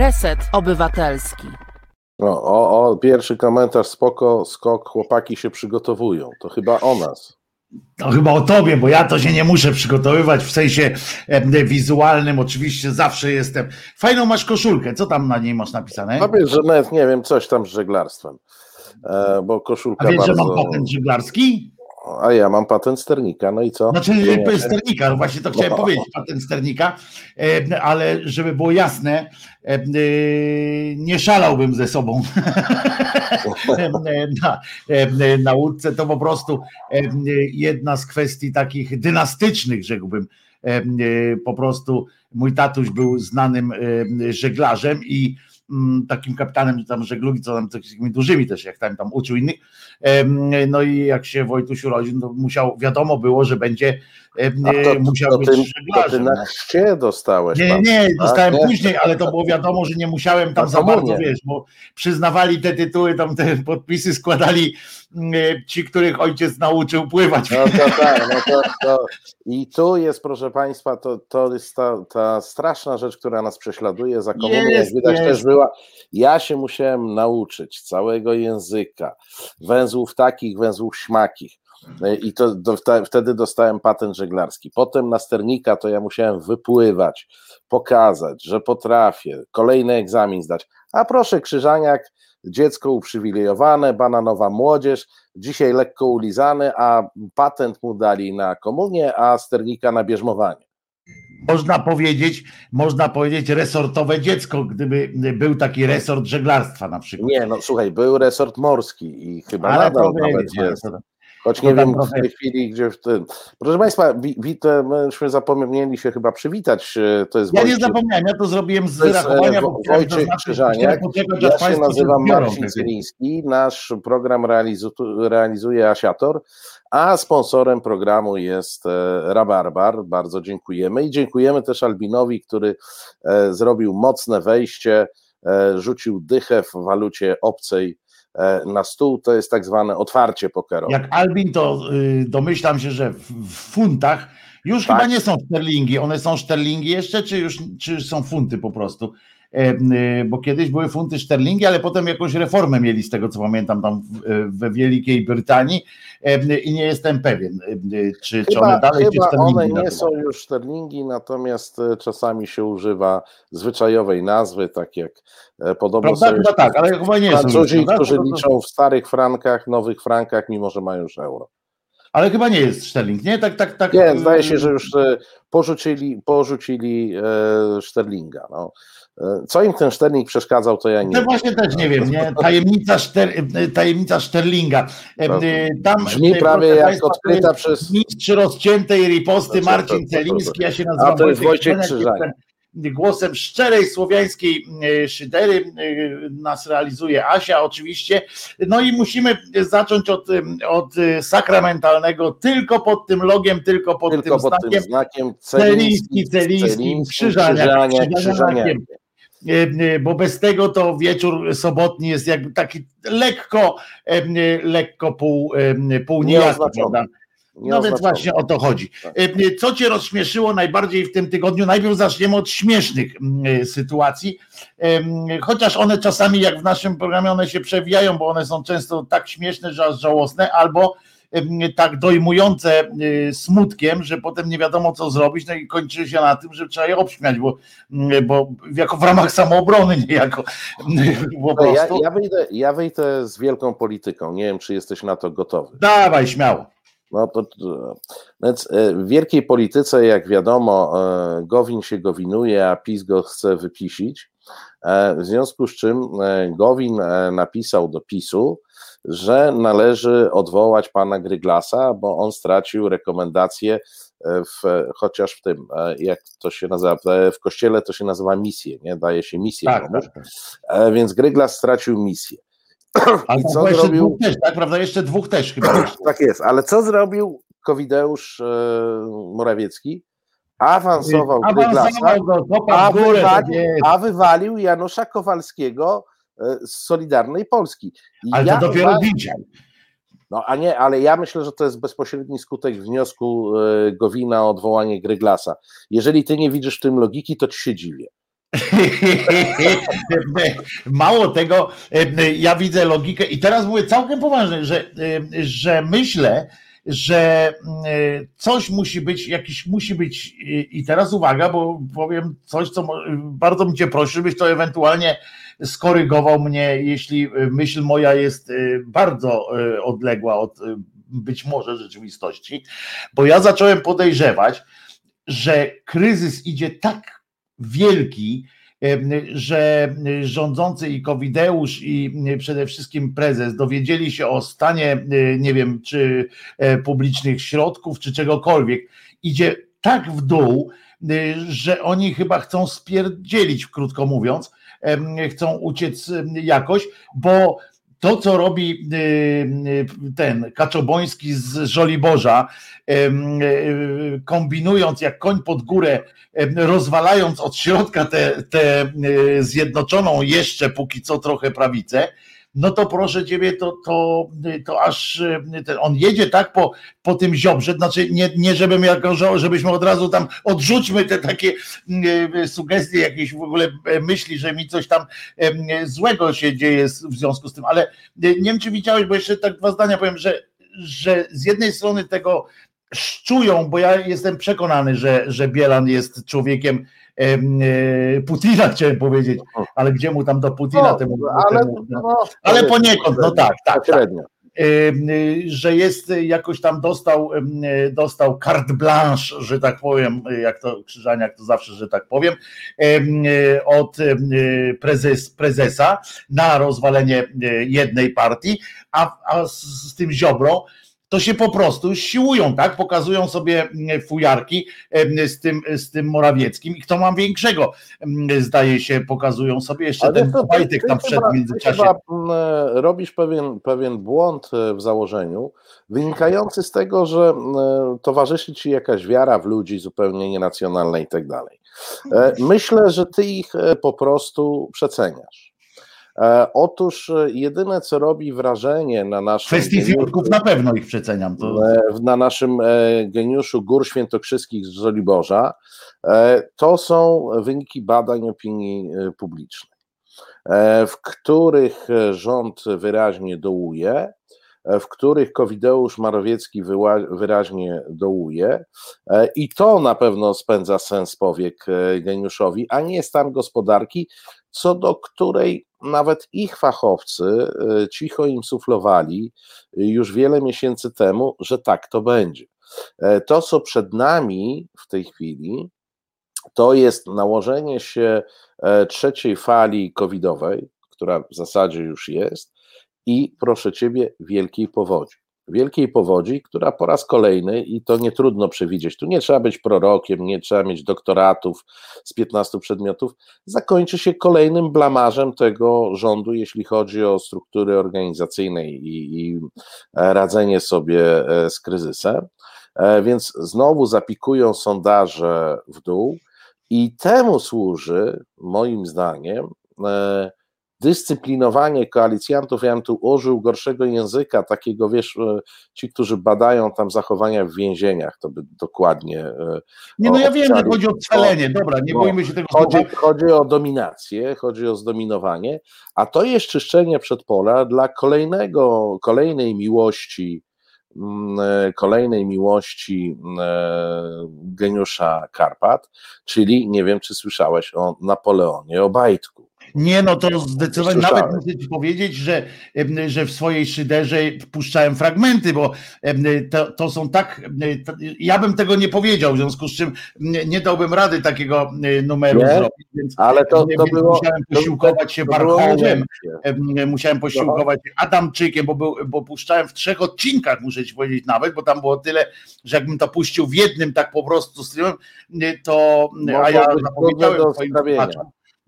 Reset Obywatelski. No, o, o, pierwszy komentarz, spoko, skok, chłopaki się przygotowują. To chyba o nas. No chyba o tobie, bo ja to się nie muszę przygotowywać w sensie wizualnym. Oczywiście zawsze jestem. Fajną masz koszulkę. Co tam na niej masz napisane? No wiesz, że nawet nie wiem, coś tam z żeglarstwem. E, bo koszulka A wiesz, bardzo... że mam patent żeglarski? A ja mam patent sternika, no i co? Znaczy Nie. sternika, no właśnie to chciałem No. powiedzieć, patent sternika, e, ale żeby było jasne, e, e, nie szalałbym ze sobą na, na łódce, to po prostu jedna z kwestii takich dynastycznych, rzekłbym, po prostu mój tatuś był znanym żeglarzem i takim kapitanem tam żeglugi, co tam takimi dużymi też, jak tam, tam uczył innych. No i jak się Wojtuś urodził, to musiał, wiadomo było, że będzie to, musiał to, być ty, to ty żeglarzem. na no. chrzcie dostałeś. Nie, nie, tak? dostałem Nie? później, ale to było wiadomo, że nie musiałem tam Na za bardzo, wiesz, bo przyznawali te tytuły, tam te podpisy składali mm, ci, których ojciec nauczył pływać. No to tak, no to, to i tu jest, proszę Państwa, to, to jest ta, ta straszna rzecz, która nas prześladuje za komuny, jak widać jest. też była. Ja się musiałem nauczyć całego języka, węzłów takich, węzłów śmakich. E, I to do, wte- wtedy dostałem patent żeglarski. Potem na sternika to ja musiałem wypływać, pokazać, że potrafię, kolejny egzamin zdać. A proszę, Krzyżaniak, dziecko uprzywilejowane, bananowa młodzież, dzisiaj lekko ulizany, a patent mu dali na komunię, a sternika na bierzmowanie. Można powiedzieć, można powiedzieć resortowe dziecko, gdyby był taki resort żeglarstwa na przykład. Nie, no słuchaj, był resort morski i chyba Ale nadal nawet jest. Choć nie wiem w tej chwili, gdzie w tym. Proszę Państwa, wi- wite, myśmy zapomnieli się chyba przywitać. e, To jest Ja nie Wojciech, zapomniałem, ja to zrobiłem z e, wyrachowania, Wo- Wojciech Krzyżaniak. Ja się nazywam Marcin tego. Celiński. Nasz program realizu- realizuje Asiator, a sponsorem programu jest e, Rabarbar. Bardzo dziękujemy i dziękujemy też Albinowi, który zrobił mocne wejście, rzucił dychę w walucie obcej na stół. To jest tak zwane otwarcie pokerowe. Jak Albin, to y, domyślam się, że w, funtach już Tak. chyba nie są szterlingi. One są szterlingi jeszcze, czy już czy są funty po prostu? E, y, bo kiedyś były funty szterlingi, ale potem jakąś reformę mieli z tego, co pamiętam, tam e, we Wielkiej Brytanii e, i nie jestem pewien, e, czy, czy Chyba, one dalej chyba szterlingi one nie są już sterlingi, natomiast e, czasami się używa zwyczajowej nazwy, tak jak e, podobno Prawda? Chyba tak, ale chyba nie już, Francuzi, prawda? którzy To- to- liczą w starych frankach, nowych frankach, mimo że mają już euro. Ale chyba nie jest szterling, nie? Tak, tak, tak. Nie, y, zdaje się, że już e, porzucili, porzucili e, Sterlinga. No. E, Co im ten Sterling przeszkadzał, to ja nie No wiem. właśnie też nie wiem, nie? Tajemnica, szter, tajemnica. E, e, Tam, Brzmi e, prawie jak państwa, odkryta jest przez... Mistrz rozciętej riposty Znaczy, Marcin Celiński, ja się nazywam A, to jest Wojciech Krzyżaniak, Głosem szczerej słowiańskiej e, szydery e, nas realizuje Asia oczywiście. No i musimy zacząć od, e, od sakramentalnego, tylko pod tym logiem, tylko pod Tylko tym pod znakiem. tym znakiem Celiński, Celiński, E, e, bo bez tego to wieczór sobotni jest jakby taki lekko, lekko pół, pół nijaki, Prawda? No więc właśnie o to chodzi. Tak. E, Co cię rozśmieszyło najbardziej w tym tygodniu? Najpierw zaczniemy od śmiesznych e, sytuacji, chociaż one czasami, jak w naszym programie, one się przewijają, bo one są często tak śmieszne, że aż żałosne, albo tak dojmujące smutkiem, że potem nie wiadomo co zrobić, no i kończy się na tym, że trzeba je obśmiać, bo, bo jako w ramach samoobrony niejako po No, Ja, prostu. ja, wyjdę, ja wyjdę z wielką polityką. Nie wiem, czy jesteś na to gotowy. Dawaj, śmiało. No to, więc e, w wielkiej polityce, jak wiadomo, e, Gowin się gowinuje, a PiS go chce wypisić. E, W związku z czym Gowin napisał do PiSu, że należy odwołać pana Gryglasa, bo on stracił rekomendację w, chociaż w tym, jak to się nazywa, w kościele to się nazywa misję, nie? Daje się misję Tak, tak, tak. Więc Gryglas stracił misję. Ale I co jeszcze zrobił? dwóch też, tak, prawda? Jeszcze dwóch też chyba. Tak jest, ale co zrobił Kowideusz e, Morawiecki? Awansował Awansował go, a, tak wywalił, jest. a wywalił Janusza Kowalskiego e, z Solidarnej Polski. I Ale ja to dopiero uważam- widział. No a nie, ale ja myślę, że to jest bezpośredni skutek wniosku e, Gowina o odwołanie Gryglasa. Jeżeli ty nie widzisz w tym logiki, to ci się dziwię. Mało tego, ja widzę logikę i teraz mówię całkiem poważnie, że, że myślę, że coś musi być, jakiś musi być i teraz uwaga, bo powiem coś, co bardzo bym cię prosił, żebyś to ewentualnie skorygował mnie, jeśli myśl moja jest bardzo odległa od być może rzeczywistości, bo ja zacząłem podejrzewać, że kryzys idzie tak wielki, że rządzący i Kowideusz i przede wszystkim prezes dowiedzieli się o stanie, nie wiem, czy e, publicznych środków, czy czegokolwiek. Idzie tak w dół, że oni chyba chcą spierdzielić, krótko mówiąc, chcą uciec jakoś, bo to, co robi y, y, ten Kaczoboński z Żoliborza, y, kombinując jak koń pod górę, rozwalając od środka tę zjednoczoną jeszcze póki co trochę prawicę, no to proszę ciebie, to, to, to aż ten, on jedzie tak po, po tym ziobrze, znaczy nie, nie żebym jako, żebyśmy od razu tam odrzućmy te takie e, sugestie, jakieś w ogóle e, myśli, że mi coś tam e, złego się dzieje w związku z tym, ale nie wiem, czy widziałeś, bo jeszcze tak dwa zdania powiem, że, że z jednej strony tego szczują, bo ja jestem przekonany, że, że Bielan jest człowiekiem E, Putina chciałem powiedzieć, ale gdzie mu tam do Putina no, temu, ale, temu, no, ale poniekąd, no tak, tak, tak. Że jest jakoś tam dostał, dostał carte blanche, że tak powiem, jak to Krzyżaniak to zawsze, że tak powiem, od prezes, prezesa na rozwalenie jednej partii, a, a z tym Ziobrą to się po prostu siłują, tak? Pokazują sobie mm, fujarki z tym, z tym Morawieckim i kto ma większego, mm, zdaje się, pokazują sobie. Jeszcze Ale ten Wojtek tam w międzyczasie. Chyba mm, robisz pewien, pewien błąd e, w założeniu, wynikający z tego, że towarzyszy ci jakaś wiara w ludzi zupełnie nienacjonalna i tak dalej. E, myślę, że ty ich e, po prostu przeceniasz. E, otóż e, jedyne, co robi wrażenie na naszym. Kwestii fiutków na pewno ich przeceniam. To... E, na naszym geniuszu Gór Świętokrzyskich z Żoliborza, to są wyniki badań opinii publicznej, w których rząd wyraźnie dołuje, w których Kowideusz Marowiecki wyraźnie dołuje i to na pewno spędza sens powiek geniuszowi, a nie stan gospodarki, co do której nawet ich fachowcy y, cicho im suflowali już wiele miesięcy temu, że tak to będzie. E, to, co przed nami w tej chwili, to jest nałożenie się e, trzeciej fali covidowej, która w zasadzie już jest, i proszę ciebie, wielkiej powodzi wielkiej powodzi, która po raz kolejny, i to nie trudno przewidzieć, tu nie trzeba być prorokiem, nie trzeba mieć doktoratów z 15 przedmiotów, zakończy się kolejnym blamarzem tego rządu, jeśli chodzi o struktury organizacyjne i, i radzenie sobie e, z kryzysem. E, więc znowu zapikują sondaże w dół, i temu służy, moim zdaniem, e, dyscyplinowanie koalicjantów, ja bym tu użył gorszego języka, takiego wiesz, e, ci, którzy badają tam zachowania w więzieniach, to by dokładnie. E, nie, no ja wiem, że chodzi o scalenie, dobra, nie no, boimy się tego chodzi, chodzi o dominację, chodzi o zdominowanie, a to jest czyszczenie przedpola dla kolejnego, kolejnej miłości mm, e, kolejnej miłości geniusza Karpat, czyli nie wiem, czy słyszałeś o Napoleonie Obajtku. Nie, no to zdecydowanie nawet muszę ci powiedzieć, że, że w swojej szyderze wpuszczałem fragmenty, bo to, to są tak. To, ja bym tego nie powiedział, w związku z czym nie dałbym rady takiego numeru nie, zrobić. Więc, ale to, to było, musiałem posiłkować się Barchołem, musiałem posiłkować się Adamczykiem, bo, był, bo puszczałem w trzech odcinkach, muszę ci powiedzieć nawet, bo tam było tyle, że jakbym to puścił w jednym tak po prostu streamem, to a ja zapowiedziałem swoim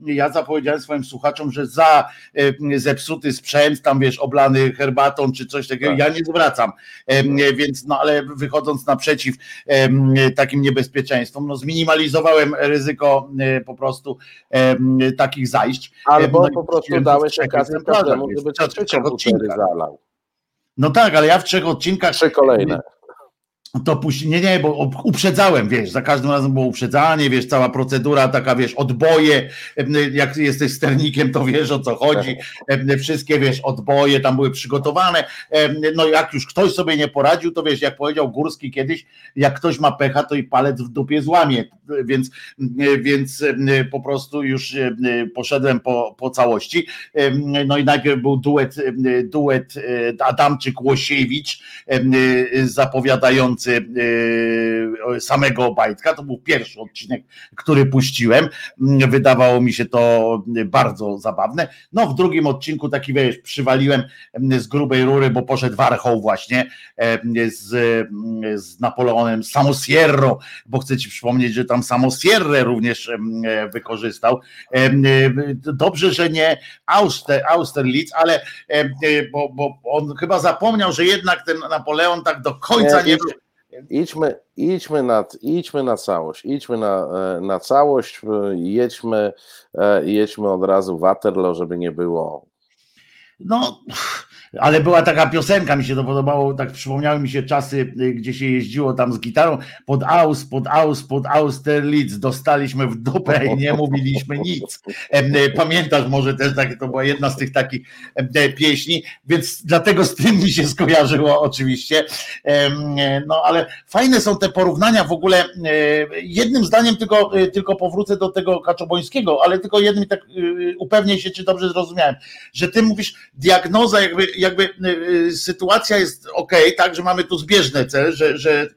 ja zapowiedziałem swoim słuchaczom, że za e, zepsuty sprzęt, tam wiesz, oblany herbatą czy coś takiego, tak. ja nie zwracam. No. Więc, no ale wychodząc naprzeciw takim niebezpieczeństwom, no zminimalizowałem ryzyko e, po prostu takich zajść. Albo no, po prostu dałeś okazję każdemu, żeby trzech odcinkach zalał. No tak, ale ja w trzech odcinkach. Trzy kolejne to puści, nie, nie, bo uprzedzałem, wiesz, za każdym razem było uprzedzanie, wiesz, cała procedura taka, wiesz, odboje, jak jesteś sternikiem, to wiesz o co chodzi, wszystkie, wiesz, odboje tam były przygotowane, no jak już ktoś sobie nie poradził, to wiesz, jak powiedział Górski kiedyś, jak ktoś ma pecha, to i palec w dupie złamie, więc, więc po prostu już poszedłem po, po całości, no i najpierw był duet, duet Adamczyk-Łosiewicz, zapowiadający Y, samego Obajtka. To był pierwszy odcinek, który puściłem. Wydawało mi się to bardzo zabawne. No w drugim odcinku taki wiesz, przywaliłem z grubej rury, bo poszedł warchoł właśnie z, z Napoleonem Samosierro, bo chcę ci przypomnieć, że tam Samosierrę również wykorzystał. Dobrze, że nie Auster, Austerlitz, ale bo, bo on chyba zapomniał, że jednak ten Napoleon tak do końca nie, nie był Idźmy, idźmy, na, idźmy na całość, idźmy na, e, na całość, e, jedźmy, e, jedźmy od razu Waterloo, żeby nie było. No, ale była taka piosenka, mi się to podobało, tak przypomniały mi się czasy, y, gdzie się jeździło tam z gitarą, pod Aus, pod Aus, pod Austerlitz, dostaliśmy w dupę i nie mówiliśmy nic. Y, pamiętasz może też, takie, to była jedna z tych takich pieśni, więc dlatego z tym mi się skojarzyło oczywiście, no ale fajne są te porównania w ogóle, jednym zdaniem tylko, y, tylko powrócę do tego Kaczobońskiego, ale tylko jednym tak upewnię się, czy dobrze zrozumiałem, że ty mówisz, diagnoza jakby jakby y, y, sytuacja jest ok, tak, że mamy tu zbieżne cele, że, że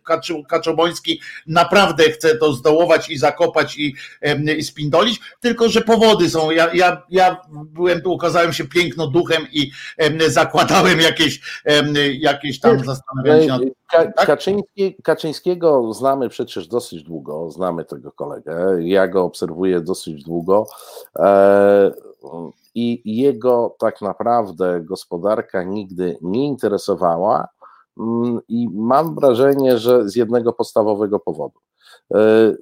Kaczoboński naprawdę chce to zdołować i zakopać i, i spindolić, tylko że powody są. Ja, ja, ja byłem tu, okazałem się piękno duchem i zakładałem jakieś, jakieś tam zastanawianie się nad tak? Kaczyński, Kaczyńskiego znamy przecież dosyć długo, znamy tego kolegę, ja go obserwuję dosyć długo. E, i jego tak naprawdę gospodarka nigdy nie interesowała mm, i mam wrażenie, że z jednego podstawowego powodu. E,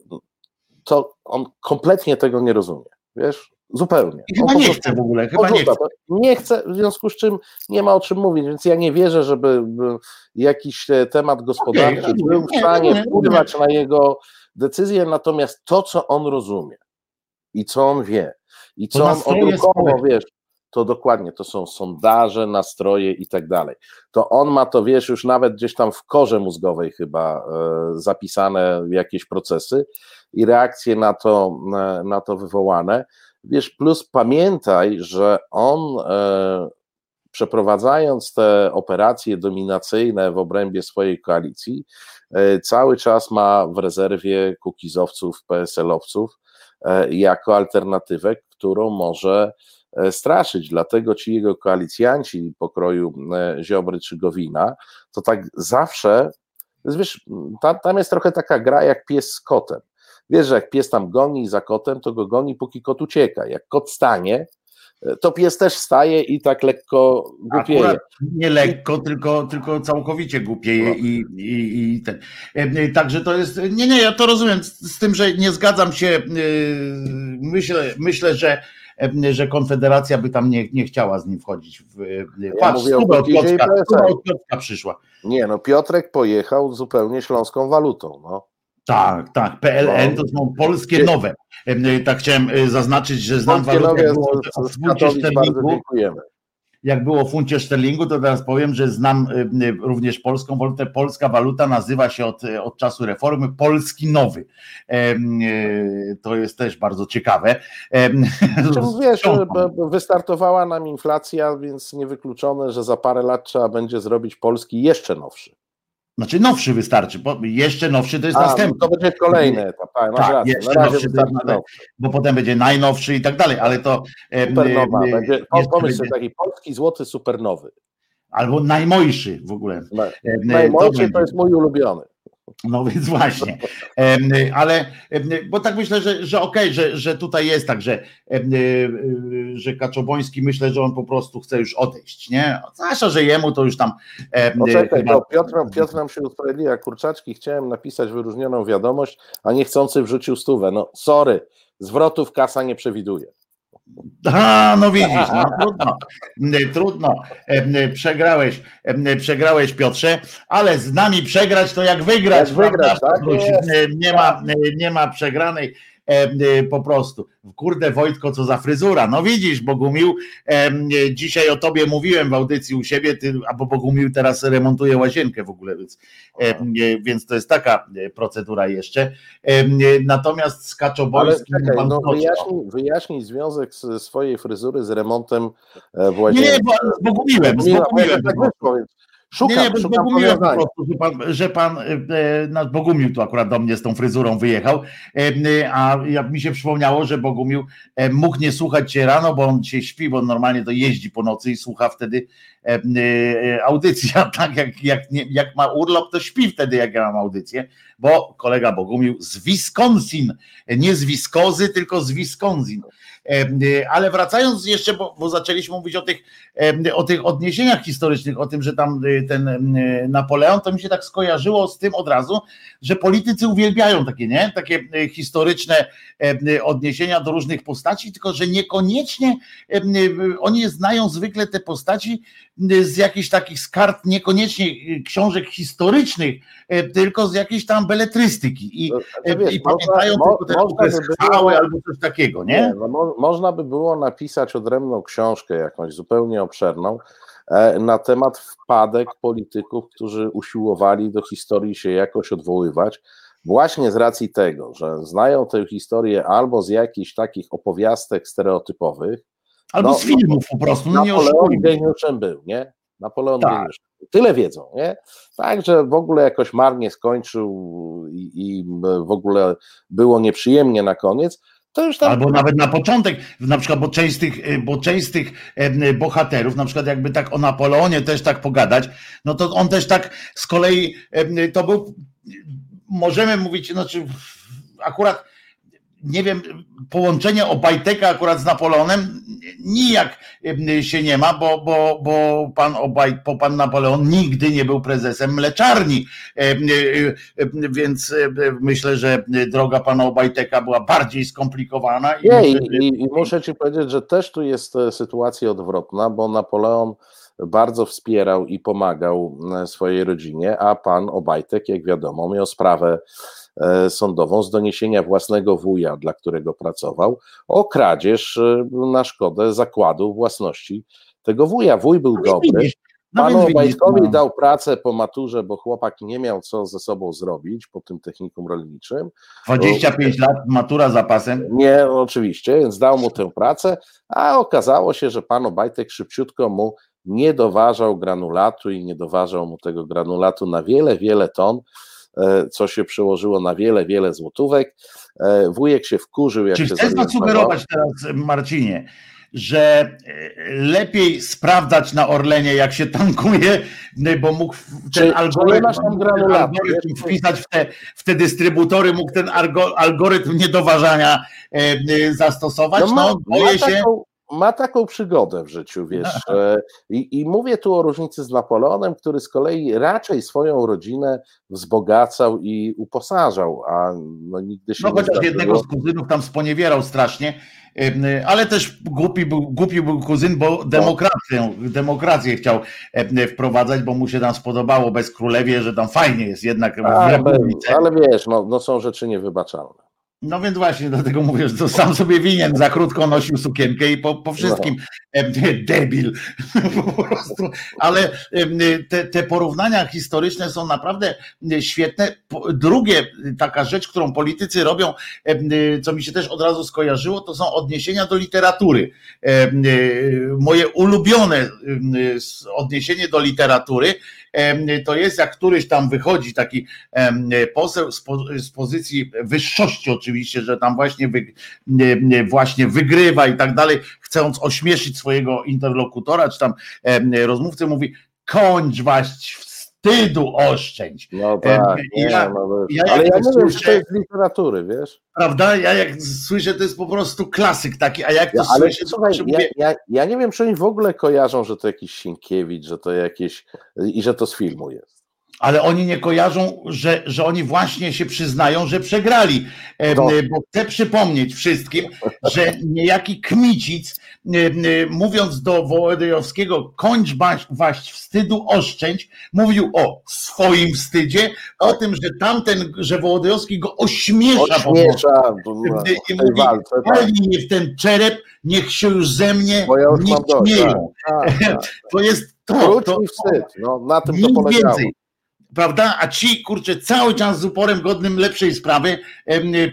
to on kompletnie tego nie rozumie, wiesz? Zupełnie. I chyba nie chce w ogóle, chyba nie chce. nie chce. w związku z czym nie ma o czym mówić, więc ja nie wierzę, żeby jakiś e, temat gospodarczy okay, był w stanie wpływać na jego decyzję, natomiast to, co on rozumie i co on wie, i co on odruchowo, wiesz, to dokładnie, to są sondaże, nastroje i tak dalej. To on ma to, wiesz, już nawet gdzieś tam w korze mózgowej chyba e, zapisane jakieś procesy i reakcje na to, na, na to wywołane. Wiesz, plus pamiętaj, że on e, przeprowadzając te operacje dominacyjne w obrębie swojej koalicji, e, cały czas ma w rezerwie kukizowców, PSL-owców jako alternatywę, którą może e, straszyć. Dlatego ci jego koalicjanci pokroju e, Ziobry czy Gowina, to tak zawsze, wiesz, tam, tam jest trochę taka gra jak pies z kotem. Wiesz, że jak pies tam goni za kotem, to go goni, póki kot ucieka. Jak kot stanie, to pies też staje i tak lekko głupieje. Akurat nie lekko, tylko, tylko całkowicie głupieje no. i, i, i ten. Także to jest, nie, nie, ja to rozumiem, z, tym, że nie zgadzam się, myślę, myślę, że że Konfederacja by tam nie, nie chciała z nim wchodzić. W, patrz, ja mówię od Piotrka, od Piotrka przyszła. Nie, no Piotrek pojechał zupełnie śląską walutą. No. Tak, tak. PLN to są polskie nowe. Tak chciałem e, zaznaczyć, że znam walutę. Bardzo dziękujemy jak było w funcie szterlingu, to teraz powiem, że znam y, również polską walutę. Polska waluta nazywa się od, od czasu reformy Polski Nowy. To jest też bardzo ciekawe. Czemu wiesz, wystartowała nam inflacja, więc niewykluczone, że za parę lat trzeba będzie zrobić Polski jeszcze nowszy. Znaczy nowszy wystarczy, bo jeszcze nowszy to jest A, następny. To będzie kolejny etap, tak, masz tak, rację. Jeszcze nowszy, nowszy. Bo potem będzie najnowszy i tak dalej, ale to... Supernowa, e, będzie, pomysł będzie... taki polski złoty supernowy. Albo najmojszy w ogóle. Najmojszy to, to jest mój ulubiony. No więc właśnie, ale bo tak myślę, że, że okej, okay, że, że tutaj jest tak, że, że Kaczoboński myślę, że on po prostu chce już odejść, nie? Zwłaszcza, że jemu to już tam. Poczekaj, bo Piotr, Piotr nam się usprawiedliwia, kurczaczki, chciałem napisać wyróżnioną wiadomość, a niechcący wrzucił stówę. No sorry, zwrotów kasa nie przewiduje. A, no widzisz, no trudno, trudno, przegrałeś, przegrałeś Piotrze, ale z nami przegrać to jak wygrać, jak wygrać tak? nie, ma, nie ma przegranej. E, e, po prostu. Kurde Wojtko, co za fryzura. No widzisz, Bogumił, e, dzisiaj o tobie mówiłem w audycji u siebie, ty, albo Bogumił teraz remontuje łazienkę w ogóle, więc, więc to jest taka procedura jeszcze. Natomiast z Kaczobońskim... Ale czekaj, no wyjaśnij, wyjaśnij związek swojej fryzury z remontem w łazience. Nie, nie, bo, z Bogumiłem. Z Bogumiłem. Szukam, nie, nie, szukam Bogumiłem po prostu, że pan, że pan e, e Bogumił tu akurat do mnie z tą fryzurą wyjechał, e, a jak mi się przypomniało, że Bogumił e, mógł nie słuchać cię rano, bo on się śpi, bo normalnie to jeździ po nocy i słucha wtedy e, e, audycja, tak jak, jak, nie, jak ma urlop, to śpi wtedy, jak ja mam audycję, bo kolega Bogumił z Wisconsin, nie z Wiskozy, tylko z Wisconsin. Y, ale wracając jeszcze, bo, bo zaczęliśmy mówić o tych, o tych odniesieniach historycznych, o tym, że tam y, ten y, Napoleon, to mi się tak skojarzyło z tym od razu, że politycy uwielbiają takie, nie? Takie historyczne odniesienia do różnych postaci, tylko że niekoniecznie oni znają zwykle te postaci z jakichś takich z kart, niekoniecznie książek historycznych, tylko z jakiejś tam beletrystyki i, no, wiesz, i pamiętają można, tylko te by albo coś takiego, nie? nie no, można by było napisać odrębną książkę jakąś zupełnie obszerną e, na temat wpadek polityków, którzy usiłowali do historii się jakoś odwoływać, właśnie z racji tego, że znają tę historię albo z jakichś takich opowiastek stereotypowych, albo no, z filmów po prostu. No Napoleon geniuszem był, nie? Napoleon tak. geniuszem. Tyle wiedzą, nie? Także w ogóle jakoś marnie skończył i, i w ogóle było nieprzyjemnie na koniec. Tam... Albo nawet na początek, na przykład, bo część, z tych, y, bo część tych y, bohaterów, na przykład jakby tak o Napoleonie też tak pogadać, no to on też tak z kolei y, to był, możemy mówić, znaczy akurat nie wiem, połączenie Obajteka akurat z Napoleonem nijak się nie ma, bo, bo, bo pan Obaj, bo pan Napoleon nigdy nie był prezesem mleczarni, więc myślę, że droga pana Obajteka była bardziej skomplikowana. I, nie, i, i, i muszę ci powiedzieć, że też tu jest e, sytuacja odwrotna, bo Napoleon bardzo wspierał i pomagał e, swojej rodzinie, a pan Obajtek, jak wiadomo, miał sprawę E, sądową z doniesienia własnego wuja, dla którego pracował, o kradzież e, na szkodę zakładu własności tego wuja. Wuj był no dobry. No Panu Obajtkowi no. dał pracę po maturze, bo chłopak nie miał co ze sobą zrobić po tym technikum rolniczym. 25 bo, lat, matura za pasem? Nie, oczywiście, więc dał mu tę pracę, a okazało się, że pan Obajtek szybciutko mu nie doważał granulatu i nie doważał mu tego granulatu na wiele, wiele ton E, co się przełożyło na wiele, wiele złotówek. E, wujek się wkurzył, jak Czy się chcesz zasugerować teraz, Marcinie, że e, lepiej sprawdzać na Orlenie, jak się tankuje, bo mógł ten czy, algorytm, czy algorytm wpisać w te, w te dystrybutory, mógł ten algorytm niedoważania zastosować. No, ma, no boję się. Taką, ma taką przygodę w życiu, wiesz. I, I, mówię tu o różnicy z Napoleonem, który z kolei raczej swoją rodzinę wzbogacał i uposażał, a no nigdy się no, nie chociaż zdarzyło. jednego z kuzynów tam sponiewierał strasznie, ale też głupi był, głupi był kuzyn, bo no. demokrację, demokrację chciał wprowadzać, bo mu się tam spodobało bez królewie, że tam fajnie jest jednak ale, ale wiesz, no, no są rzeczy niewybaczalne. No więc właśnie, dlatego mówię, że to sam sobie winien, za krótko nosił sukienkę i po, po wszystkim no. debil. po prostu. Ale te, te porównania historyczne są naprawdę świetne. Drugie, taka rzecz, którą politycy robią, co mi się też od razu skojarzyło, to są odniesienia do literatury. Moje ulubione odniesienie do literatury to jest jak któryś tam wychodzi taki poseł z pozycji wyższości oczywiście, że tam właśnie, wy, właśnie wygrywa i tak dalej, chcąc ośmieszyć swojego interlokutora, czy tam rozmówcę mówi kończ waść wstydu oszczędź. No tak, nie, ja, no ja ale ja nie wiem, czy to jest literatury, wiesz? Prawda? Ja jak słyszę, to jest po prostu klasyk taki, a jak to ja, ale słyszę, słuchaj, to ja, ja, ja nie wiem, czy oni w ogóle kojarzą, że to jakiś Sienkiewicz, że to jakieś i że to z filmu jest. Ale oni nie kojarzą, że, że oni właśnie się przyznają, że przegrali. E, No. Bo chcę przypomnieć wszystkim, że niejaki Kmicic, e, e, mówiąc do Wołodyjowskiego, kończ waść, wstydu, oszczędź, mówił o swoim wstydzie, o tym, że tamten, że Wołodyjowski go ośmiesza. Ośmiesza I w tej mówi, walce. Tak, mnie w ten czerep, niech się już ze mnie bo ja nie śmieją. Tak, tak. To jest to. Wróć to wstyd. No, na tym to nic polegało. więcej. Prawda? A ci kurczę cały czas z uporem godnym lepszej sprawy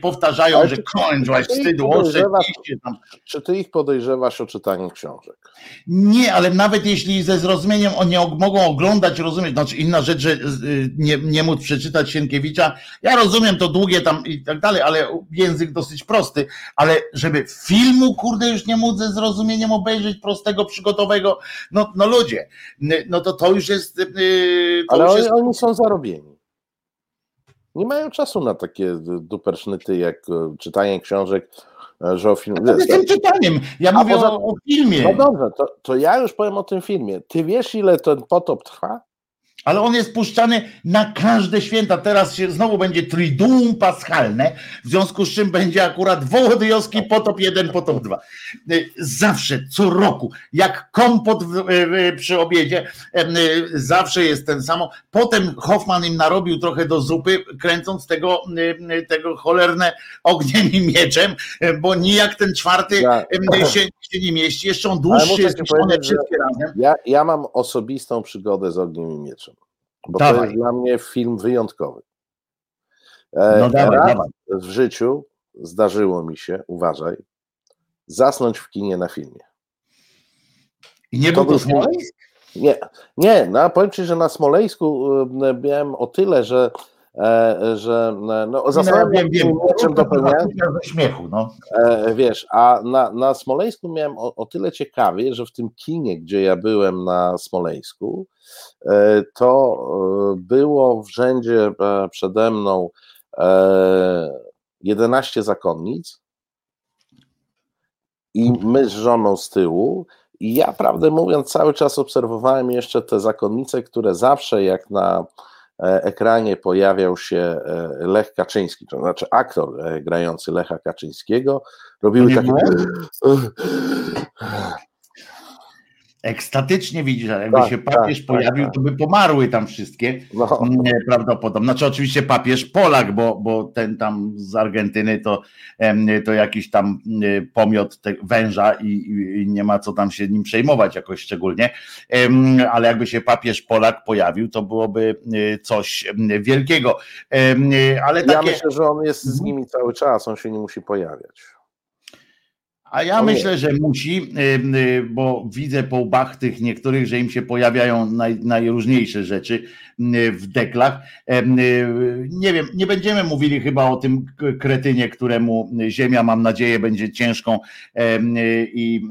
powtarzają, Ale że kończ właśnie wstydu, tam. Czy ty ich podejrzewasz o czytanie książek? Nie, ale nawet jeśli ze zrozumieniem oni og- mogą oglądać, rozumieć, znaczy inna rzecz, że y, nie, nie móc przeczytać Sienkiewicza, ja rozumiem to długie tam i tak dalej, ale język dosyć prosty, ale żeby filmu, kurde, już nie móc ze zrozumieniem obejrzeć prostego, przygotowego, no, no ludzie, no to to już jest, y, to Ale już jest oni są zarobieni. Nie mają czasu na takie dupersznyty jak e, czytanie książek, e, że o film. z tym czytaniem, ja A mówię poza- o, o filmie. No dobrze, to, to ja już powiem o tym filmie. Ty wiesz, ile ten potop trwa? Ale on jest puszczany na każde święta. Teraz się znowu będzie Triduum Paschalne, w związku z czym będzie akurat Wołodyjowski potop 1, potop 2. Y, Zawsze, co roku, jak kompot w, y, przy obiedzie, y, zawsze jest ten samo. Potem Hoffman im narobił trochę do zupy, kręcąc tego, y, y, tego cholerne ogniem i mieczem, y, bo nijak ten czwarty Ja- się, się nie mieści. Jeszcze on dłuższy jest niż one wszystkie razem. Ja, ja mam osobistą przygodę z ogniem i mieczem. Bo to Dawaj. jest dla mnie film wyjątkowy. E, No dawaj, dawaj. w życiu zdarzyło mi się, uważaj, zasnąć w kinie na filmie. I nie To był to Smoleńsk? Nie, nie, no powiem Ci, że na Smoleńsku e, miałem o tyle, że, e, że e, no, zasnąłem wiem, wiem. mieczem dopełniałem, Ze śmiechu, no. e, wiesz, a na, na Smoleńsku miałem o, o tyle ciekawie, że w tym kinie, gdzie ja byłem na Smoleńsku, to e, było w rzędzie e, przede mną e, 11 zakonnic i my z żoną z tyłu. I ja, prawdę mówiąc, cały czas obserwowałem jeszcze te zakonnice, które zawsze jak na e, ekranie pojawiał się e, Lech Kaczyński, to znaczy aktor e, grający Lecha Kaczyńskiego, robiły takie. Ekstatycznie widzisz, ale jakby Tak, się papież tak, pojawił, tak, to by pomarły tam wszystkie. No, Nie, prawdopodobnie. Znaczy oczywiście papież Polak, bo, bo ten tam z Argentyny to, to jakiś tam e, pomiot węża i, i nie ma co tam się nim przejmować jakoś szczególnie. Ale jakby się papież Polak pojawił, to byłoby e, coś wielkiego. Em, Ale ja takie... myślę, że on jest z Mhm. nimi cały czas, on się nie musi pojawiać. A ja myślę, że musi, y, bo widzę po łbach tych niektórych, że im się pojawiają naj, najróżniejsze rzeczy y, w deklach. Y, Nie wiem, nie będziemy mówili chyba o tym kretynie, któremu ziemia, mam nadzieję, będzie ciężką i,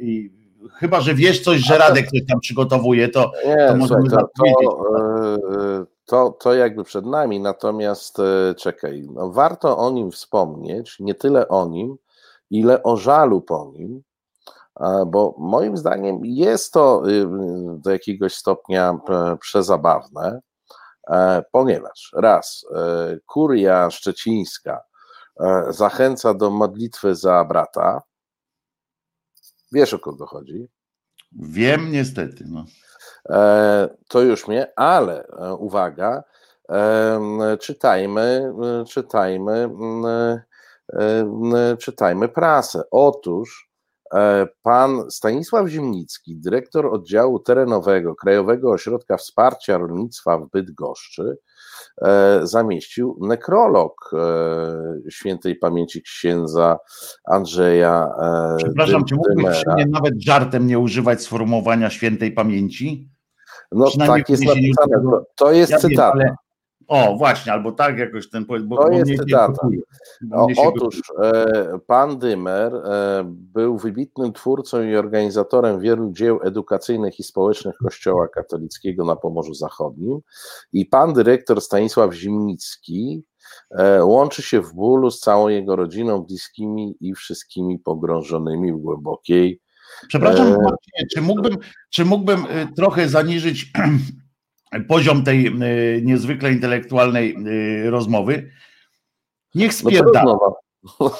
i chyba, że wiesz coś, że Radek coś tam przygotowuje, to Nie, To możemy to, zapowiedzieć. to, e, to, to jakby przed nami, natomiast e, czekaj, no warto o nim wspomnieć, nie tyle o nim, ile o żalu po nim, bo moim zdaniem jest to y, do jakiegoś stopnia e, przezabawne, e, ponieważ raz, e, kuria szczecińska zachęca do modlitwy za brata, wiesz o kogo chodzi, wiem niestety. No. To już mnie, ale uwaga, czytajmy, czytajmy, czytajmy prasę. Otóż e, pan Stanisław Zimnicki, dyrektor oddziału terenowego Krajowego Ośrodka Wsparcia Rolnictwa w Bydgoszczy, e, zamieścił nekrolog e, świętej pamięci księdza Andrzeja e, Przepraszam, czy mógłbyś nawet żartem nie używać sformułowania świętej pamięci? No tak jest napisane, to, to jest Ja wiem, cytat. ale- O, właśnie, albo tak jakoś ten bo, To jest mnie się cytata. gotuje, bo O, mnie się otóż e, pan Dymer e, był wybitnym twórcą i organizatorem wielu dzieł edukacyjnych i społecznych Kościoła katolickiego na Pomorzu Zachodnim. I pan dyrektor Stanisław Zimnicki e, łączy się w bólu z całą jego rodziną, bliskimi i wszystkimi pogrążonymi w głębokiej Przepraszam, czy mógłbym, czy mógłbym trochę zaniżyć poziom tej y, niezwykle intelektualnej y, rozmowy. Niech No trudno, no.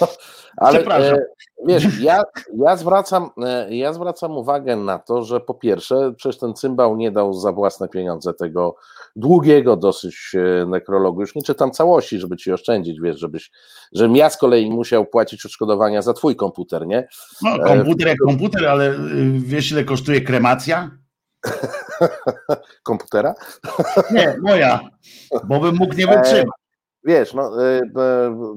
Ale Przepraszam. e, wiesz, ja, ja, zwracam, e, ja zwracam uwagę na to, że po pierwsze, przecież ten cymbał nie dał za własne pieniądze tego długiego dosyć e, nekrologu. Już nie czytam całości, żeby ci oszczędzić, wiesz, żebyś, żebym ja z kolei musiał płacić odszkodowania za twój komputer, nie? No, komputer jak komputer, ale y, wiesz ile kosztuje kremacja? Komputera? Nie, moja, bo bym mógł nie E, wytrzymać. Wiesz, no, y,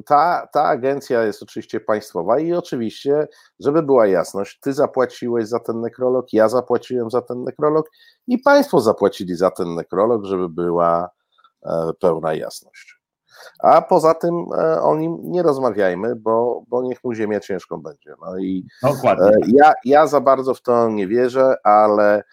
ta, ta agencja jest oczywiście państwowa i oczywiście, żeby była jasność, ty zapłaciłeś za ten nekrolog, ja zapłaciłem za ten nekrolog i państwo zapłacili za ten nekrolog, żeby była e, pełna jasność. A poza tym e, o nim nie rozmawiajmy, bo, bo niech mu ziemia ciężką będzie. No i Dokładnie. E, Ja, ja za bardzo w to nie wierzę, ale e,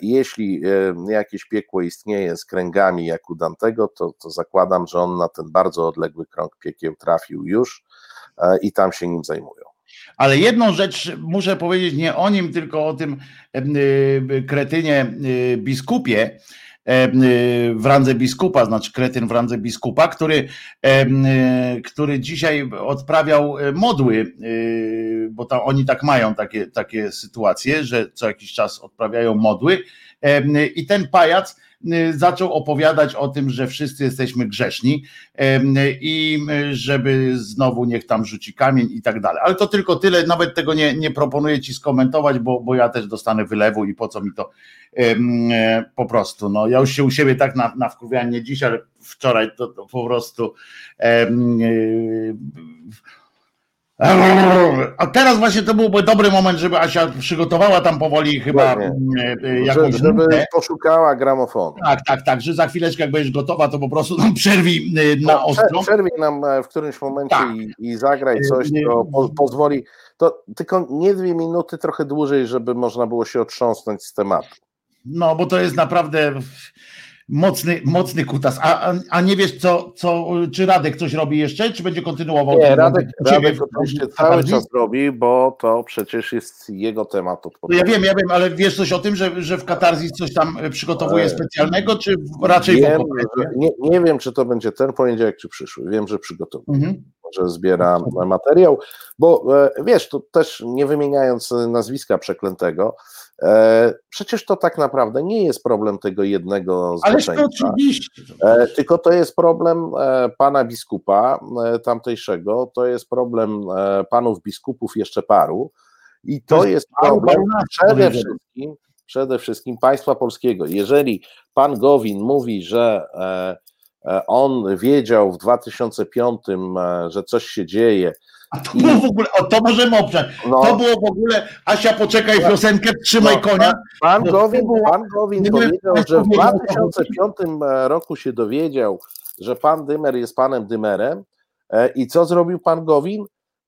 jeśli e, jakieś piekło istnieje z kręgami jak u Dantego, to, to zakładam, że on na ten bardzo odległy krąg piekieł trafił już e, i tam się nim zajmują. Ale jedną rzecz muszę powiedzieć nie o nim, tylko o tym y, kretynie biskupie w randze biskupa, znaczy kretyn w randze biskupa, który, y, który dzisiaj odprawiał modły, bo oni tak mają takie, takie sytuacje, że co jakiś czas odprawiają modły i ten pajac zaczął opowiadać o tym, że wszyscy jesteśmy grzeszni i y, żeby znowu niech tam rzuci kamień i tak dalej. Ale to tylko tyle, nawet tego nie, nie proponuję ci skomentować, bo, bo ja też dostanę wylewu i po co mi to e, po prostu. No, ja już się u siebie tak na, na nie dzisiaj, ale wczoraj to, to po prostu em, e, a teraz właśnie to byłby dobry moment, żeby Asia przygotowała tam powoli chyba Dokładnie. mm, e, e, Że, jakąś żeby nutę. poszukała gramofonu. Tak, tak, tak, że za chwileczkę jak będziesz gotowa, to po prostu nam przerwij e, na No, ostro. prze- Przerwij nam e, w którymś momencie Tak. i, i zagraj coś, co po, pozwoli. To tylko nie dwie minuty, trochę dłużej, żeby można było się otrząsnąć z tematu. No, bo to jest naprawdę mocny, mocny kutas. A, a, nie wiesz, co, co, czy Radek coś robi jeszcze, czy będzie kontynuował? Nie, Radek, Radek oczywiście cały czas robi, bo to przecież jest jego temat No ja wiem, ja wiem, ale wiesz coś o tym, że, że w Katarzys coś tam przygotowuje E, specjalnego, czy raczej Wiem, nie, nie wiem, czy to będzie ten poniedziałek, czy przyszły. Wiem, że przygotowuje, Mhm. że zbiera materiał, bo e, wiesz, tu też nie wymieniając e, nazwiska przeklętego, e, przecież to tak naprawdę nie jest problem tego jednego zboczeńca. oczywiście. E, Tylko to jest problem e, pana biskupa e, tamtejszego, to jest problem e, panów biskupów jeszcze paru i to, To jest problem parunastu, przede wszystkim, przede wszystkim państwa polskiego. Jeżeli pan Gowin mówi, że e, e, on wiedział w 2005, e, że coś się dzieje, A to było w ogóle, o, to możemy obciąć. no, To było w ogóle, Asia, poczekaj piosenkę, trzymaj No, konia. Pan Gowin, pan Gowin nie powiedział, że w powiedział, 2005 roku się dowiedział, że pan Dymer jest panem Dymerem e, i co zrobił pan Gowin?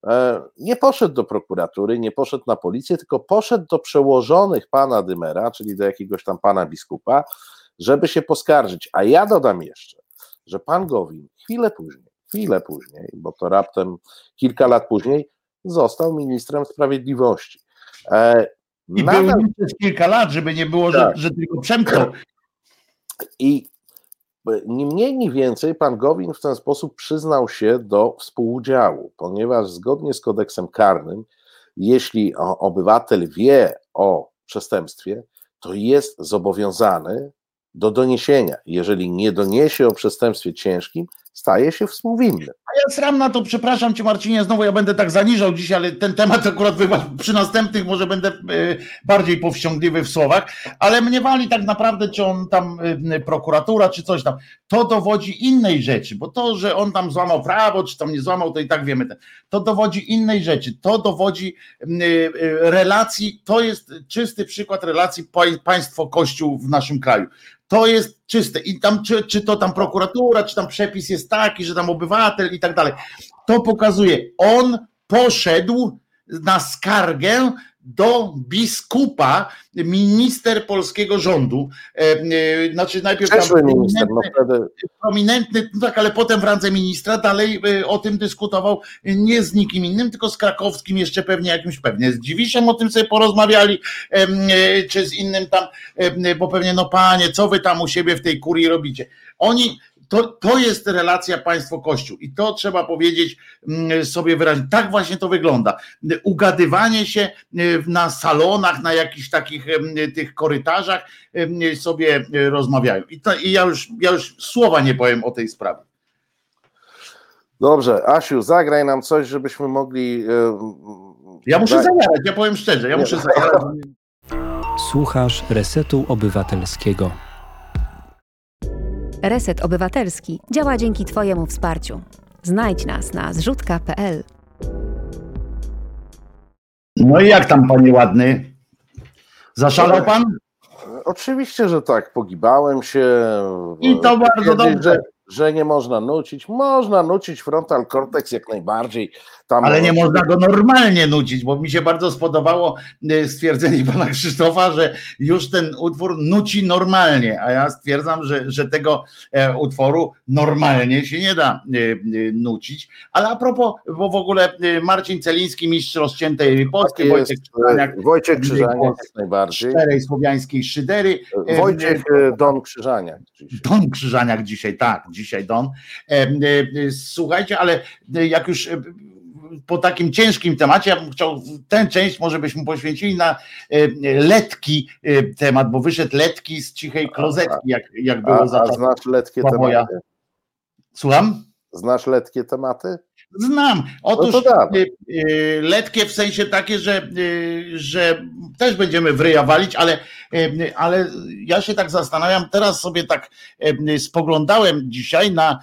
E, Nie poszedł do prokuratury, nie poszedł na policję, tylko poszedł do przełożonych pana Dymera, czyli do jakiegoś tam pana biskupa, żeby się poskarżyć. A ja dodam jeszcze, że pan Gowin chwilę później, chwilę później, bo to raptem kilka lat później, został ministrem sprawiedliwości. E, I nadal był przez kilka lat, żeby nie było, że, Tak. że tylko przemknął. I ni mniej, ni więcej pan Gowin w ten sposób przyznał się do współudziału, ponieważ zgodnie z kodeksem karnym, jeśli obywatel wie o przestępstwie, to jest zobowiązany do doniesienia. Jeżeli nie doniesie o przestępstwie ciężkim, staje się współwinny. Ja sram na to, przepraszam cię Marcinie, znowu ja będę tak zaniżał dzisiaj, ale ten temat akurat przy następnych może będę e, bardziej powściągliwy w słowach, ale mnie wali tak naprawdę, czy on tam e, prokuratura, czy coś tam. To dowodzi innej rzeczy, bo to, że on tam złamał prawo, czy tam nie złamał, to i tak wiemy. To dowodzi innej rzeczy. To dowodzi e, relacji, to jest czysty przykład relacji pań- państwo-kościół w naszym kraju. To jest czyste. I tam, czy, czy to tam prokuratura, czy tam przepis jest taki, że tam obywatel i tak dalej. To pokazuje, on poszedł na skargę do biskupa minister polskiego rządu. Znaczy najpierw tam minister, no wtedy... prominentny, no tak, ale potem w randze ministra dalej o tym dyskutował nie z nikim innym, tylko z krakowskim, jeszcze pewnie jakimś pewnie z Dziwiszem o tym sobie porozmawiali, czy z innym tam, bo pewnie no panie, co wy tam u siebie w tej kurii robicie? Oni to, to jest relacja państwo-kościół i to trzeba powiedzieć mm, sobie wyraźnie. Tak właśnie to wygląda. Ugadywanie się y, na salonach, na jakichś takich tych korytarzach sobie rozmawiają. I, to, i ja, już, ja już słowa nie powiem o tej sprawie. Dobrze, Asiu, zagraj nam coś, żebyśmy mogli. Ja muszę da... zajarać, ja powiem szczerze, ja muszę zajarać. Słuchasz Resetu Obywatelskiego. Reset Obywatelski działa dzięki Twojemu wsparciu. Znajdź nas na zrzutka.pl. No i jak tam, panie ładny? Zaszalał pan? Oczywiście, że tak. Pogibałem się. I to bardzo dobrze że nie można nucić. Można nucić frontal cortex jak najbardziej. Tam Ale nie można go normalnie nucić, bo mi się bardzo spodobało e, stwierdzenie pana Krzysztofa, że już ten utwór nuci normalnie, a ja stwierdzam, że, że tego e, utworu normalnie się nie da e, nucić. Ale a propos, bo w ogóle Marcin Celiński, mistrz rozciętej polskiej, tak Wojciech Krzyżaniak, Wojciek Krzyżaniak najbardziej. Szczerej słowiańskiej szydery. Wojciech Don Krzyżaniak. Don Krzyżaniak dzisiaj, tak, dzisiaj Don. Słuchajcie, ale jak już po takim ciężkim temacie, ja bym chciał tę część może byśmy poświęcili na letki temat, bo wyszedł letki z cichej klozetki, jak, jak było a, za a znasz letkie tematy? Słucham? Znasz letkie tematy? Znam. Otóż no letkie w sensie takie, że, że też będziemy w ryja walić, ale, ale ja się tak zastanawiam, teraz sobie tak spoglądałem dzisiaj na,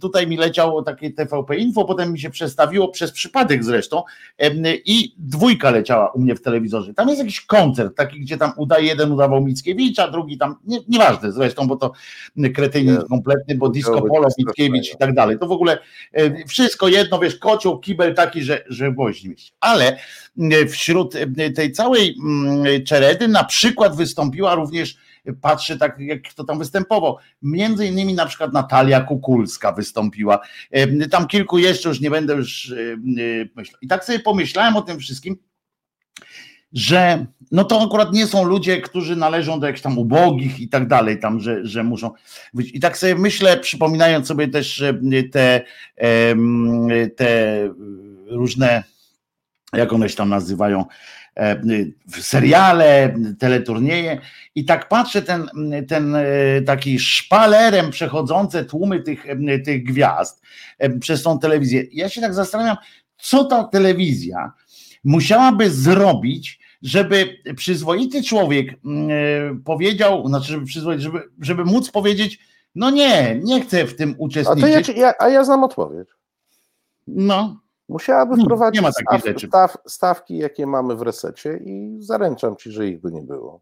tutaj mi leciało takie TVP Info, potem mi się przestawiło przez przypadek zresztą i dwójka leciała u mnie w telewizorze. Tam jest jakiś koncert taki, gdzie tam udaje, jeden udawał Mickiewicza, drugi tam, nie, nieważne zresztą, bo to kretynizm kompletny, bo disco polo, Mickiewicz i tak dalej. To w ogóle wszystko jedno, wiesz, kocioł, kibel taki, że, że woźni. Ale wśród tej całej mm, czeredy na przykład wystąpiła również patrzę tak, jak kto tam występował. Między innymi na przykład Natalia Kukulska wystąpiła. Tam kilku jeszcze już nie będę już myślał. I tak sobie pomyślałem o tym wszystkim, że no to akurat nie są ludzie, którzy należą do jakichś tam ubogich i tak dalej, tam, że, że muszą być. I tak sobie myślę, przypominając sobie też te, te różne, jak one się tam nazywają, e, seriale, teleturnieje i tak patrzę ten, ten e, taki szpalerem przechodzące tłumy tych, tych gwiazd e, przez tą telewizję. Ja się tak zastanawiam, co ta telewizja musiałaby zrobić, żeby przyzwoity człowiek powiedział, znaczy żeby przyzwoity, żeby, żeby móc powiedzieć, no nie, nie chcę w tym uczestniczyć. A, ja, a ja znam odpowiedź. No. Musiałaby hmm, wprowadzić staw, staw, stawki, jakie mamy w resecie i zaręczam ci, że ich by nie było.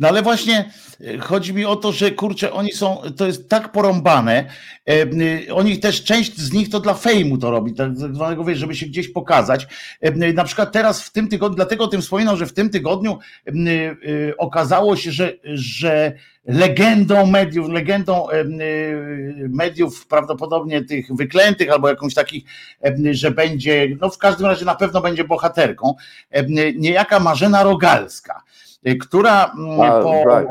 No ale właśnie e, chodzi mi o to, że kurczę, oni są, to jest tak porąbane, e, oni też, część z nich to dla fejmu to robi, tak zwanego, wiesz, żeby się gdzieś pokazać. E, na przykład teraz w tym tygodniu, dlatego o tym wspominał, że w tym tygodniu e, okazało się, że, że legendą mediów, legendą e, mediów prawdopodobnie tych wyklętych albo jakąś takich, że będzie, no w każdym razie na pewno będzie bohaterką, niejaka Marzena Rogalska Y, która mm, po tak.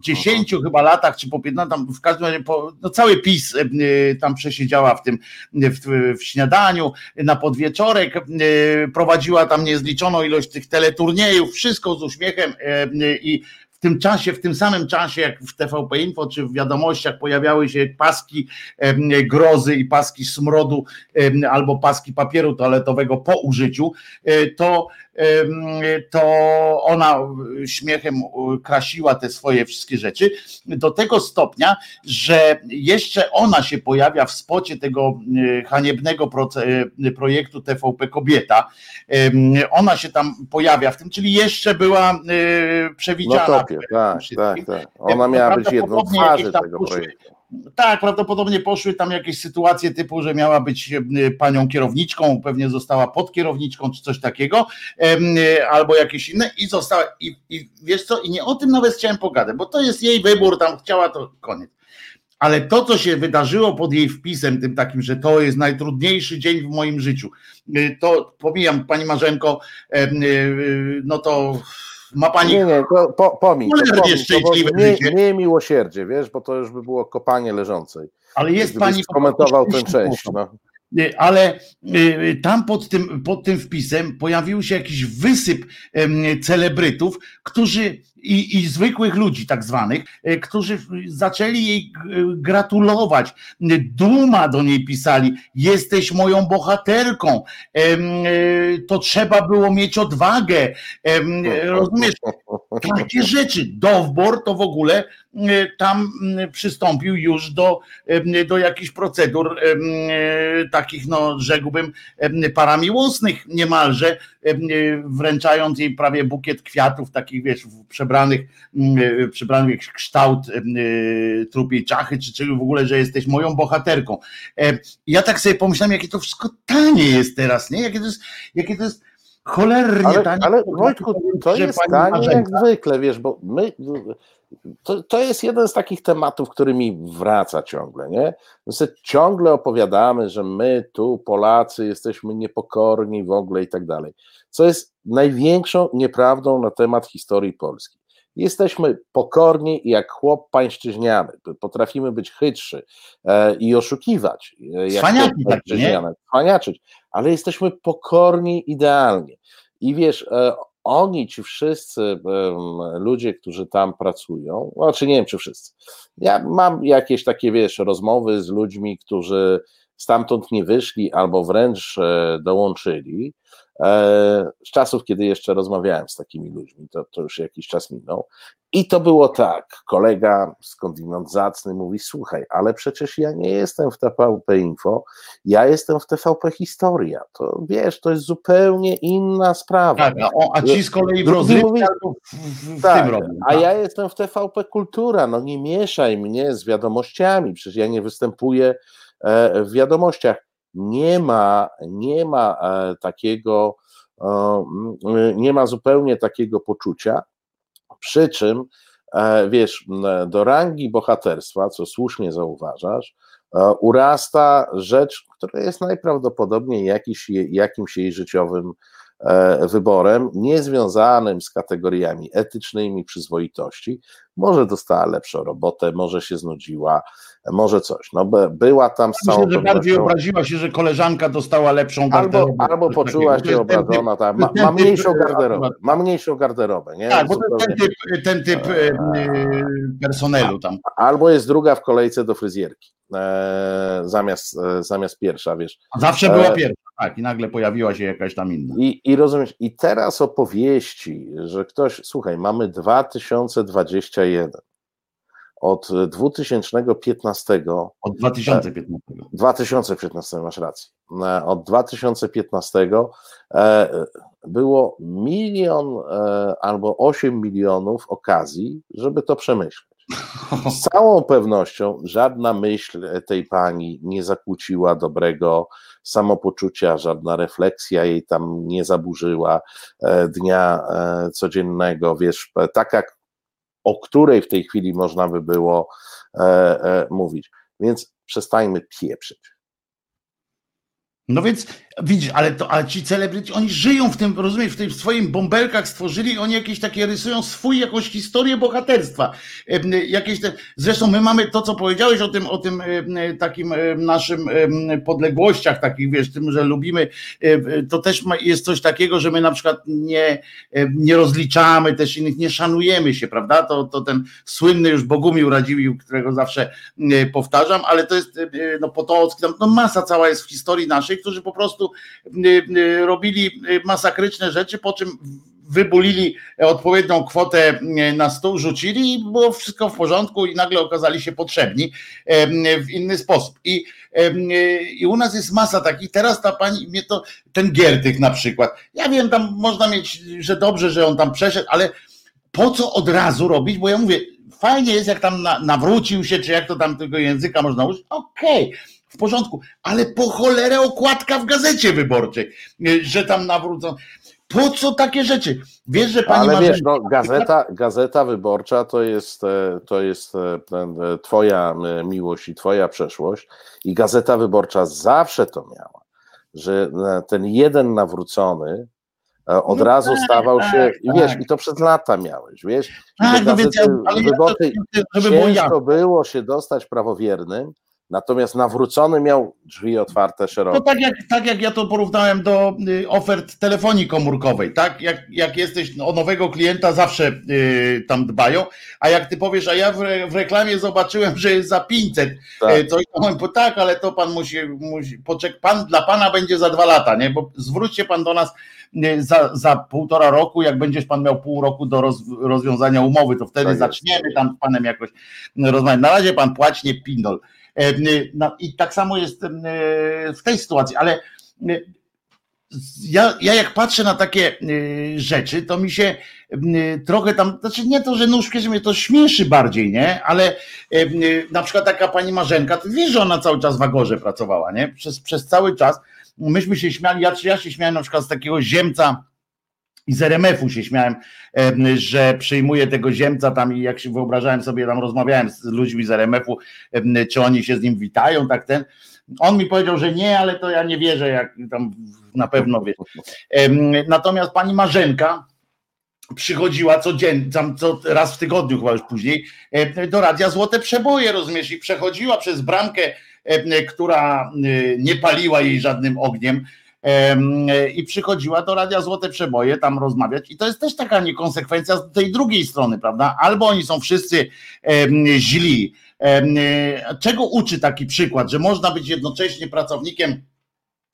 dziesięciu chyba latach, czy po 15, tam w każdym razie po, no cały PiS y, tam przesiedziała w tym w, w śniadaniu, na podwieczorek, y, prowadziła tam niezliczoną ilość tych teleturniejów, wszystko z uśmiechem i tym czasie, w tym samym czasie, jak w TVP Info czy w wiadomościach pojawiały się paski grozy i paski smrodu albo paski papieru toaletowego po użyciu, to to ona śmiechem krasiła te swoje wszystkie rzeczy do tego stopnia, że jeszcze ona się pojawia w spocie tego haniebnego projektu TVP Kobieta. Ona się tam pojawia w tym, czyli jeszcze była przewidziana. No topie, tak, tak, tak. Ona miała być jedną z twarzy tego projektu Tak, prawdopodobnie poszły tam jakieś sytuacje typu, że miała być panią kierowniczką, pewnie została podkierowniczką czy coś takiego, albo jakieś inne i została. I, I wiesz co, i nie o tym nawet chciałem pogadać, bo to jest jej wybór, tam chciała to koniec. Ale to, co się wydarzyło pod jej wpisem, tym takim, że to jest najtrudniejszy dzień w moim życiu, to pomijam, pani Marzenko, no to ma pani. Nie, nie, to po, pomij. To, pomij to, nie, nie miłosierdzie, wiesz, bo to już by było kopanie leżącej. Ale jest pani. komentował tę część. No. Ale y, tam pod tym, pod tym wpisem pojawił się jakiś wysyp celebrytów, którzy i, i zwykłych ludzi, tak zwanych, e, którzy zaczęli jej gratulować. Duma do niej pisali: Jesteś moją bohaterką. E, to trzeba było mieć odwagę. Rozumiesz? Takie rzeczy. Dowbor to w ogóle e, tam przystąpił już do, do jakichś procedur takich, no rzekłbym, paramiłosnych niemalże, wręczając jej prawie bukiet kwiatów, takich wiesz, przebranych przybranych, jakiś kształt y, trupiej czachy, czy, czy w ogóle, że jesteś moją bohaterką. E, ja tak sobie pomyślałem, jakie to wszystko tanie jest teraz, nie? Jakie to jest, jakie to jest cholernie ale, tanie. Ale Wojtku, to jest tanie jak zwykle, wiesz, bo my, to, to jest jeden z takich tematów, który mi wraca ciągle, nie? My sobie ciągle opowiadamy, że my tu, Polacy, jesteśmy niepokorni w ogóle i tak dalej, co jest największą nieprawdą na temat historii Polski. Jesteśmy pokorni jak chłop pańszczyźniany. Potrafimy być chytrzy e, i oszukiwać. E, Cwaniaki nie? Cwaniaczyć, ale jesteśmy pokorni idealnie. I wiesz, e, oni, ci wszyscy ludzie, którzy tam pracują, znaczy nie wiem, czy wszyscy. Ja mam jakieś takie, wiesz, rozmowy z ludźmi, którzy stamtąd nie wyszli albo wręcz dołączyli z czasów, kiedy jeszcze rozmawiałem z takimi ludźmi, to, to już jakiś czas minął. I to było tak, kolega skądinąd zacny mówi, słuchaj, ale przecież ja nie jestem w TVP Info, ja jestem w TVP Historia, to wiesz, to jest zupełnie inna sprawa. Tak, a, a ci z kolei w rozrywce w, w tak, tym robią, tak? A ja jestem w TVP Kultura, no nie mieszaj mnie z wiadomościami, przecież ja nie występuję e, w wiadomościach nie ma, nie ma e, takiego, e, nie ma zupełnie takiego poczucia, przy czym e, wiesz, do rangi bohaterstwa, co słusznie zauważasz, urasta rzecz, która jest najprawdopodobniej jakiś, jakimś jej życiowym wyborem, niezwiązanym z kategoriami etycznymi, przyzwoitości. Może dostała lepszą robotę, może się znudziła, może coś. No, była tam z całą Myślę, że bardziej obraziła się, że koleżanka dostała lepszą garderobę. Albo, albo poczuła się obrażona, tak. ma, ma mniejszą garderobę. Ma mniejszą garderobę. Nie? Tak, bo to ten typ, ten typ e, personelu tam. Albo jest druga w kolejce do fryzjerki. E, zamiast, e, zamiast pierwsza, wiesz. Zawsze była e, pierwsza, tak, i nagle pojawiła się jakaś tam inna. I, I rozumiesz, i teraz opowieści, że ktoś, słuchaj, mamy 2021 od 2015. Od 2015. 2015, masz rację. Od 2015 e, było milion albo 8 milionów okazji, żeby to przemyśleć. Z całą pewnością żadna myśl tej pani nie zakłóciła dobrego samopoczucia, żadna refleksja jej tam nie zaburzyła dnia codziennego. Wiesz, taka o której w tej chwili można by było e, e, mówić. Więc przestańmy pieprzyć. No więc widzisz, ale, to, ale ci celebryci, oni żyją w tym, rozumiesz, w tym swoim bąbelkach stworzyli, oni jakieś takie rysują swój jakąś historię bohaterstwa. Jakieś te, zresztą my mamy to, co powiedziałeś o tym, o tym takim naszym podległościach, takich wiesz, tym, że lubimy, to też jest coś takiego, że my na przykład nie, nie rozliczamy też innych, nie szanujemy się, prawda? To, to ten słynny już Bogumił Radziwił, którego zawsze powtarzam, ale to jest no Potocki, tam no masa cała jest w historii naszej, którzy po prostu y, y, robili y, masakryczne rzeczy, po czym wybulili odpowiednią kwotę na stół, rzucili i było wszystko w porządku i nagle okazali się potrzebni w inny sposób. I, i u nas jest masa takich, teraz ta pani, mnie to, ten Giertych na przykład, ja wiem, tam można mieć, że dobrze, że on tam przeszedł, ale po co od razu robić, bo ja mówię, fajnie jest, jak tam na, nawrócił się, czy jak to tam tego języka można użyć, okej, w porządku, ale po cholerę okładka w gazecie wyborczej, y, że tam nawrócą. Po co takie rzeczy? Wiesz, że pani Ale wiesz, no, gazeta, gazeta wyborcza to jest, e, to jest e, e, twoja e, miłość i twoja przeszłość i gazeta wyborcza zawsze to miała, że e, ten jeden nawrócony e, od No razu tak, stawał tak, się, i wiesz, tak. i to przez lata miałeś, wiesz, Tak, no więc ja, ale ja to, żeby było ciężko było się dostać prawowiernym, natomiast nawrócony miał drzwi otwarte To szeroko. tak jak, tak jak ja to porównałem do y, ofert telefonii komórkowej, tak? Jak, jak jesteś o nowego klienta, zawsze y, tam dbają, a jak ty powiesz, a ja w, re, w reklamie zobaczyłem, że jest za 500, Tak. tak. coś tam, bo tak, ale to pan musi, musi poczek, pan dla pana będzie za dwa lata, nie? Bo zwróćcie pan do nas y, za, za półtora roku, jak będziesz pan miał pół roku do roz, rozwiązania umowy, to wtedy Tak zaczniemy tam z panem jakoś rozmawiać. Na razie pan płać, nie pindol. Y, no I tak samo jest y, w tej sytuacji, ale y, ja, ja jak patrzę na takie rzeczy, to mi się trochę tam, znaczy nie to, że nóżkę, że mnie to śmieszy bardziej, nie? Ale na przykład taka pani Marzenka, ty wiesz, że ona cały czas w Agorze pracowała, nie? Przez, przez cały czas. Myśmy się śmiali, ja, ja się śmiałem na przykład z takiego ziemca, i z RMF-u się śmiałem, em, że przyjmuję tego ziemca tam i jak się wyobrażałem sobie, tam rozmawiałem z ludźmi z RMF-u, czy oni się z nim witają, tak ten. On mi powiedział, że nie, ale to ja nie wierzę, jak tam na pewno wie. Natomiast pani Marzenka przychodziła codziennie, tam co raz w tygodniu chyba już później, do Radia Złote Przeboje, rozumiesz, i przechodziła przez bramkę, która y, nie paliła jej żadnym ogniem, Em, i przychodziła do Radia Złote Przeboje tam rozmawiać i to jest też taka niekonsekwencja z tej drugiej strony, prawda? Albo oni są wszyscy źli. E, czego uczy taki przykład, że można być jednocześnie pracownikiem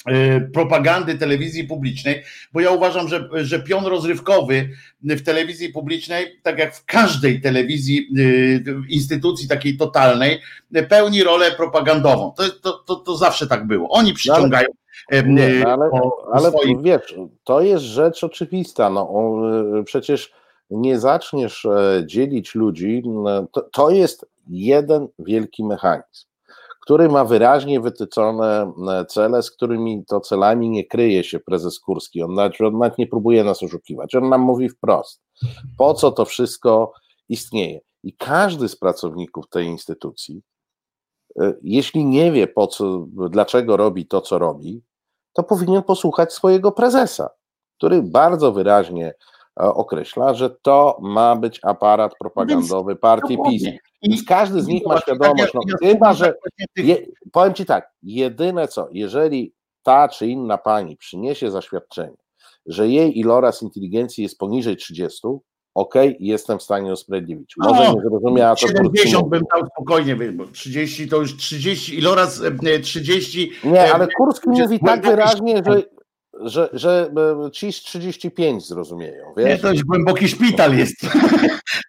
e, propagandy telewizji publicznej, bo ja uważam, że, że pion rozrywkowy w telewizji publicznej, tak jak w każdej telewizji, e, instytucji takiej totalnej, pełni rolę propagandową. To, to, to, to zawsze tak było. Oni przyciągają em, Nie, no ale, ale swoich- wiesz, to jest rzecz oczywista. No, e, przecież nie zaczniesz e, dzielić ludzi. To, to jest jeden wielki mechanizm, który ma wyraźnie wytyczone cele, z którymi to celami nie kryje się prezes Kurski. On nawet, on nawet nie próbuje nas oszukiwać. On nam mówi wprost, po co to wszystko istnieje. I każdy z pracowników tej instytucji, e, jeśli nie wie, po co, dlaczego robi to, co robi, to powinien posłuchać swojego prezesa, który bardzo wyraźnie e, określa, że to ma być aparat propagandowy partii PiS. Więc każdy z nich ma świadomość, no, chyba, że je, powiem ci tak, jedyne co, jeżeli ta czy inna pani przyniesie zaświadczenie, że jej iloraz inteligencji jest poniżej 30, okej, jestem w stanie usprawiedliwić. Może No, nie zrozumiała to 70 bym dał spokojnie, bo 30 to już 30, iloraz e, 30. Nie, e, ale Kurski mówi tak wyraźnie, że, że, że e, ci z 35 zrozumieją, Nie, wiesz? to już głęboki szpital jest.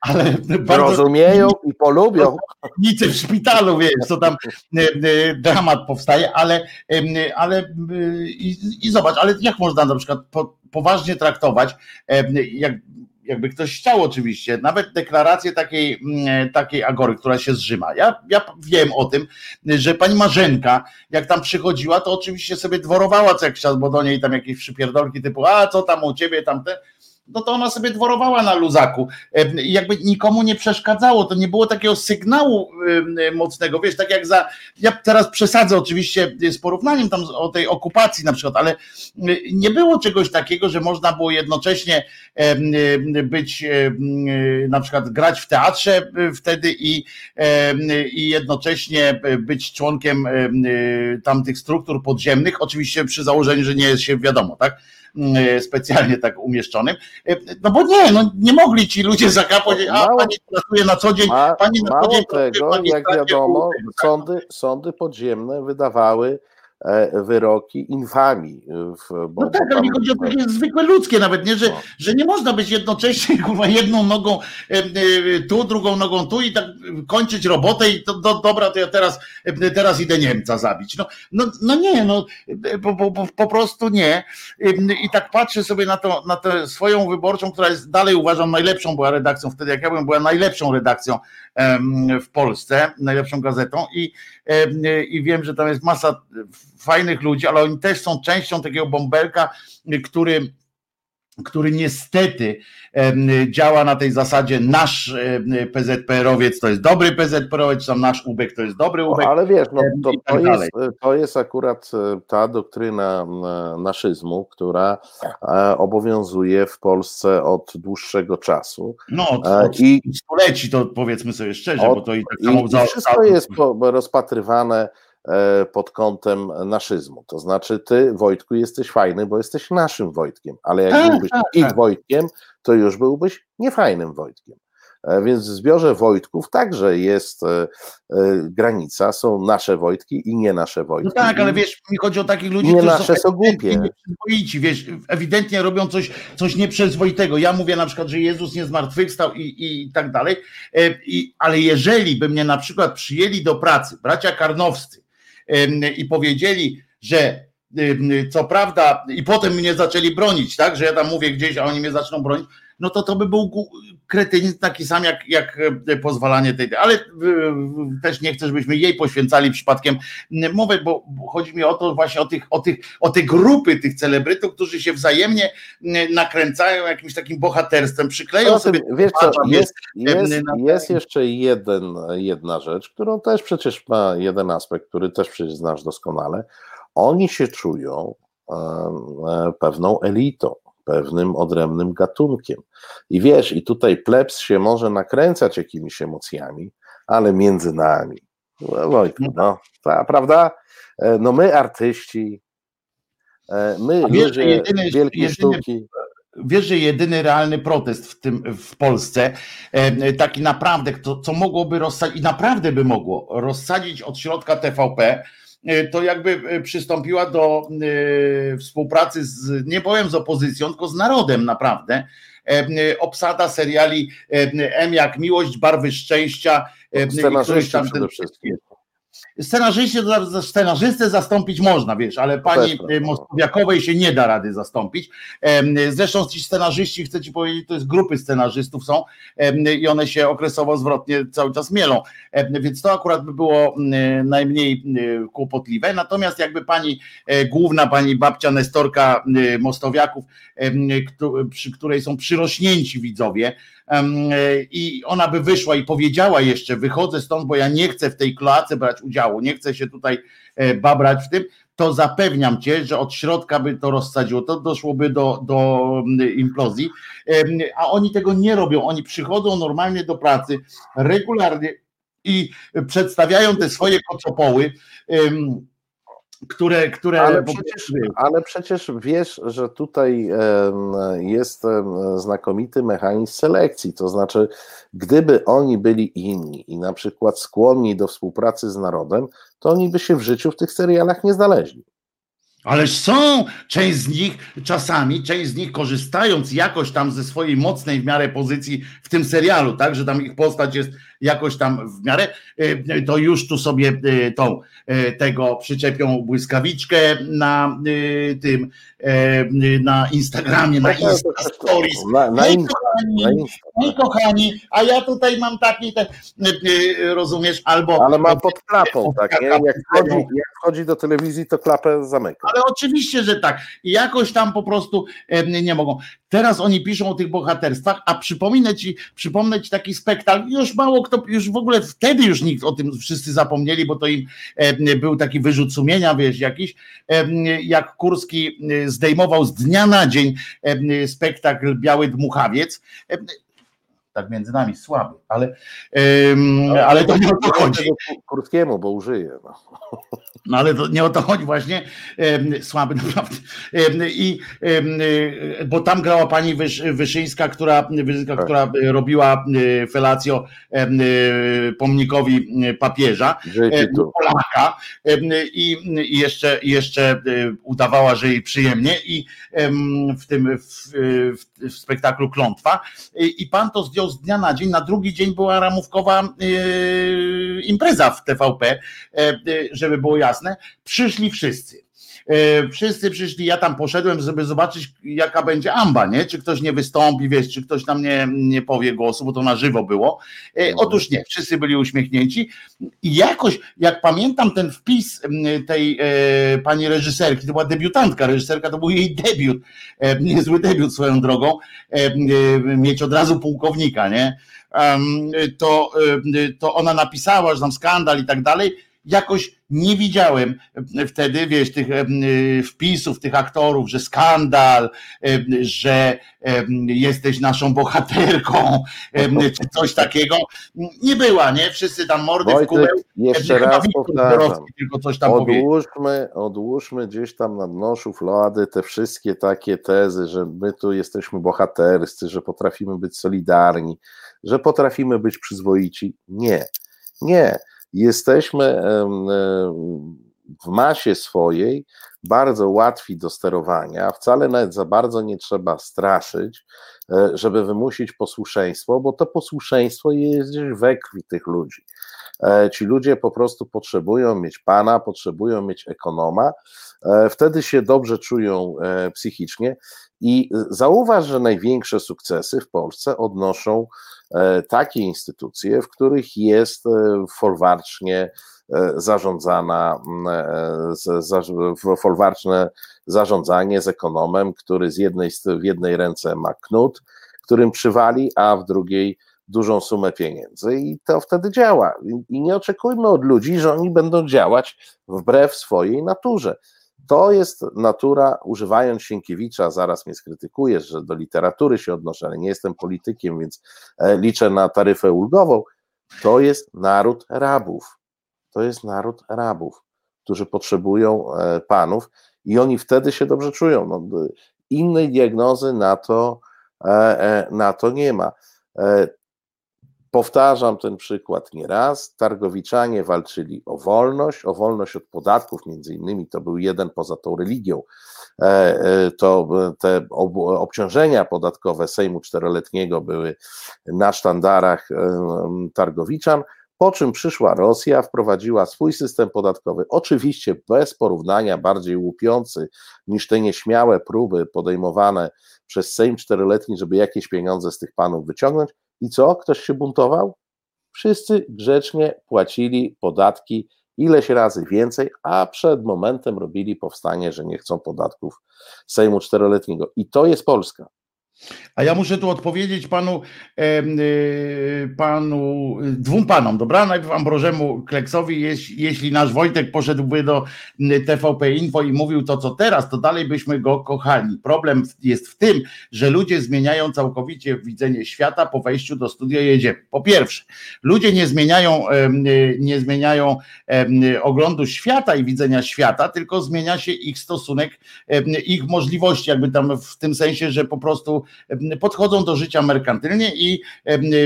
Ale bardzo Zrozumieją i polubią. nic w szpitalu, wiesz, co tam e, e, dramat powstaje, ale, ale e, i, i zobacz, ale jak można na przykład po, poważnie traktować, jak, jakby ktoś chciał oczywiście, nawet deklarację takiej, mm, takiej agory, która się zrzyma. Ja, ja wiem o tym, że pani Marzenka, jak tam przychodziła, to oczywiście sobie dworowała co jakiś czas, bo do niej tam jakieś przypierdolki typu, a co tam u ciebie, tamte, no to ona sobie dworowała na luzaku E, i jakby nikomu nie przeszkadzało, to nie było takiego sygnału e, mocnego, wiesz, tak jak za, ja teraz przesadzę oczywiście z porównaniem tam o tej okupacji na przykład, ale e, nie było czegoś takiego, że można było jednocześnie e, e, być, e, e, na przykład grać w teatrze e, wtedy i, e, i jednocześnie być członkiem e, e, tamtych struktur podziemnych, oczywiście przy założeniu, że nie jest się wiadomo, tak? E, specjalnie tak umieszczonym. E, No bo nie, no nie mogli ci ludzie zakapać, a Mało- pani pracuje na co dzień, Ma, pani na co dzień pracuje tego, jak magistracie wiadomo, sądy, sądy podziemne wydawały wyroki infamii. W, bo, No tak, ale mi chodzi o takie zwykłe ludzkie nawet, nie, że, No. że nie można być jednocześnie kurwa jedną nogą e, e, tu, drugą nogą tu i tak kończyć robotę i to, do, dobra, to ja teraz, teraz idę Niemca zabić. No, no, no nie, no po, po, po prostu nie. I tak patrzę sobie na to, na tę swoją wyborczą, która jest dalej uważam najlepszą była redakcją wtedy, jak ja byłem, była najlepszą redakcją w Polsce, najlepszą gazetą i, i wiem, że tam jest masa fajnych ludzi, ale oni też są częścią takiego bąbelka, który który niestety działa na tej zasadzie nasz PZPR-owiec to jest dobry PZPR-owiec, tam nasz UBEK to jest dobry UBEK. ale wiesz, no, to, tak to, jest, to jest akurat e, ta doktryna naszyzmu, która e, obowiązuje w Polsce od dłuższego czasu. No, od, e, od I stuleci to powiedzmy sobie szczerze, od, bo to i tak samo... I wszystko jest rozpatrywane E, pod kątem naszyzmu. To znaczy, ty, Wojtku, jesteś fajny, bo jesteś naszym Wojtkiem, ale jak tak, byłbyś tak, ich tak. Wojtkiem, to już byłbyś niefajnym Wojtkiem. E, więc w zbiorze Wojtków także jest e, granica, są nasze Wojtki i nie nasze Wojtki. No tak, ale wiesz, mi chodzi o takich ludzi, nie którzy nasze są, są głupie. nieprzyzwoici, wiesz, ewidentnie robią coś, coś nieprzyzwoitego. Ja mówię na przykład, że Jezus nie zmartwychwstał i, i tak dalej, i, ale jeżeli by mnie na przykład przyjęli do pracy bracia Karnowscy, i powiedzieli, że co prawda, i potem mnie zaczęli bronić, tak, że ja tam mówię gdzieś, a oni mnie zaczną bronić, no to to by był kretynizm taki sam jak, jak e, pozwalanie tej, ale też nie chcę, żebyśmy jej poświęcali przypadkiem mówię, bo chodzi mi o to właśnie o tych, o tych, o te grupy tych celebrytów, którzy się wzajemnie nakręcają jakimś takim bohaterstwem, przykleją no, sobie. Wiesz co, jest, jest, jest jeszcze jeden, jedna rzecz, którą też przecież ma jeden aspekt, który też przecież znasz doskonale. Oni się czują e, e, pewną elitą pewnym odrębnym gatunkiem. I wiesz, i tutaj plebs się może nakręcać jakimiś emocjami, ale między nami. No, Wojtku, no, prawda? E, no my artyści, e, my wiesz, ludzie jedyny, wielkiej jedyny, sztuki. Wiesz, że jedyny realny protest w tym w Polsce, e, taki naprawdę, to, co mogłoby rozsadzić, i naprawdę by mogło rozsadzić od środka TVP, to jakby e, przystąpiła do e, współpracy z, nie powiem z opozycją, tylko z narodem naprawdę. Obsada seriali M jak Miłość, Barwy Szczęścia. Scenarzyści przede wszystkim. Scenarzystę, scenarzystę zastąpić można, wiesz, ale pani Mostowiakowej się nie da rady zastąpić. Zresztą ci scenarzyści, chcę ci powiedzieć, to jest grupy scenarzystów są i one się okresowo zwrotnie cały czas mielą, więc to akurat by było najmniej kłopotliwe. Natomiast jakby pani e, główna, pani babcia Nestorka Mostowiaków, przy której są przyrośnięci widzowie, i ona by wyszła i powiedziała jeszcze, wychodzę stąd, bo ja nie chcę w tej kloace brać udziału, nie chcę się tutaj e, babrać w tym, to zapewniam cię, że od środka by to rozsadziło, to doszłoby do, do implozji, a oni tego nie robią, oni przychodzą normalnie do pracy, regularnie i przedstawiają te swoje kocopoły, które, które ale, przecież, ale przecież wiesz, że tutaj jest znakomity mechanizm selekcji, to znaczy, gdyby oni byli inni i na przykład skłonni do współpracy z narodem, to oni by się w życiu w tych serialach nie znaleźli. Ależ są! Część z nich czasami, część z nich korzystając jakoś tam ze swojej mocnej w miarę pozycji w tym serialu, tak, że tam ich postać jest jakoś tam w miarę, e, to już tu sobie e, tą e, tego przyczepią błyskawiczkę na tym na Instagramie, na Insta Stories. Na, na, kochani, no kochani, a ja tutaj mam taki, te, rozumiesz, albo... Ale ma pod klapą, tak, nie? Jak wchodzi, jak wchodzi do telewizji, to klapę zamyka. Ale oczywiście, że tak. I jakoś tam po prostu nie mogą. Teraz oni piszą o tych bohaterstwach, a przypomnę ci, przypomnę ci taki spektakl, już mało kto, już w ogóle wtedy już nikt o tym wszyscy zapomnieli, bo to im był taki wyrzut sumienia, wiesz, jakiś, jak Kurski zdejmował z dnia na dzień spektakl Biały Dmuchawiec tak między nami słaby, ale, um, ale to nie o to chodzi. Kurskiemu, bo użyje. No. no ale to nie o to chodzi właśnie, słaby naprawdę. I bo tam grała pani Wysz, Wyszyńska, która, Wyszyńska, tak. która robiła felacjo pomnikowi papieża, Polaka i, i jeszcze, jeszcze udawała, że jej przyjemnie i w tym w, w, spektaklu Klątwa i pan to zdjął z dnia na dzień, na drugi dzień była ramówkowa impreza w TVP, żeby było jasne, przyszli wszyscy. E, wszyscy przyszli, ja tam poszedłem, żeby zobaczyć, jaka będzie amba, nie? Czy ktoś nie wystąpi, wiesz, czy ktoś tam nie, nie powie głosu, bo to na żywo było. E, mhm. Otóż nie, wszyscy byli uśmiechnięci. I jakoś, jak pamiętam ten wpis tej e, pani reżyserki, to była debiutantka, reżyserka to był jej debiut, e, niezły debiut swoją drogą, e, e mieć od razu pułkownika, nie? To, to ona napisała, że tam skandal i tak dalej jakoś nie widziałem wtedy, wiesz, tych wpisów, tych aktorów, że skandal, że jesteś naszą bohaterką, czy coś takiego. Nie była, nie? Wszyscy tam mordy Wojtek, w kubeł. Jeszcze raz powtarzam, tylko coś tam odłóżmy, odłóżmy gdzieś tam na dno szuflady te wszystkie takie tezy, że my tu jesteśmy bohaterscy, że potrafimy być solidarni, że potrafimy być przyzwoici. Nie, nie jesteśmy w masie swojej bardzo łatwi do sterowania, wcale nawet za bardzo nie trzeba straszyć, e, żeby wymusić posłuszeństwo, bo to posłuszeństwo jest gdzieś we krwi tych ludzi. E, ci ludzie po prostu potrzebują mieć pana, potrzebują mieć ekonoma, e, wtedy się dobrze czują psychicznie i zauważ, że największe sukcesy w Polsce odnoszą takie instytucje, w których jest e, folwarcznie e, zarządzana, folwarczne zarządzanie z ekonomem, który z jednej, w jednej ręce ma knut, którym przywali, a w drugiej dużą sumę pieniędzy i to wtedy działa. I nie oczekujmy od ludzi, że oni będą działać wbrew swojej naturze. To jest natura, używając Sienkiewicza, zaraz mnie skrytykujesz, że do literatury się odnoszę, ale nie jestem politykiem, więc e, liczę na taryfę ulgową. To jest naród rabów. To jest naród rabów, którzy potrzebują e, panów i oni wtedy się dobrze czują. No, innej diagnozy na to, e, na to nie ma. Powtarzam ten przykład nieraz. Targowiczanie walczyli o wolność, o wolność od podatków, między innymi to był jeden poza tą religią. E, e, to te obciążenia podatkowe Sejmu Czteroletniego były na sztandarach e, Targowiczan. Po czym przyszła Rosja, wprowadziła swój system podatkowy, oczywiście bez porównania bardziej łupiący niż te nieśmiałe próby podejmowane przez Sejm Czteroletni, żeby jakieś pieniądze z tych panów wyciągnąć. I co? Ktoś się buntował? Wszyscy grzecznie płacili podatki ileś razy więcej, a przed momentem robili powstanie, że nie chcą podatków Sejmu Czteroletniego. I to jest Polska. A ja muszę tu odpowiedzieć panu, e, panu dwóm panom, dobra? Najpierw Ambrożemu Kleksowi, jeśli nasz Wojtek poszedłby do TVP Info i mówił to, co teraz, to dalej byśmy go kochali. Problem jest w tym, że ludzie zmieniają całkowicie widzenie świata po wejściu do studia jedziemy. Po pierwsze, ludzie nie zmieniają, nie zmieniają oglądu świata i widzenia świata, tylko zmienia się ich stosunek, ich możliwości, jakby tam w tym sensie, że po prostu podchodzą do życia merkantylnie i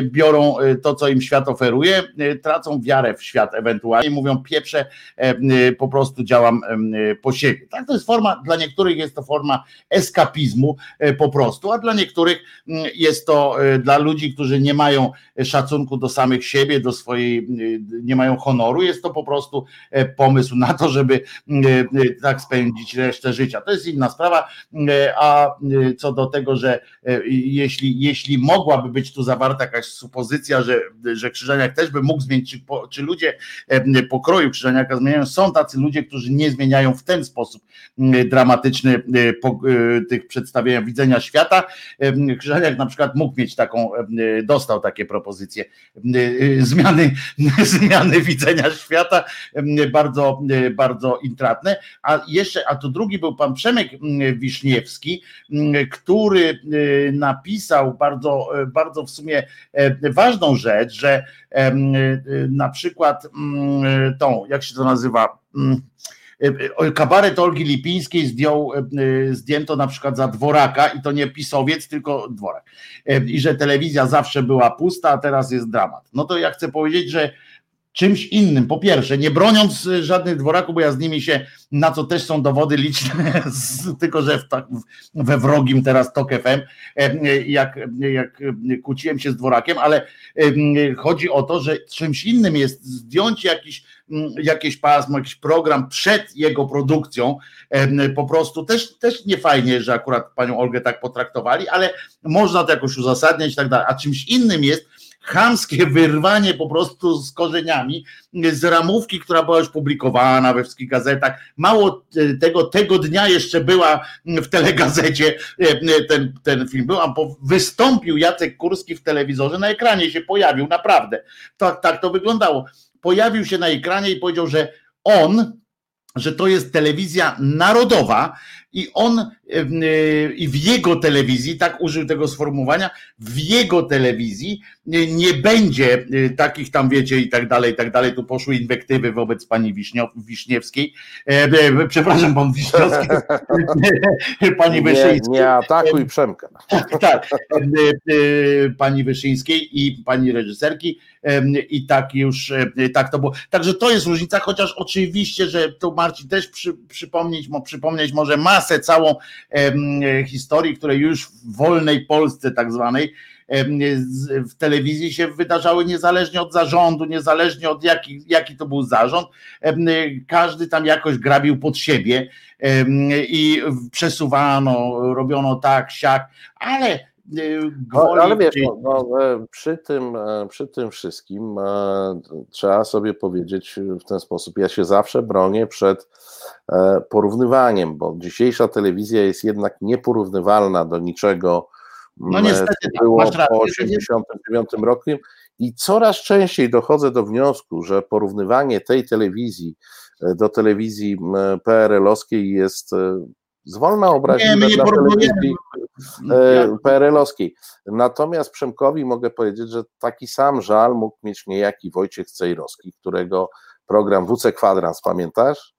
biorą e, to, co im świat oferuje, e, tracą wiarę w świat ewentualnie, mówią pieprze, po prostu działam po siebie. Tak, to jest forma, dla niektórych jest to forma eskapizmu e, po prostu, a dla niektórych jest to dla ludzi, którzy nie mają szacunku do samych siebie, do swojej, nie mają honoru, jest to po prostu pomysł na to, żeby tak spędzić resztę życia. To jest inna sprawa, a co do tego, że E, jeśli, jeśli mogłaby być tu zawarta jakaś supozycja, że, że Krzyżaniak też by mógł zmienić, czy, czy ludzie e, pokroju Krzyżaniaka zmieniają, są tacy ludzie, którzy nie zmieniają w ten sposób dramatyczny e, tych przedstawienia widzenia świata. Krzyżaniak na przykład mógł mieć taką, dostał takie propozycje zmiany, zmiany widzenia świata, bardzo, bardzo intratne. A jeszcze, a tu drugi był pan Przemek Wiszniewski, który napisał bardzo, bardzo w sumie e, ważną rzecz, że e, na przykład mm, tą, jak się to nazywa, mm, e, kabaret Olgi Lipińskiej zdjął, zdjęto na przykład za dworaka i to nie pisowiec, tylko dworak. I że telewizja zawsze była pusta, a teraz jest dramat. No to ja chcę powiedzieć, że czymś innym. Po pierwsze, nie broniąc żadnych dworaków, bo ja z nimi się, na co też są dowody liczne, tylko że w, we wrogim teraz TOK FM, jak, jak kłóciłem się z dworakiem, ale chodzi o to, że czymś innym jest zdjąć jakiś, jakieś pasmo, jakiś program przed jego produkcją, po prostu też, też nie fajnie, że akurat panią Olgę tak potraktowali, ale można to jakoś uzasadniać i tak dalej, a czymś innym jest chamskie wyrwanie po prostu z korzeniami z ramówki, która była już publikowana we wszystkich gazetach. Mało tego, tego dnia jeszcze była w telegazecie e, ten, ten film był, wystąpił Jacek Kurski w telewizorze, na ekranie się pojawił, naprawdę. Tak, tak to wyglądało. Pojawił się na ekranie i powiedział, że on, że to jest telewizja narodowa i on e, i w jego telewizji, tak użył tego sformułowania, w jego telewizji nie będzie e, takich tam, wiecie, i tak dalej, i tak dalej. Tu poszły inwektywy wobec pani Wiśniewskiej. E, przepraszam, pan Wiśniewski, pani Wyszyńskiej. Nie, nie atakuj Przemka. Tak, tak. Pani Wyszyńskiej i pani reżyserki i tak już, tak to było. Także to jest różnica, chociaż oczywiście, że tu Marcin też przy, przypomnieć, przypomnieć może mas masę całą historii, które już w wolnej Polsce tak zwanej w telewizji się wydarzały niezależnie od zarządu, niezależnie od jaki, jaki to był zarząd. Każdy tam jakoś grabił pod siebie i przesuwano, robiono tak, siak, ale no, ale wiesz, no, no, e, przy, tym, e, przy tym wszystkim e, trzeba sobie powiedzieć w ten sposób. Ja się zawsze bronię przed porównywaniem, bo dzisiejsza telewizja jest jednak nieporównywalna do niczego, no niestety, co tak, było tak, po 1989 roku i coraz częściej dochodzę do wniosku, że porównywanie tej telewizji do telewizji PRL-owskiej jest zwolna obraźliwe dla telewizji e, PRL-owskiej. Natomiast Przemkowi mogę powiedzieć, że taki sam żal mógł mieć niejaki Wojciech Cejrowski, którego program WC Kwadrans, pamiętasz?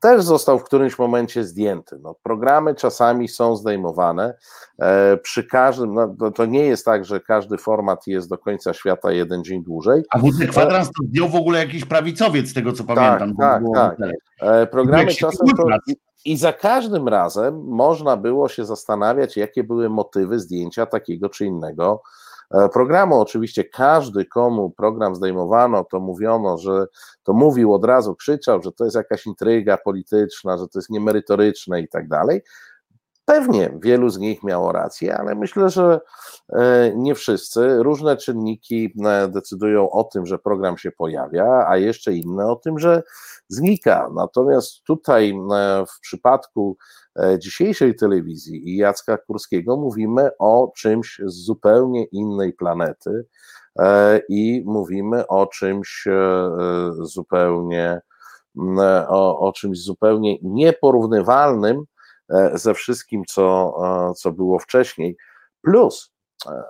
Też został w którymś momencie zdjęty. No, programy czasami są zdejmowane. E, przy każdym, no, to nie jest tak, że każdy format jest do końca świata jeden dzień dłużej. A WC Kwadrans to zdjął w ogóle jakiś prawicowiec, z tego co pamiętam. Tak, tak, tak. E, programy czasem to, i za każdym razem można było się zastanawiać, jakie były motywy zdjęcia takiego czy innego e, programu. Oczywiście każdy, komu program zdejmowano, to mówiono, że to mówił od razu, krzyczał, że to jest jakaś intryga polityczna, że to jest niemerytoryczne i tak dalej. Pewnie wielu z nich miało rację, ale myślę, że e, nie wszyscy. Różne czynniki e, decydują o tym, że program się pojawia, a jeszcze inne o tym, że znika. Natomiast tutaj e, w przypadku dzisiejszej telewizji i Jacka Kurskiego mówimy o czymś z zupełnie innej planety i mówimy o czymś zupełnie o, o czymś zupełnie nieporównywalnym ze wszystkim, co, e, co było wcześniej. Plus, e,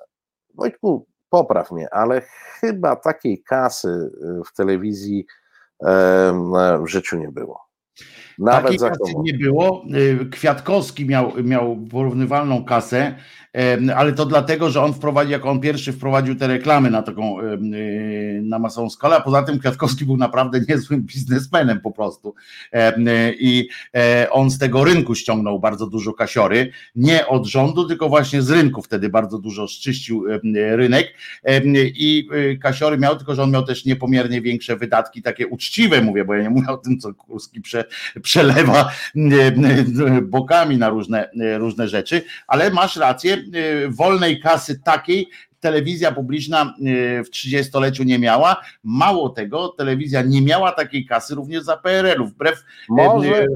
Wojtku, popraw mnie, ale chyba takiej kasy w telewizji w życiu nie było. Nawet Takiej za kasy nie było. Kwiatkowski miał, miał porównywalną kasę ale to dlatego, że on wprowadził, jako on pierwszy wprowadził te reklamy na taką, y, na masową skalę, a poza tym Kwiatkowski był naprawdę niezłym biznesmenem po prostu. I e, on z tego rynku ściągnął bardzo dużo kasiory, nie od rządu, tylko właśnie z rynku wtedy bardzo dużo szczyścił rynek. I y, kasiory miał, tylko że on miał też niepomiernie większe wydatki, takie uczciwe mówię, bo ja nie mówię o tym, co Kurski prze, przelewa bokami na różne, różne rzeczy, ale masz rację, wolnej kasy takiej telewizja publiczna w 30-leciu nie miała. Mało tego, telewizja nie miała takiej kasy również za PRL-u. Wbrew. Może,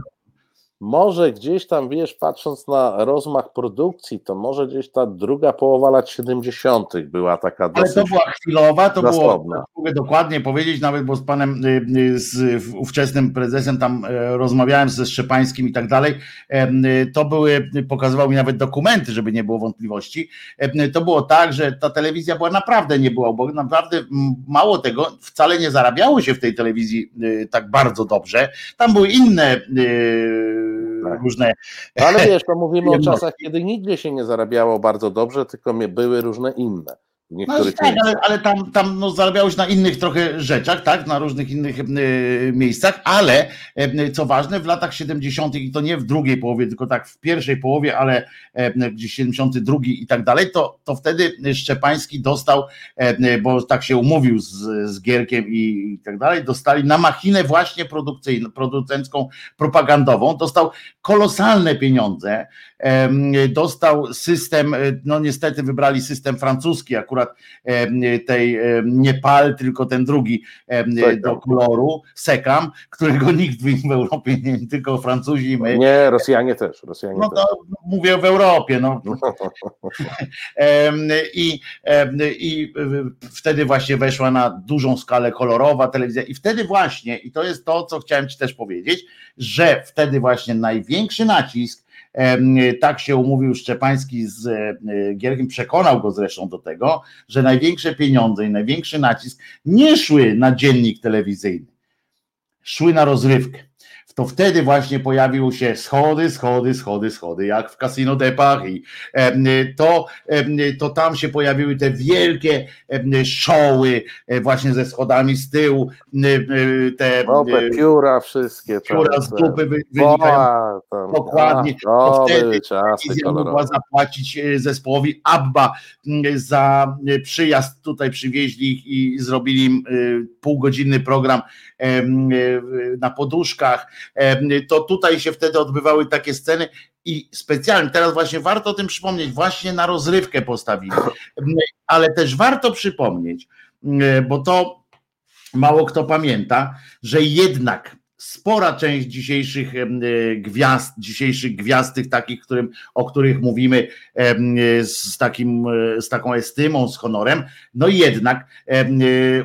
może gdzieś tam, wiesz, patrząc na rozmach produkcji, to może gdzieś ta druga połowa lat 70. była taka dosyć Ale to była chwilowa, to zasobna. było, mogę dokładnie powiedzieć, nawet bo z panem, y, y, z ówczesnym prezesem tam e, rozmawiałem ze Szczepańskim i tak dalej, y, to były, pokazywał mi nawet dokumenty, żeby nie było wątpliwości, to było tak, że ta telewizja była naprawdę nie była, bo naprawdę mało tego, wcale nie zarabiało się w tej telewizji tak bardzo dobrze, tam były inne tak. różne. No ale wiesz, to mówimy o czasach, kiedy nigdzie się nie zarabiało bardzo dobrze, tylko były różne inne. W No, niektórych tak, ale, ale tam, tam no, zarabiałeś na innych trochę rzeczach, tak, na różnych innych e, miejscach, ale e, co ważne, w latach 70. i to nie w drugiej połowie, tylko tak w pierwszej połowie, ale e, gdzieś 72 i tak dalej, to, to wtedy Szczepański dostał, bo tak się umówił z, z Gierkiem i, i tak dalej, dostali na machinę właśnie produkcyjną, producencką, propagandową, dostał kolosalne pieniądze, dostał system, no niestety wybrali system francuski, akurat em, tej nie pal, tylko ten drugi Sekam. do koloru, sekam, którego nikt w Europie nie, tylko Francuzi my. Nie, Rosjanie też. Rosjanie No też. to mówię w Europie, no. Em, I, I wtedy właśnie weszła na dużą skalę kolorowa telewizja i wtedy właśnie, i to jest to, co chciałem Ci też powiedzieć, że wtedy właśnie największy nacisk, tak się umówił Szczepański z e, Gierkiem, przekonał go zresztą do tego, że największe pieniądze i największy nacisk nie szły na dziennik telewizyjny, szły na rozrywkę. To wtedy właśnie pojawiły się schody, schody, schody, schody, jak w Casino de Paris. To, to tam się pojawiły te wielkie showy e, właśnie ze schodami z tyłu, e, te e, pióra wszystkie. pióra z dupy wy- wynikają. Dokładnie. To wtedy mogła zapłacić zespołowi ABBA za przyjazd tutaj przywieźli ich i zrobili im półgodzinny program na poduszkach. To tutaj się wtedy odbywały takie sceny i specjalnie, teraz właśnie warto o tym przypomnieć, właśnie na rozrywkę postawili. Ale też warto przypomnieć, bo to mało kto pamięta, że jednak spora część dzisiejszych e, gwiazd, dzisiejszych gwiazd tych takich, którym, o których mówimy e, z, takim, e, z taką estymą, z honorem, no jednak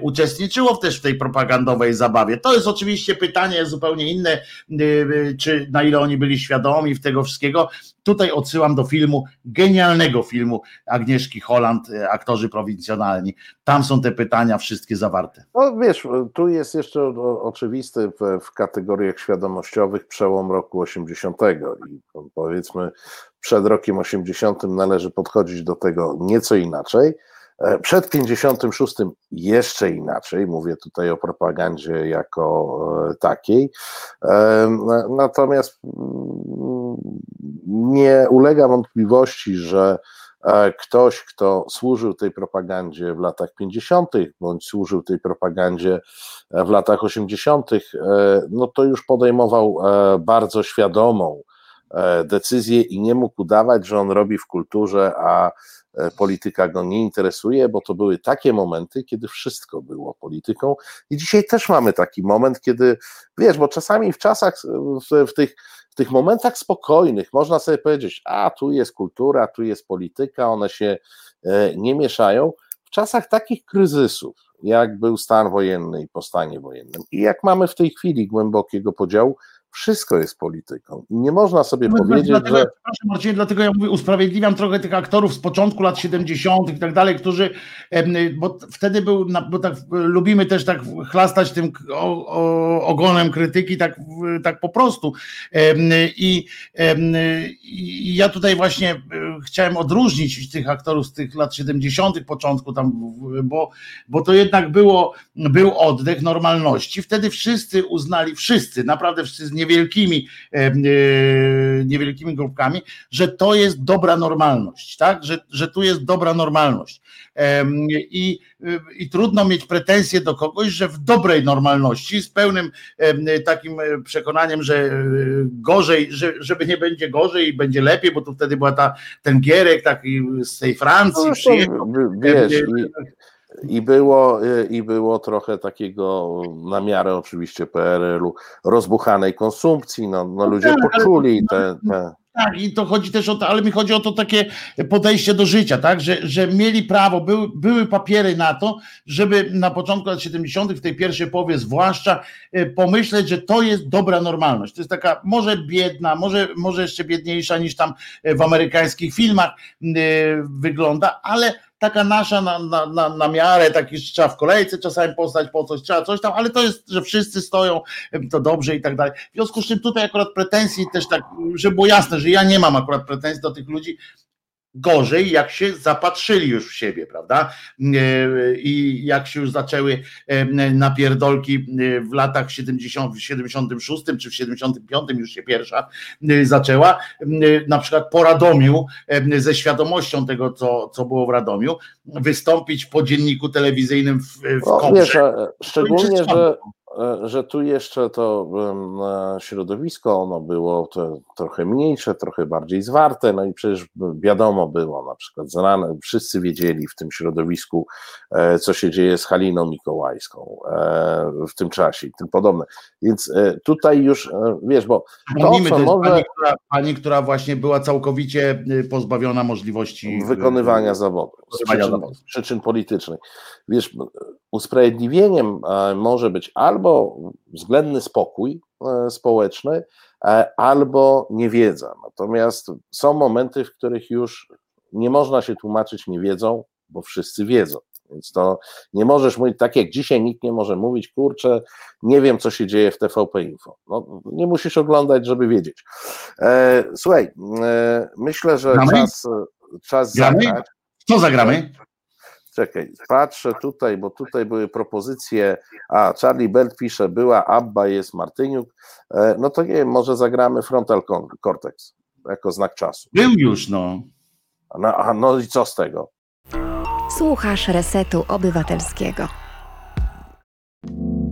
uczestniczyło też w tej propagandowej zabawie. To jest oczywiście pytanie zupełnie inne, czy na ile oni byli świadomi w tego wszystkiego. Tutaj odsyłam do filmu, genialnego filmu Agnieszki Holland, e, aktorzy prowincjonalni. Tam są te pytania wszystkie zawarte. No wiesz, tu jest jeszcze oczywisty w, w kategoriach świadomościowych przełom roku 80 i po- powiedzmy przed rokiem 80 należy podchodzić do tego nieco inaczej. E, Przed 56 jeszcze inaczej, mówię tutaj o propagandzie jako e, takiej. Na- Natomiast mm, nie ulega wątpliwości, że e, ktoś, kto służył tej propagandzie w latach 50., bądź służył tej propagandzie e, w latach 80., e, no to już podejmował bardzo świadomą decyzję i nie mógł udawać, że on robi w kulturze, a polityka go nie interesuje, bo to były takie momenty, kiedy wszystko było polityką. I dzisiaj też mamy taki moment, kiedy wiesz, bo czasami w czasach, w, w tych w tych momentach spokojnych można sobie powiedzieć, a tu jest kultura, tu jest polityka, one się e, nie mieszają. W czasach takich kryzysów, jak był stan wojenny i po stanie wojennym, i jak mamy w tej chwili głębokiego podziału, wszystko jest polityką. I nie można sobie No, powiedzieć, dlatego, że. Marcinie, dlatego ja mówię, usprawiedliwiam trochę tych aktorów z początku lat 70. i tak dalej, którzy, em, bo wtedy był, bo tak lubimy też tak chlastać tym ogonem krytyki tak, tak po prostu. Em, I, em, I ja tutaj właśnie chciałem odróżnić tych aktorów z tych lat 70. początku tam, bo, bo to jednak było, był oddech normalności. Wtedy wszyscy uznali, wszyscy, naprawdę wszyscy z niewielkimi e, e, niewielkimi grupkami, że to jest dobra normalność, tak? Że, że tu jest dobra normalność. Em, I, I trudno mieć pretensje do kogoś, że w dobrej normalności, z pełnym takim e, przekonaniem, że e, gorzej, że, żeby nie będzie gorzej i będzie lepiej, bo tu wtedy była ta, ten Gierek taki z tej Francji No, przyjechał. wiesz, i, było, y, I było trochę takiego na miarę oczywiście PRL-u rozbuchanej konsumpcji. No, no ludzie tak, poczuli te, te, Tak, i to chodzi też o to, ale mi chodzi o to takie podejście do życia, tak, że, że mieli prawo, były, były papiery na to, żeby na początku lat 70., w tej pierwszej połowie zwłaszcza, e, pomyśleć, że to jest dobra normalność. To jest taka może biedna, może, może jeszcze biedniejsza niż tam w amerykańskich filmach e, wygląda, ale taka nasza na, na, na, na miarę, taki że trzeba w kolejce czasami postać po coś, trzeba coś tam, ale to jest, że wszyscy stoją, to dobrze i tak dalej. W związku z czym tutaj akurat pretensji też tak, żeby było jasne, że ja nie mam akurat pretensji do tych ludzi, gorzej, jak się zapatrzyli już w siebie, prawda? I jak się już zaczęły napierdolki w latach 70, w 76 czy w 75 już się pierwsza zaczęła, na przykład po Radomiu, ze świadomością tego, co, co było w Radomiu, wystąpić po dzienniku telewizyjnym w, w no, wiesz, Szczególnie, że E, że tu jeszcze to środowisko, ono było to trochę mniejsze, trochę bardziej zwarte, no i przecież wiadomo było, na przykład z rana, wszyscy wiedzieli w tym środowisku, e, co się dzieje z Haliną Mikołajską e, w tym czasie i tym podobne. Więc tutaj już, wiesz, bo to, co może... Pani która, pani, która właśnie była całkowicie y, pozbawiona możliwości wykonywania zawodu, z przyczyn, przyczyn politycznych. Wiesz, usprawiedliwieniem może być albo względny spokój e, społeczny, e, albo niewiedza. Natomiast są momenty, w których już nie można się tłumaczyć niewiedzą, bo wszyscy wiedzą. Więc to nie możesz mówić, tak jak dzisiaj nikt nie może mówić, kurczę, nie wiem, co się dzieje w TVP Info. No, nie musisz oglądać, żeby wiedzieć. E, słuchaj, e, myślę, że Gramy? czas, czas zagrać. Co zagramy? Czekaj, patrzę tutaj, bo tutaj były propozycje. A, Charlie Belt pisze, była Abba, jest Martyniuk. E, no to nie wiem, może zagramy Frontal Cortex jako znak czasu. Był już, no. No, a, no i co z tego? Słuchasz Resetu Obywatelskiego.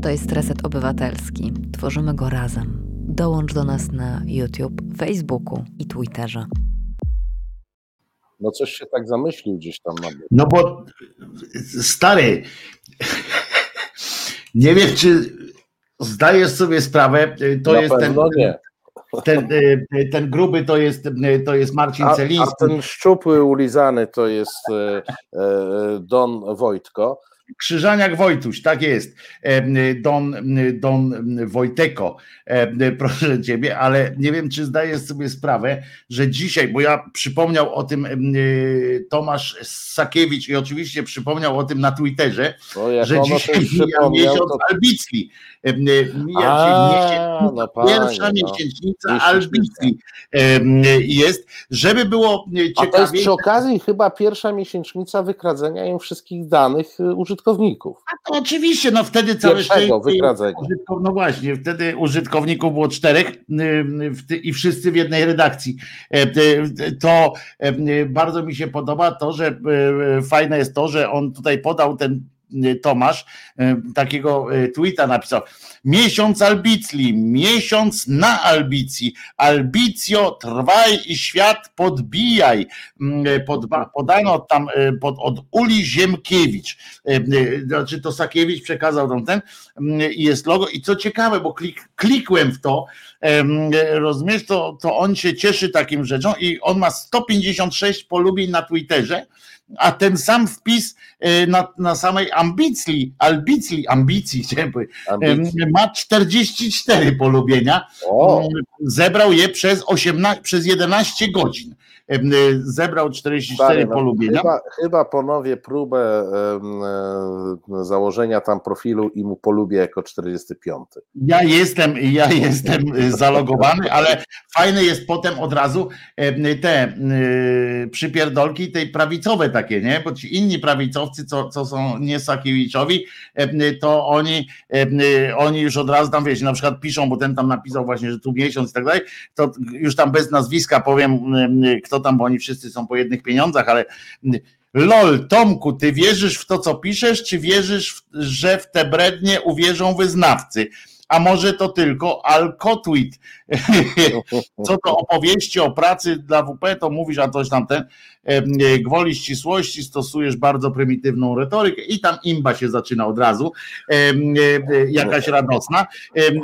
To jest Reset Obywatelski. Tworzymy go razem. Dołącz do nas na YouTube, Facebooku i Twitterze. No coś się tak zamyślił gdzieś tam na No bo stary, nie wiem, czy zdajesz sobie sprawę, to na jest ten. Nie. Ten, ten gruby to jest, to jest Marcin a, Celiński. A ten szczupły, ulizany to jest e, e, Don Wojtko. Krzyżaniak Wojtuś, tak jest. Don, Don Wojteko, proszę ciebie, ale nie wiem, czy zdajesz sobie sprawę, że dzisiaj, bo ja przypomniał o tym Tomasz Sakiewicz i oczywiście przypomniał o tym na Twitterze, że dzisiaj mija miesiąc to... Albicli. Mija się no pierwsza no. miesięcznica Albicli jest, żeby było ciekawie. A to jest przy okazji chyba pierwsza miesięcznica wykradzenia im wszystkich danych użytkowników użytkowników. A oczywiście, no wtedy całe szczęście. No właśnie, wtedy użytkowników było czterech i wszyscy w jednej redakcji. E, to bardzo mi się podoba to, że e, fajne jest to, że on tutaj podał ten Tomasz takiego tweeta napisał. Miesiąc albicli, miesiąc na albicji, albicjo trwaj i świat podbijaj. Podba, podano tam pod, od Uli Ziemkiewicz, znaczy to Sakiewicz przekazał tam ten i jest logo i co ciekawe, bo klik, klikłem w to, rozumiesz, to, to on się cieszy takim rzeczą i on ma 156 polubień na Twitterze, a ten sam wpis e, na, na samej ambicji, ambicji, ambicji. ma 44 polubienia. O. Zebrał je przez, 18, przez 11 godzin. Y, zebrał 44 Stary, no, polubienia. Chyba, chyba ponowię próbę e, założenia tam profilu i mu polubię jako 45. Ja jestem, ja jestem zalogowany, ale fajne jest potem od razu te y, przypierdolki, tej prawicowe takie, nie? Bo ci inni prawicowcy, co, co są nie Sakiewiczowi, to oni, oni już od razu tam wiecie, na przykład piszą, bo ten tam napisał właśnie, że tu miesiąc i tak dalej, to już tam bez nazwiska powiem, kto tam, bo oni wszyscy są po jednych pieniądzach, ale lol, Tomku, ty wierzysz w to, co piszesz, czy wierzysz, że w te brednie uwierzą wyznawcy? A może to tylko alkotwit. Co do opowieści o pracy dla WP, to mówisz, a coś tam ten, gwoli ścisłości, stosujesz bardzo prymitywną retorykę i tam imba się zaczyna od razu, jakaś radosna,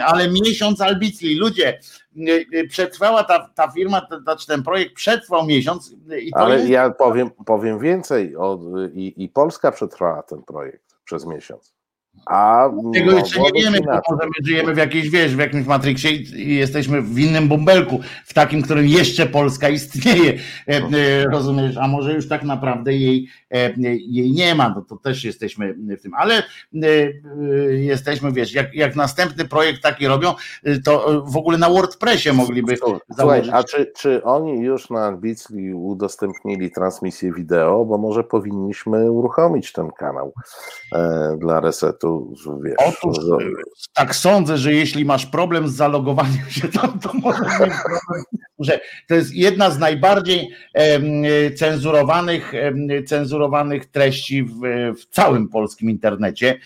ale miesiąc albicli, ludzie, przetrwała ta, ta firma, znaczy ten projekt przetrwał miesiąc. ale jest... ja powiem, powiem więcej, od, i, i Polska przetrwała ten projekt przez miesiąc. A Tego jeszcze nie wiemy, bo może my żyjemy w jakiejś, wiesz, w jakimś Matrixie i jesteśmy w innym bąbelku, w takim, którym jeszcze Polska istnieje, e, e, rozumiesz, a może już tak naprawdę jej, e, jej nie ma, no to też jesteśmy w tym, ale jesteśmy, wiesz, jak, jak następny projekt taki robią, to w ogóle na WordPressie mogliby Słuchaj, założyć. a czy, czy oni już na Ambicli udostępnili transmisję wideo, bo może powinniśmy uruchomić ten kanał e, dla resetu, że wiesz. Otóż że- tak sądzę, że jeśli masz problem z zalogowaniem się tam, to mieć problem, że to jest jedna z najbardziej cenzurowanych, cenzurowanych treści w, w całym polskim internecie.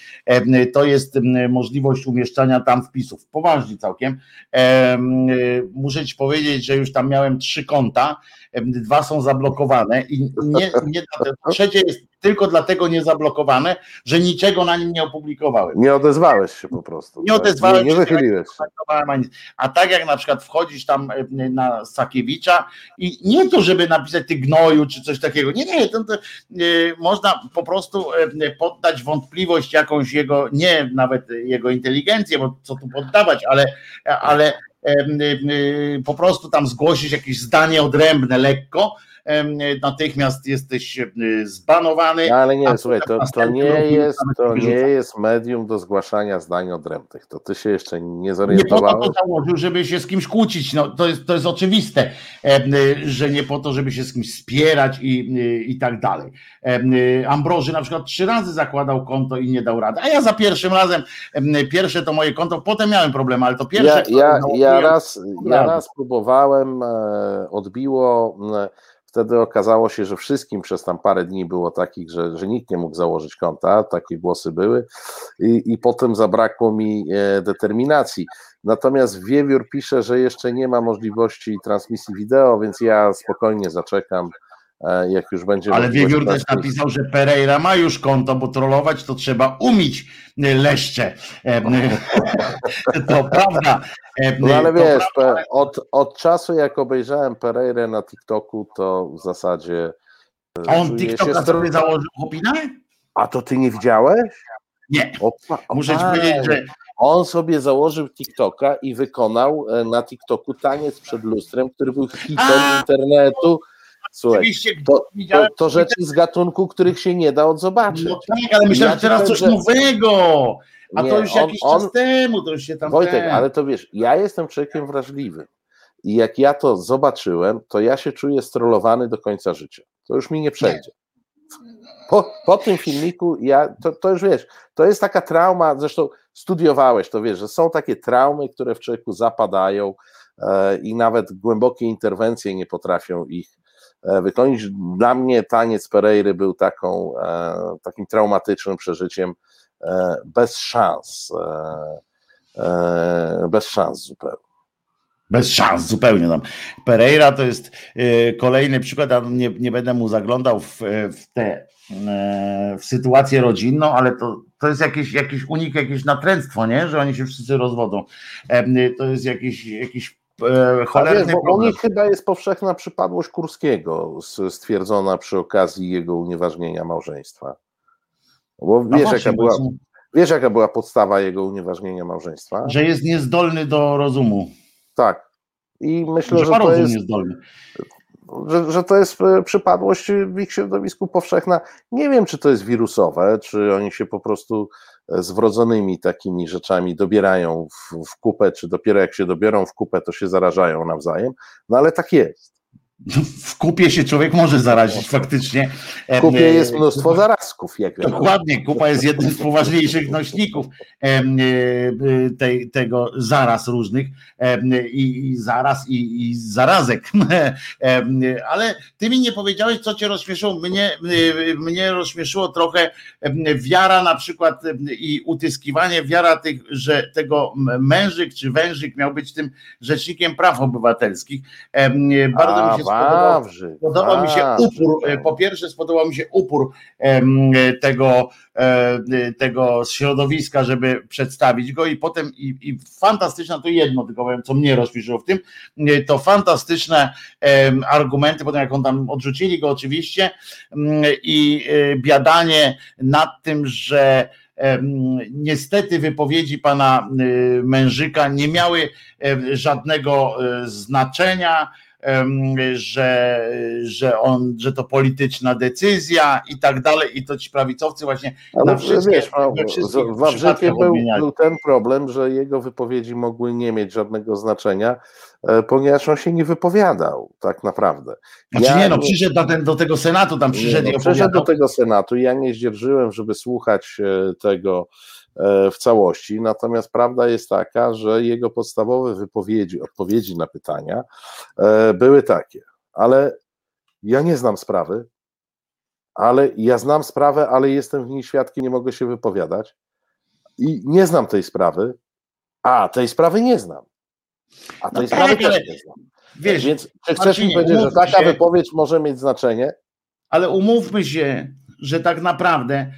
To jest możliwość umieszczania tam wpisów. Poważnie całkiem. Em, Muszę ci powiedzieć, że już tam miałem trzy konta, dwa są zablokowane i nie, nie, trzecie jest tylko dlatego nie zablokowane, że niczego na nim nie opublikowałem. Nie odezwałeś się po prostu. Nie tak? odezwałem Nie, nie się, wychyliłeś kontaktowałem ani- A tak jak na przykład wchodzisz tam e, na Sakiewicza i nie to, żeby napisać ty gnoju czy coś takiego. Nie, nie, to, to, e, można po prostu e, poddać wątpliwość jakąś jego, nie nawet jego inteligencję, bo co tu poddawać, ale, ale po prostu tam zgłosić jakieś zdanie odrębne lekko. Natychmiast jesteś e, zbanowany. No, ale nie, słuchaj, to, to nie jest, to nie jest medium do zgłaszania zdań odrębnych. To ty się jeszcze nie Nie po to zorientowałeś? to założył, żeby się z kimś kłócić. No, to, jest, to jest oczywiste, y, że nie po to, żeby się z kimś spierać i, y, i tak dalej. Y, Ambroży na przykład trzy razy zakładał konto i nie dał rady. A ja za pierwszym razem, pierwsze to moje konto, potem miałem problem, ale to pierwsze. Ja, ja, ja, raz, ja raz próbowałem, e, odbiło. Wtedy okazało się, że wszystkim przez tam parę dni było takich, że, że nikt nie mógł założyć konta, takie głosy były, i, i potem zabrakło mi e, determinacji. Natomiast Wiewiór pisze, że jeszcze nie ma możliwości transmisji wideo, więc ja spokojnie zaczekam, jak już będzie Ale Wiewiór też napisał, że Pereira ma już konto, bo trollować to trzeba umieć leszcze. E, To prawda. E, No ale wiesz, prawda, od, od czasu jak obejrzałem Pereirę na TikToku, to w zasadzie. e, on TikToka stro- sobie założył chłopina? A to ty nie widziałeś? Nie. Opa, Muszę ci opa. powiedzieć, że On sobie założył TikToka i wykonał e, na TikToku taniec przed lustrem, który był hitem internetu. Słuchaj, to, to, to rzeczy z gatunku, których się nie da odzobaczyć. No tak, ale myślałem, Ja że teraz coś że- nowego. A Nie, to już on- jakiś on- czas temu, to już się tam. Wojtek, ten- ale to wiesz, ja jestem człowiekiem wrażliwym. I jak ja to zobaczyłem, to ja się czuję strollowany do końca życia. To już mi nie przejdzie. Po, po tym filmiku, ja, to, to już wiesz, to jest taka trauma, zresztą studiowałeś to, wiesz, że są takie traumy, które w człowieku zapadają e, i nawet głębokie interwencje nie potrafią ich e, wykonać. Dla mnie taniec Pereiry był taką, e, takim traumatycznym przeżyciem e, bez szans. Bez szans zupełnie. Bez szans zupełnie tam. Pereira to jest kolejny przykład, a nie, nie będę mu zaglądał w, w e, w sytuację rodzinną, ale to, to jest jakiś, jakiś unik, jakieś natręctwo, nie? Że oni się wszyscy rozwodzą. To jest jakiś, jakiś cholerny bo u problem. nich chyba jest powszechna przypadłość Kurskiego stwierdzona przy okazji jego unieważnienia małżeństwa. Bo No wiesz, właśnie, jaka była, wiesz, jaka była podstawa jego unieważnienia małżeństwa? Że jest niezdolny do rozumu. Tak. I myślę, Że że to jest, niezdolny. że, że to jest e, przypadłość w ich środowisku powszechna. Nie wiem, czy to jest wirusowe, czy oni się po prostu e, z wrodzonymi takimi rzeczami dobierają w, w kupę, czy dopiero jak się dobiorą w kupę, to się zarażają nawzajem. No ale tak jest. W kupie się człowiek może zarazić faktycznie. W kupie E, jest mnóstwo zarazków, jak. Dokładnie, kupa jest jednym z poważniejszych nośników e, e, tego zaraz różnych i, zaraz i, zarazek. Ale ty mi nie powiedziałeś, co cię rozśmieszyło. Mnie, mnie rozśmieszyło trochę wiara na przykład i utyskiwanie, wiara tych, że tego mężyk czy wężyk miał być tym rzecznikiem praw obywatelskich. Bardzo mi się A, spodobało. Wawrzyk, Podobał mi się upór, e, po pierwsze spodobał mi się upór e, tego, e, tego środowiska, żeby przedstawić go i potem i, i fantastyczne, to jedno tylko powiem, co mnie rozśmieszyło w tym, to fantastyczne argumenty, potem jak on tam odrzucili go oczywiście mm, i biadanie nad tym, że niestety wypowiedzi pana Mężyka nie miały żadnego znaczenia że, że on, że to polityczna decyzja i tak dalej, i to ci prawicowcy właśnie Ale na wszystkie, wiesz, w Wawrzykie był, był ten problem, że jego wypowiedzi mogły nie mieć żadnego znaczenia, e, ponieważ on się nie wypowiadał tak naprawdę. Znaczy ja nie, no przyszedł do, ten, do tego Senatu, tam przyszedł nie, no, Przyszedł do tego Senatu, ja nie zdzierżyłem, żeby słuchać e, tego w całości. Natomiast prawda jest taka, że jego podstawowe wypowiedzi, odpowiedzi na pytania e, były takie, ale ja nie znam sprawy, ale ja znam sprawę, ale jestem w niej świadkiem, nie mogę się wypowiadać i nie znam tej sprawy, a tej sprawy nie znam. A tej no sprawy tak, też nie znam. Wiesz, Więc czy chcesz mi powiedzieć, że taka się, wypowiedź może mieć znaczenie? Ale umówmy się, że tak naprawdę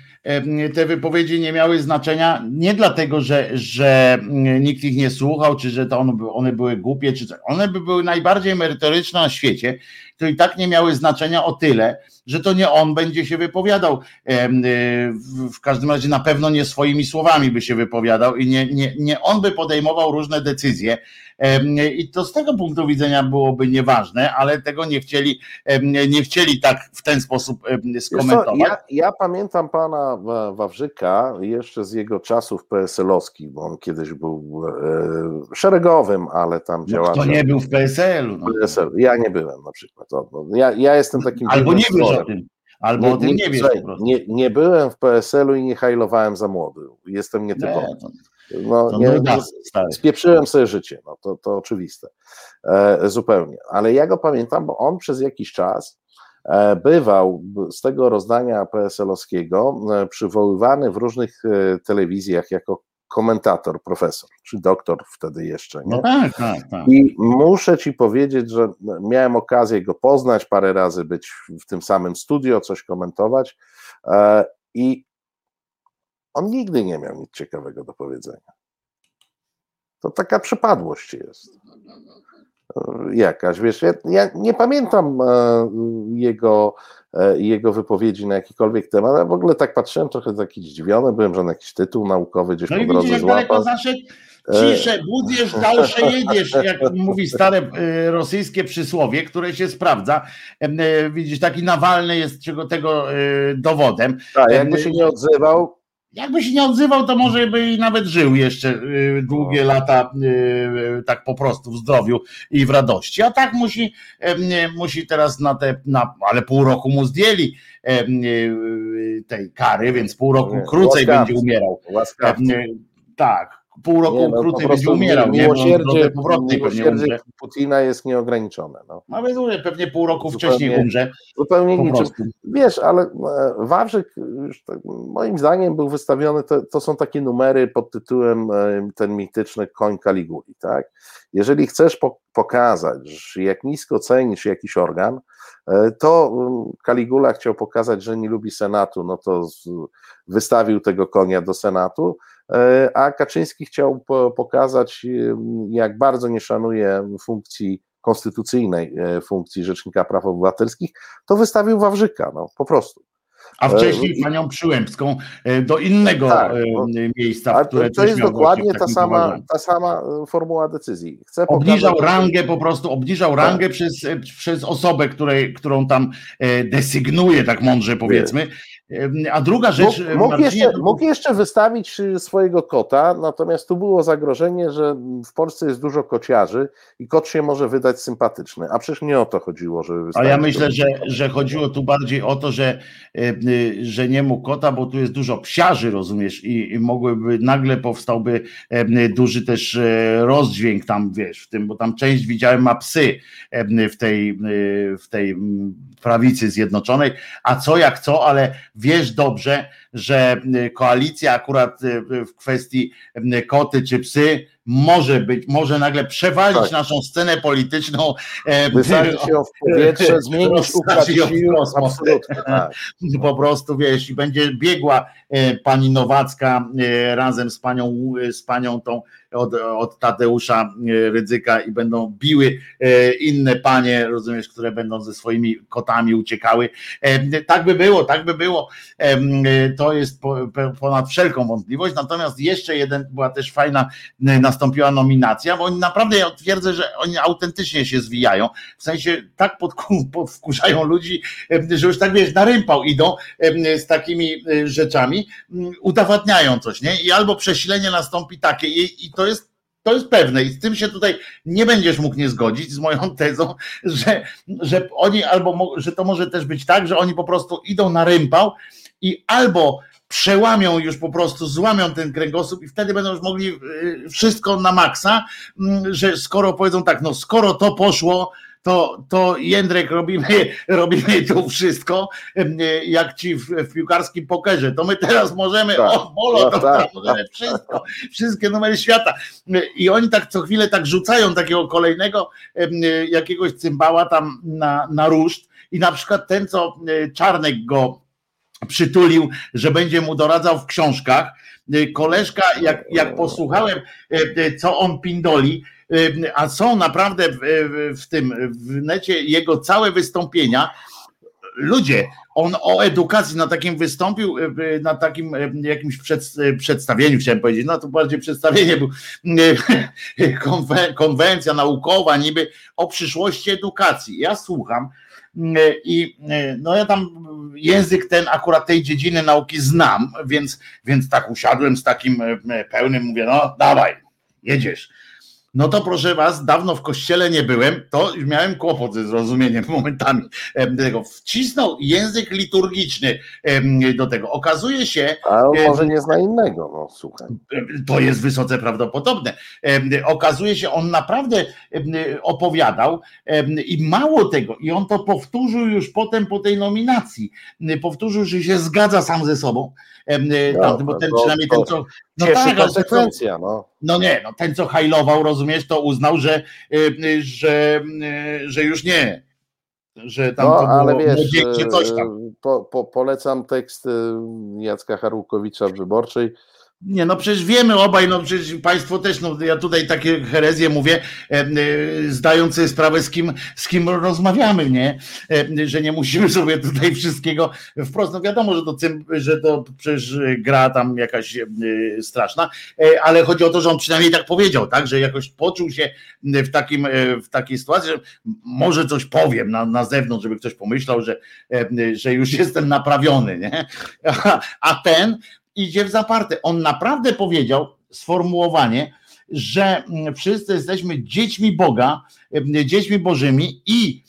te wypowiedzi nie miały znaczenia nie dlatego, że, że nikt ich nie słuchał, czy że to one były głupie, czy. One by były najbardziej merytoryczne na świecie, to i tak nie miały znaczenia o tyle, że to nie on będzie się wypowiadał. Y, w każdym razie na pewno nie swoimi słowami by się wypowiadał i nie, nie, nie on by podejmował różne decyzje. I to z tego punktu widzenia byłoby nieważne, ale tego nie chcieli, nie chcieli tak w ten sposób skomentować. Ja, ja pamiętam pana Wawrzyka jeszcze z jego czasów PSL-owskich, bo on kiedyś był e, szeregowym, ale tam działał. No, kto nie był w PSL-u? No. PSL. Ja nie byłem na przykład. Ja, ja jestem takim. Albo nie wiesz o tym. Albo nie, o tym nie, nie wiesz. Nie, nie byłem w PSL-u i nie hajlowałem za młody. Jestem nietypowy. Nie, no, nie, nie, spieprzyłem sobie życie, no to, to oczywiste. E, zupełnie. Ale ja go pamiętam, bo on przez jakiś czas e, bywał z tego rozdania PSL-owskiego e, przywoływany w różnych e, telewizjach jako komentator, profesor, czy doktor wtedy jeszcze. Nie? No tak, tak, tak. I muszę ci powiedzieć, że miałem okazję go poznać, parę razy być w tym samym studio, coś komentować e, i on nigdy nie miał nic ciekawego do powiedzenia. To taka przypadłość jest e, jakaś, wiesz, ja, ja nie pamiętam e, jego E, jego wypowiedzi na jakikolwiek temat, a w ogóle tak patrzyłem trochę taki zdziwiony, byłem, że na jakiś tytuł naukowy gdzieś no po drodze złapał. zaszedł, ciszę, budziesz, dalsze jedziesz, jak mówi stare e, rosyjskie przysłowie, które się sprawdza. E, widzisz, taki Nawalny jest czego tego dowodem. Tak, jakby się nie odzywał, jakby się nie odzywał, to może by i nawet żył jeszcze y, długie no. lata y, tak po prostu w zdrowiu i w radości. A tak musi, musi teraz na te, na, ale pół roku mu zdjęli y, tej kary, więc pół roku krócej będzie umierał. Tak, pół roku nie, no, krócej będzie umierał. Miłosierdzie, miłosierdzie Putina jest nieograniczone. No. no więc mówię, pewnie pół roku zupełnie, wcześniej umrze. Zupełnie niczym. Wiesz, ale e, Wawrzyk tak, moim zdaniem był wystawiony, to, to, są takie numery pod tytułem e, ten mityczny koń Kaliguli, tak? Jeżeli chcesz po, pokazać, jak nisko cenisz jakiś organ, e, to Kaligula chciał pokazać, że nie lubi Senatu, no to wystawił tego konia do Senatu, a Kaczyński chciał pokazać, jak bardzo nie szanuje funkcji konstytucyjnej e, funkcji Rzecznika Praw Obywatelskich, to wystawił Wawrzyka, no po prostu. A wcześniej e, panią Przyłębską do innego tak, no, miejsca, które To jest dokładnie ta sama, ta sama formuła decyzji. Chcę obniżał pokazać, rangę po prostu, obniżał tak. rangę przez, przez osobę, której, którą tam desygnuje, tak mądrze powiedzmy, a druga rzecz. Mógł, mógł, jeszcze, mógł, jeszcze, wystawić y, swojego kota, natomiast tu było zagrożenie, że w Polsce jest dużo kociarzy i kot się może wydać sympatyczny. A przecież nie o to chodziło, żeby. A ja myślę, że, że chodziło tu bardziej o to, że, y, y, że nie mógł kota, bo tu jest dużo psiarzy, rozumiesz, i, i mogłyby nagle powstałby duży też rozdźwięk tam, wiesz, w tym, bo tam część widziałem ma psy w tej, w tej prawicy zjednoczonej, a co jak co, ale wiesz dobrze, że koalicja akurat w kwestii koty czy psy może być, może nagle przewalić tak. naszą scenę polityczną. Wysadzić ją w powietrze, zmienić układ sił, absolutnie. Tak. Po prostu wiesz, i będzie biegła e, pani Nowacka e, razem z panią, z panią tą od, od Tadeusza e, Rydzyka i będą biły inne panie, rozumiesz, które będą ze swoimi kotami uciekały. Tak by było, tak by było. To to jest ponad wszelką wątpliwość. Natomiast jeszcze jeden, była też fajna, nastąpiła nominacja, bo oni naprawdę, ja twierdzę, że oni autentycznie się zwijają. W sensie tak podwkurzają ludzi, że już tak wiesz, na rympał idą z takimi rzeczami, udowadniają coś, nie? I albo przesilenie nastąpi takie, i, i to jest to jest pewne i z tym się tutaj nie będziesz mógł nie zgodzić z moją tezą, że, że oni albo, że to może też być tak, że oni po prostu idą na rympał i albo przełamią już po prostu, złamią ten kręgosłup i wtedy będą już mogli y, wszystko na maksa, mm, że skoro powiedzą tak, no skoro to poszło, to, to Jędrek robimy, robimy tu wszystko, jak ci w, w piłkarskim pokerze, to my teraz możemy, tak. o bolo, no to tak, możemy tak. wszystko, wszystkie numery świata. I oni tak co chwilę tak rzucają takiego kolejnego jakiegoś cymbała tam na, na ruszt i na przykład ten, co Czarnek go przytulił, że będzie mu doradzał w książkach, koleżka, jak, jak posłuchałem, co on pindoli, a są naprawdę w, w tym w necie jego całe wystąpienia. Ludzie, on o edukacji na takim wystąpił, na takim jakimś przed, przedstawieniu, chciałem powiedzieć, no to bardziej przedstawienie był, konwencja naukowa niby o przyszłości edukacji. Ja słucham i no ja tam język ten akurat tej dziedziny nauki znam, więc, więc tak usiadłem z takim pełnym, mówię, no dawaj, jedziesz no to proszę was, dawno w kościele nie byłem, to miałem kłopot ze zrozumieniem momentami tego. Wcisnął język liturgiczny do tego. Okazuje się. A on może nie zna innego, no słuchaj. To jest wysoce prawdopodobne. Okazuje się, on naprawdę opowiadał i mało tego, i on to powtórzył już potem po tej nominacji. Powtórzył, że się zgadza sam ze sobą. No, bo ten, to, przynajmniej to, ten, co. No tak, konsekwencja, no. No nie, no ten, co hajlował, rozumiesz, to uznał, że, y, y, że, y, że już nie. Że tam no, to było ale wiesz, coś tam. Po, po, polecam tekst Jacka Harłukowicza w Wyborczej nie, no przecież wiemy obaj, no przecież Państwo też, no ja tutaj takie herezje mówię, e, e, zdając sobie sprawę z kim, z kim rozmawiamy, nie? E, że nie musimy sobie tutaj wszystkiego wprost, no wiadomo, że to, że to przecież gra tam jakaś straszna, ale chodzi o to, że on przynajmniej tak powiedział, tak, że jakoś poczuł się w, takim, w takiej sytuacji, że może coś powiem na, na zewnątrz, żeby ktoś pomyślał, że, że już jestem naprawiony, nie? A, a ten idzie w zaparte. On naprawdę powiedział sformułowanie, że mm, wszyscy jesteśmy dziećmi Boga, dziećmi Bożymi i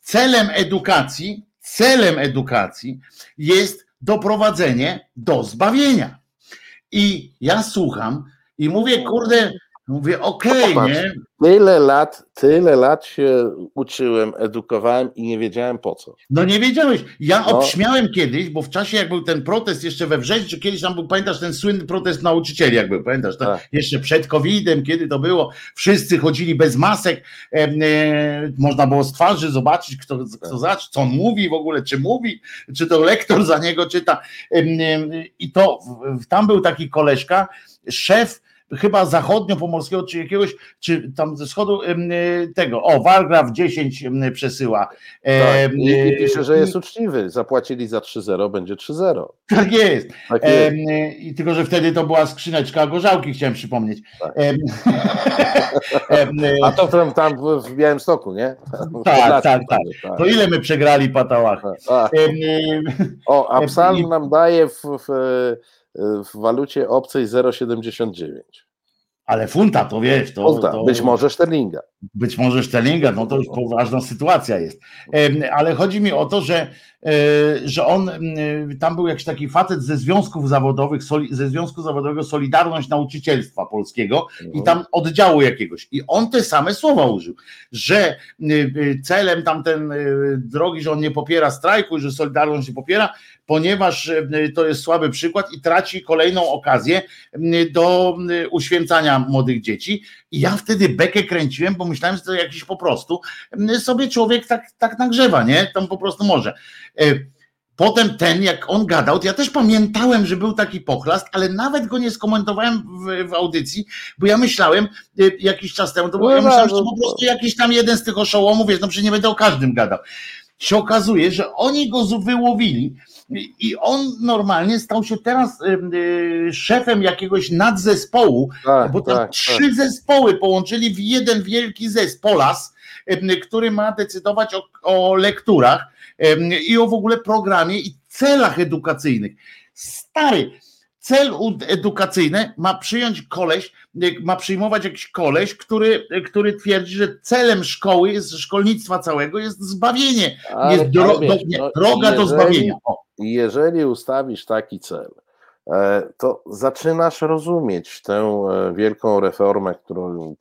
celem edukacji, celem edukacji jest doprowadzenie do zbawienia. I ja słucham i mówię, kurde, mówię, okej, okay, nie? Tyle lat, tyle lat się uczyłem, edukowałem i nie wiedziałem po co. No nie wiedziałeś. Ja no. obśmiałem kiedyś, bo w czasie jak był ten protest jeszcze we wrześniu, kiedyś tam był, pamiętasz ten słynny protest nauczycieli, jak był, pamiętasz? Tak. Jeszcze przed COVID-em, kiedy to było, wszyscy chodzili bez masek, e, e, można było z twarzy zobaczyć, kto, kto tak. co on mówi w ogóle, czy mówi, czy to lektor za niego czyta. E, I to tam był taki koleżka, szef chyba zachodnio-pomorskiego, czy jakiegoś, czy tam ze wschodu tego, o, Wargraf 10 przesyła. Tak, i, i pisze, że jest uczciwy, zapłacili za 3-0, będzie 3-0. Tak jest. Tak jest. I tylko, że wtedy to była skrzyneczka gorzałki, chciałem przypomnieć. Tak. A to tam, tam w Białymstoku, nie? Tak, tak, tak. To ile my przegrali patałach? Tak. O, a psalm nam daje w, w w walucie obcej 0,79. Ale funta to wiesz, to, funta, to, być może szterlinga. Być może szterlinga, no to już poważna sytuacja jest. Ale chodzi mi o to, że E, że on, tam był jakiś taki facet ze związków zawodowych, ze Związku Zawodowego Solidarność Nauczycielstwa Polskiego i mhm. tam oddziału jakiegoś. I on te same słowa użył, że celem tamten drogi, że on nie popiera strajku, że Solidarność nie popiera, ponieważ to jest słaby przykład i traci kolejną okazję do uświęcania młodych dzieci. I ja wtedy bekę kręciłem, bo myślałem, że to jakiś po prostu sobie człowiek tak, tak nagrzewa, nie? Tam po prostu może. E, potem ten, jak on gadał, to ja też pamiętałem, że był taki pochlast, ale nawet go nie skomentowałem w, w audycji, bo ja myślałem e, jakiś czas temu, to bo ja no, myślałem, że to po prostu jakiś tam jeden z tych oszołomów, wiesz, no przecież nie będę o każdym gadał. się okazuje, że oni go wyłowili i on normalnie stał się teraz y, szefem jakiegoś nadzespołu, tak, bo tam tak, trzy tak. zespoły połączyli w jeden wielki zespolas, który ma decydować o, o lekturach i o w ogóle programie i celach edukacyjnych. Stary, cel edukacyjny ma przyjąć koleś, ma przyjmować jakiś koleś, który, który twierdzi, że celem szkoły, jest szkolnictwa całego jest zbawienie, ale, jest dro, do, nie, no, droga jeżeli, do zbawienia. O. Jeżeli ustawisz taki cel, e, to zaczynasz rozumieć tę e, wielką reformę, którą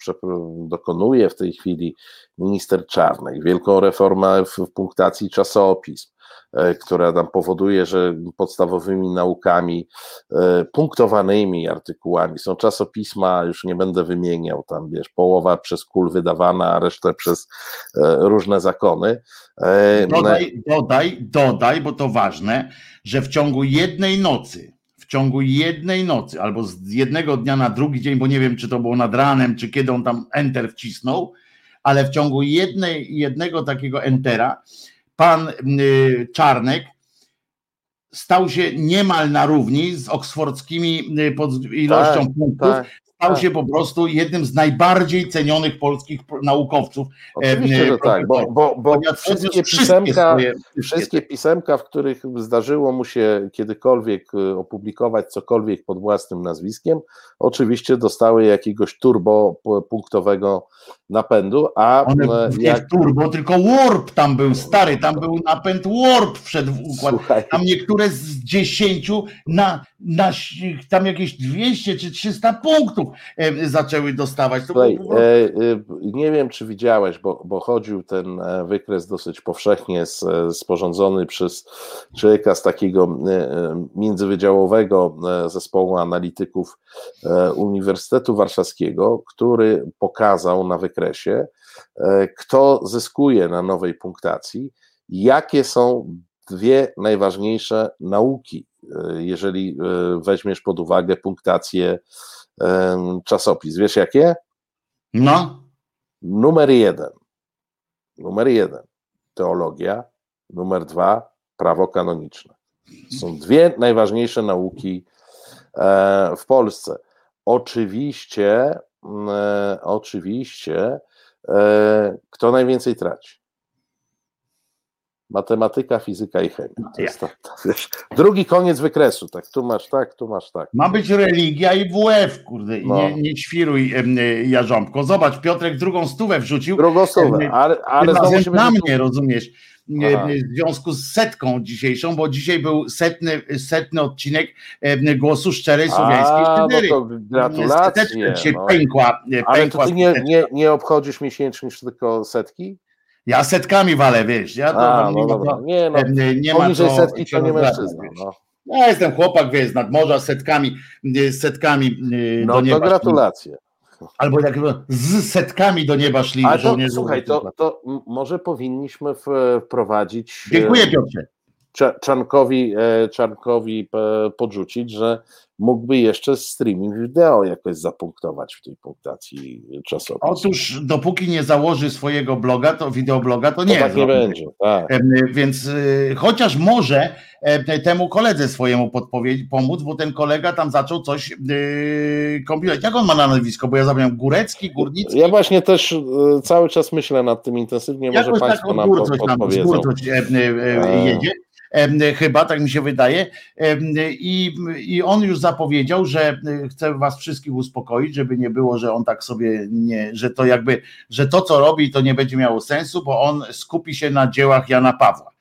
dokonuje w tej chwili minister Czarnek, wielką reformę w punktacji czasopism, która tam powoduje, że podstawowymi naukami, e, punktowanymi artykułami są czasopisma, już nie będę wymieniał, tam wiesz, połowa przez kul wydawana, a resztę przez e, różne zakony. Dodaj, dodaj, dodaj, bo to ważne, że w ciągu jednej nocy, w ciągu jednej nocy, albo z jednego dnia na drugi dzień, bo nie wiem, czy to było nad ranem, czy kiedy on tam enter wcisnął, ale w ciągu jednej, jednego takiego entera pan y, Czarnek stał się niemal na równi z oksfordzkimi y, pod ilością tak, punktów. Tak, stał tak. się po prostu jednym z najbardziej cenionych polskich naukowców. Oczywiście, że tak, bo, bo, bo wszystkie, pisemka, swoje, wszystkie pisemka, w których zdarzyło mu się kiedykolwiek y, opublikować cokolwiek pod własnym nazwiskiem, oczywiście dostały jakiegoś turbo punktowego napędu, a One, jak... nie turbo, tylko warp tam był stary, tam był napęd warp wszedł w układ. Słuchaj. Tam niektóre z dziesięciu na, na tam jakieś 200 czy 300 punktów e, zaczęły dostawać. Słuchaj, było... e, e, nie wiem, czy widziałeś, bo, bo chodził ten e, wykres dosyć powszechnie z, e, sporządzony przez człowieka z takiego e, międzywydziałowego zespołu analityków Uniwersytetu Warszawskiego, który pokazał na wykresie zakresie, e, kto zyskuje na nowej punktacji, jakie są dwie najważniejsze nauki, e, jeżeli e, weźmiesz pod uwagę punktację czasopis. Wiesz jakie? No. Numer jeden. Numer jeden. Teologia. Numer dwa. Prawo kanoniczne. Są dwie najważniejsze nauki w Polsce. Oczywiście oczywiście, e, kto najwięcej traci? Matematyka, fizyka i chemia. Wiesz, drugi koniec wykresu, tak, tu masz tak, tu masz tak. Ma być religia i WF, kurde, no. nie, nie ćwiruj e, Jarząbko. Zobacz, Piotrek drugą stówę wrzucił. Drugą stówę, ale, ale znowu na mnie, rozumiesz? Aha. w związku z setką dzisiejszą, bo dzisiaj był setny, setny odcinek głosu szczerej słowiańskiej szydery. No gratulacje. się no. pękła, Ale pękła to ty nie, nie, nie obchodzisz miesięcznie tylko setki? Ja setkami walę, wiesz. Ja to, A, no, nie, ma nie, no, nie ma to, setki to nie mężczyzna. No. Ja jestem chłopak, wiesz, nad morza setkami, setkami no do nieba. No gratulacje. Albo jak z setkami do nieba szli Ale to, Słuchaj, to, to może powinniśmy wprowadzić. Dziękuję e, Piotrze. Czarnkowi, e, Czarnkowi e, podrzucić, że mógłby jeszcze streaming wideo jakoś zapunktować w tej punktacji czasowej. Otóż dopóki nie założy swojego bloga, to wideobloga, to, to nie. Tak nie będzie. Tak. Więc chociaż może temu koledze swojemu podpowiedź, pomóc, bo ten kolega tam zaczął coś yy, kombinować. Jak on ma na nazwisko? Bo ja zapomniałem, Górecki, Górnicki? Ja właśnie też cały czas myślę nad tym intensywnie, może Jakoś Państwo tak nam podpowiedzą. Nam, coś, jedzie chyba, tak mi się wydaje. I, I on już zapowiedział, że chce was wszystkich uspokoić, żeby nie było, że on tak sobie nie, że to jakby, że to co robi, to nie będzie miało sensu, bo on skupi się na dziełach Jana Pawła.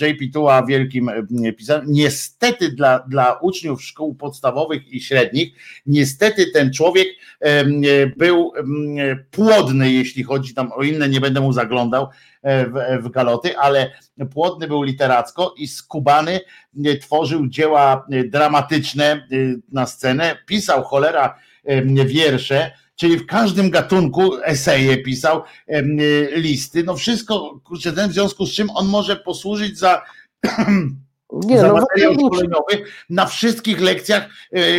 JP Tuła wielkim pisarzem. Niestety dla, dla uczniów szkół podstawowych i średnich, niestety ten człowiek był płodny, jeśli chodzi tam o inne, nie będę mu zaglądał e, w, w galoty, ale płodny był literacko i skubany tworzył dzieła dramatyczne na scenę, pisał cholera wiersze, czyli w każdym gatunku eseje pisał, listy, no wszystko, kurczę, ten w związku z czym on może posłużyć za nie, za no, materiał szkoleniowy na wszystkich lekcjach.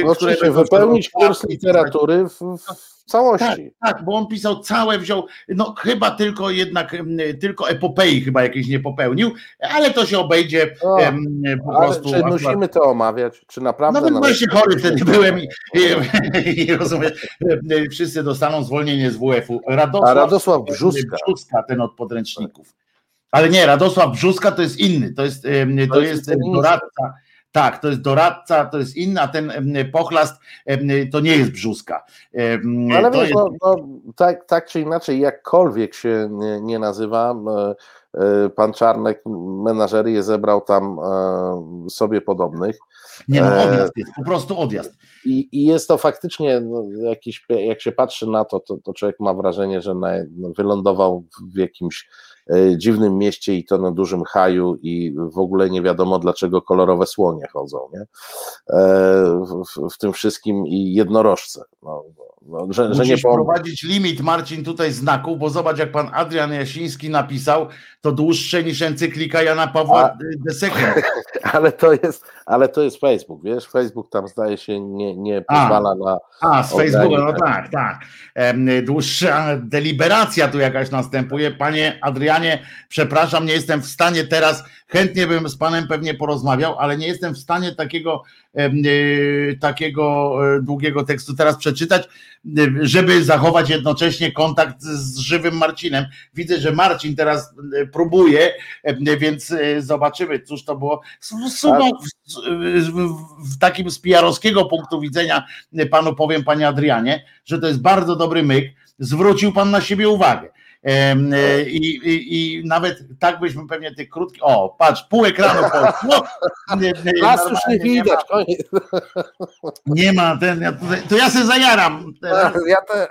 No, które wypełnić kurs literatury w, w w całości. Tak, tak, bo on pisał całe, wziął, no chyba tylko jednak, m, tylko epopei chyba jakieś nie popełnił, ale to się obejdzie O, em, po prostu. czy musimy to omawiać? Czy naprawdę? No nawet- właśnie chory wtedy byłem i, i, i rozumiem, e, wszyscy dostaną zwolnienie z WF-u. Radosław, A Radosław Brzuska. Brzuska, ten od podręczników. Ale nie, Radosław Brzuska to jest inny, to jest, em, to jest jest doradca. Tak, to jest doradca, to jest inny, a ten pochlast to nie jest Brzuska. Ale wiesz, jest, no, no, tak, tak czy inaczej, jakkolwiek się nie, nie nazywa, e, pan Czarnek menażerię zebrał tam e, sobie podobnych. Nie no, e, odjazd jest, po prostu odjazd. I, I jest to faktycznie no, jakiś, jak się patrzy na to, to, to człowiek ma wrażenie, że na, no, wylądował w jakimś e, dziwnym mieście i to na dużym haju i w ogóle nie wiadomo dlaczego kolorowe słonie chodzą, nie? E, w, w, tym wszystkim i jednorożce. No, no, że, że nie Musisz po... prowadzić limit, Marcin, tutaj znaków, bo zobacz, jak pan Adrian Jasiński napisał, to dłuższe niż encyklika Jana Pawła A-. Ale to jest, ale to jest Facebook, wiesz? Facebook tam zdaje się nie, nie pozwala na. A, z. Facebooka, no tak, tak. Dłuższa deliberacja tu jakaś następuje. Panie Adrianie, przepraszam, nie jestem w stanie teraz, chętnie bym z panem pewnie porozmawiał, ale nie jestem w stanie takiego, e, takiego e, długiego tekstu teraz przeczytać, e, żeby zachować jednocześnie kontakt z żywym Marcinem. Widzę, że Marcin teraz próbuje, więc zobaczymy, cóż to było. S- Sumą, w, w, w takim z PR-owskiego punktu widzenia panu powiem, panie Adrianie, że to jest bardzo dobry myk. Zwrócił pan na siebie uwagę. E, I, i, I nawet tak byśmy pewnie tych krótkich. O, patrz, pół ekranu poszło. Nas już nie normalnie nie widać, ma-. Nie ma ten. Ja tutaj, to ja się zajaram. teraz. Ja też.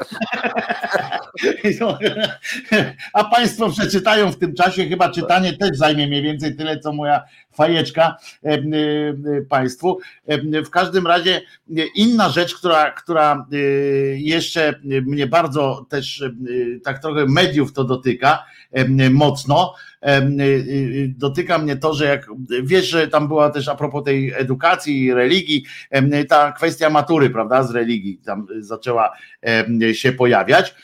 A Państwo przeczytają w tym czasie, chyba czytanie też zajmie mniej więcej tyle, co moja fajeczka e, e, Państwu. E, W każdym razie inna rzecz, która, która jeszcze mnie bardzo też tak trochę mediów to dotyka mocno. E, e, Dotyka mnie to, że jak wiesz, że tam była też a propos tej edukacji i religii, ta kwestia matury, prawda, z religii tam zaczęła się pojawiać.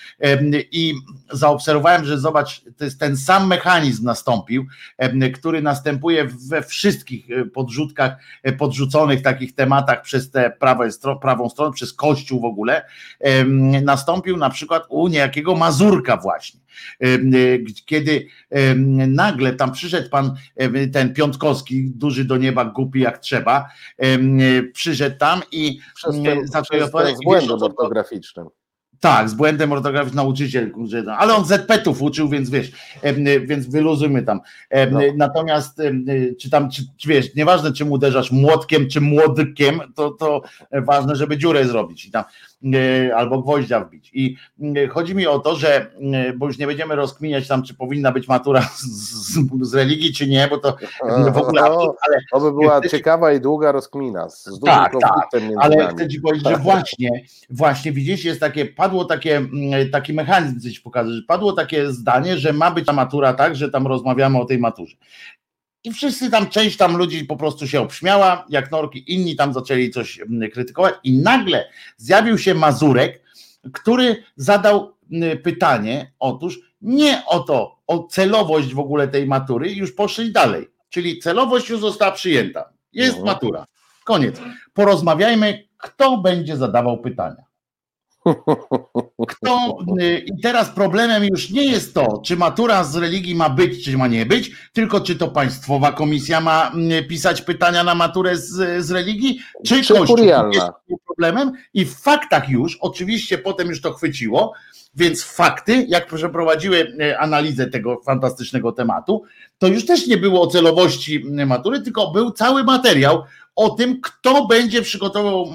I zaobserwowałem, że zobacz, to jest ten sam mechanizm nastąpił, który następuje we wszystkich podrzutkach, podrzuconych takich tematach przez tę prawą, stro- prawą stronę, przez Kościół w ogóle. Nastąpił na przykład u niejakiego Mazurka właśnie. Kiedy nagle tam przyszedł pan em, ten Piątkowski, duży do nieba, głupi jak trzeba, e, przyszedł tam i ten, zaczął i z błędem ortograficznym. tak, z błędem ortograficznym nauczyciel, no, ale on ZP-ów uczył, więc wiesz, więc wyluzujmy tam. No. Natomiast czy tam, czy, czy wiesz, nieważne czym uderzasz młotkiem czy młodkiem, to, to ważne, żeby dziurę zrobić i tam, albo gwoździa wbić. I y, chodzi mi o to, że, y, bo już nie będziemy rozkminiać tam, czy powinna być matura z, z, z religii, czy nie, bo to w ogóle, O, ale to by była jesteś- ciekawa i długa rozkmina z z Tak, między Ale nami. chcę ci powiedzieć, że właśnie, właśnie widzisz, jest takie, padło takie, taki mechanizm, co ci pokażę, że padło takie zdanie, że ma być ta matura tak, że tam rozmawiamy o tej maturze. I wszyscy tam, część tam ludzi po prostu się obśmiała, jak norki, inni tam zaczęli coś mm, krytykować i nagle zjawił się Mazurek, który zadał mm, pytanie, otóż nie o to, o celowość w ogóle tej matury, już poszli dalej. Czyli celowość już została przyjęta. Jest Mhm. matura. Koniec. Porozmawiajmy, kto będzie zadawał pytania. Kto, y, I teraz problemem już nie jest to, czy matura z religii ma być, czy ma nie być, tylko czy to państwowa komisja ma mm, pisać pytania na maturę z, z religii, czy, Czy Kościół. Jest problemem i w faktach już, oczywiście potem już to chwyciło, więc fakty, jak przeprowadziły e, analizę tego fantastycznego tematu, to już też nie było o celowości matury, tylko był cały materiał o tym, kto będzie przygotował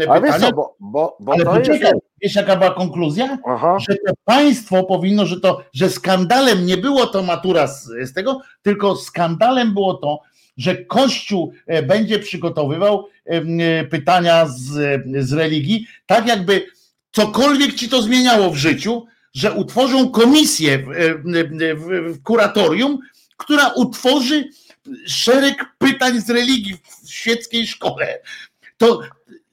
e, A wiesz pytania. co, bo, bo, bo Ale to poczekaj, jest... wiesz jaka była konkluzja? Aha. Że to państwo powinno, że to, że skandalem nie było to matura z, z tego, tylko skandalem było to, że Kościół e, będzie przygotowywał em, e, pytania z, z religii, tak jakby cokolwiek ci to zmieniało w życiu, że utworzą komisję w, w, w kuratorium, która utworzy szereg pytań z religii w świeckiej szkole. To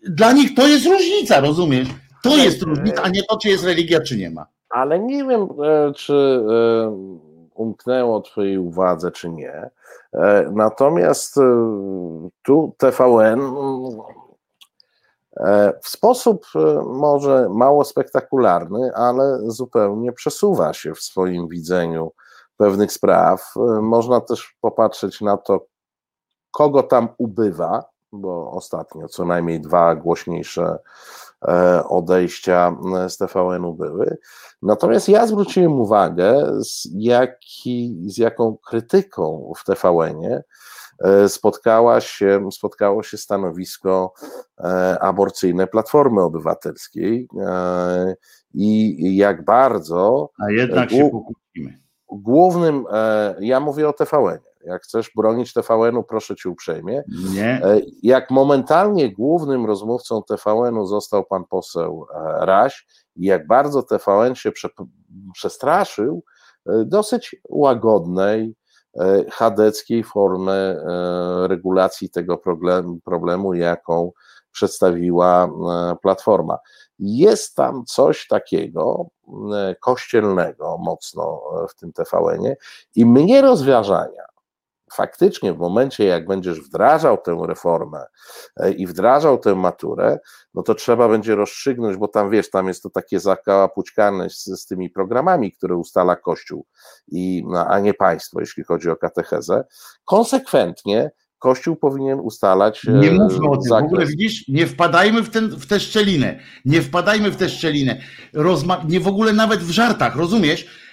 dla nich to jest różnica, rozumiesz? To jest różnica, a nie to, czy jest religia, czy nie ma. Ale nie wiem, e, czy e, umknęło Twojej uwadze, czy nie. E, natomiast tu TVN w sposób może mało spektakularny, ale zupełnie przesuwa się w swoim widzeniu pewnych spraw. Można też popatrzeć na to, kogo tam ubywa, bo ostatnio co najmniej dwa głośniejsze odejścia e, z TVN-u były. Natomiast ja zwróciłem uwagę, z, jaki, z jaką krytyką w TVN-ie e, spotkała się, spotkało się stanowisko aborcyjne Platformy Obywatelskiej i jak bardzo. A jednak się pokłócimy. Głównym, ja mówię o TVN-ie jak chcesz bronić TVN-u, proszę cię uprzejmie. Nie. E, jak momentalnie głównym rozmówcą TVN-u został pan poseł e, Raś i jak bardzo TVN się prze, przestraszył e, dosyć łagodnej, chadeckiej formy regulacji tego problemu, problemu jaką przedstawiła Platforma. Jest tam coś takiego kościelnego mocno w tym TVN-ie i mnie rozważania faktycznie w momencie, jak będziesz wdrażał tę reformę e, i wdrażał tę maturę, no to trzeba będzie rozstrzygnąć, bo tam wiesz, tam jest to takie zakałapućkane z, z tymi programami, które ustala Kościół, i, no, a nie państwo, jeśli chodzi o katechezę. Konsekwentnie Kościół powinien ustalać. E, nie mówmy o tym. Zakres. W ogóle widzisz, nie wpadajmy w, ten, w tę szczelinę. Nie wpadajmy w tę szczelinę. Rozma nie w ogóle nawet w żartach, rozumiesz?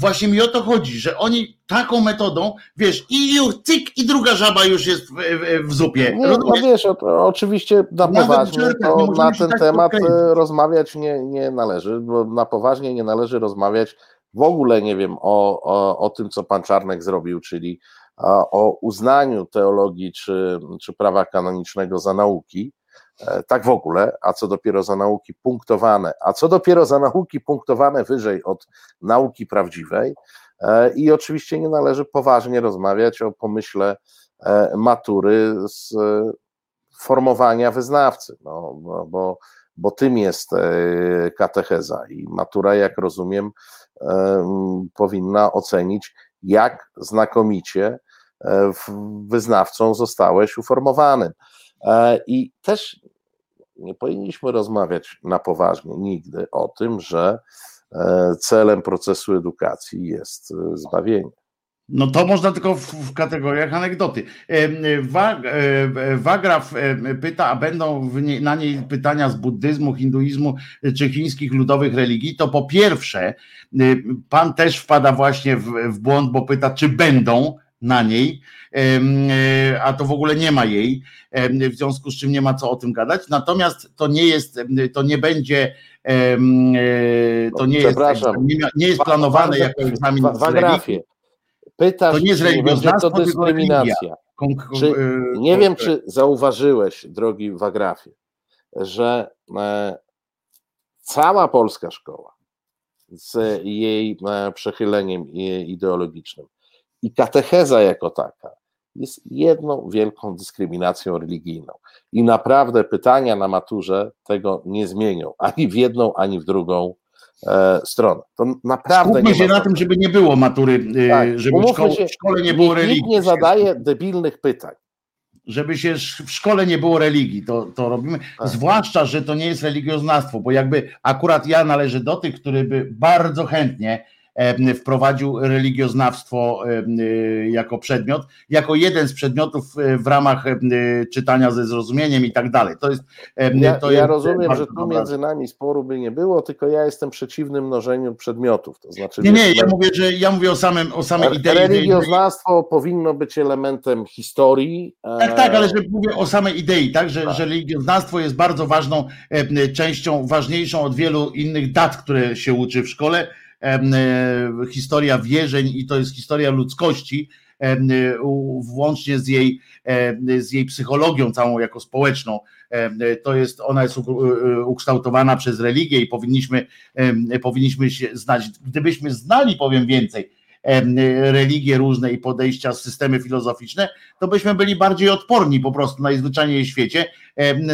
Właśnie mi o to chodzi, że oni taką metodą, wiesz, i już cyk, i druga żaba już jest w, w, w zupie. Nie, no wiesz, o, oczywiście na poważnie to na ten tak temat podkręcić. E, rozmawiać nie, nie należy, bo na poważnie nie należy rozmawiać w ogóle, nie wiem, o, o, o tym, co pan Czarnek zrobił, czyli o uznaniu teologii czy, czy prawa kanonicznego za nauki, tak w ogóle, a co dopiero za nauki punktowane, a co dopiero za nauki punktowane wyżej od nauki prawdziwej. E, I oczywiście nie należy poważnie rozmawiać o pomyśle e, matury z formowania wyznawcy, no, bo, bo tym jest katecheza i matura, jak rozumiem, powinna ocenić, jak znakomicie wyznawcą zostałeś uformowanym. I też nie powinniśmy rozmawiać na poważnie nigdy o tym, że e, celem procesu edukacji jest e, zbawienie. No to można tylko w, w kategoriach anegdoty. E, Wagraf pyta, a będą nie, na niej pytania z buddyzmu, hinduizmu czy chińskich ludowych religii, to po pierwsze, pan też wpada właśnie w, w błąd, bo pyta, czy będą, na niej, e, a to w ogóle nie ma jej, w związku z czym nie ma co o tym gadać. Natomiast to nie jest, to nie będzie, e, to nie jest, nie jest planowane jako egzamin w religii. Pytasz, to nie jest religioznawstwo, to dyskryminacja. Czy, e, nie wiem, czy zauważyłeś, drogi Wagrafie, że cała polska szkoła z jej przechyleniem ideologicznym i katecheza jako taka jest jedną wielką dyskryminacją religijną. I naprawdę pytania na maturze tego nie zmienią ani w jedną, ani w drugą e, stronę. To naprawdę Skupmy się na tym, żeby nie było matury, e, tak, żeby szko się, w szkole nie było religii. Nikt nie zadaje debilnych pytań. Żeby się w szkole nie było religii, to, to robimy. Tak. Zwłaszcza, że to nie jest religioznawstwo, bo jakby akurat ja należę do tych, który by bardzo chętnie wprowadził religioznawstwo y, jako przedmiot, jako jeden z przedmiotów y, w ramach czytania ze zrozumieniem i tak dalej. To jest. Ja, to ja jest rozumiem, że tu między nami sporu by nie było, tylko ja jestem przeciwny mnożeniu przedmiotów. To znaczy, nie, nie, ja mówię, że ja mówię o samym o samej idei. Religioznawstwo powinno być elementem historii. Tak, tak, ale że mówię o samej idei, tak, że, tak. że religioznawstwo jest bardzo ważną częścią, ważniejszą od wielu innych dat, które się uczy w szkole E, historia wierzeń i to jest historia ludzkości, włącznie z jej, z jej psychologią całą jako społeczną. To jest, ona jest ukształtowana przez religię i powinniśmy, powinniśmy się znać. Gdybyśmy znali, powiem więcej, religie różne i podejścia, systemy filozoficzne, to byśmy byli bardziej odporni po prostu najzwyczajniej w świecie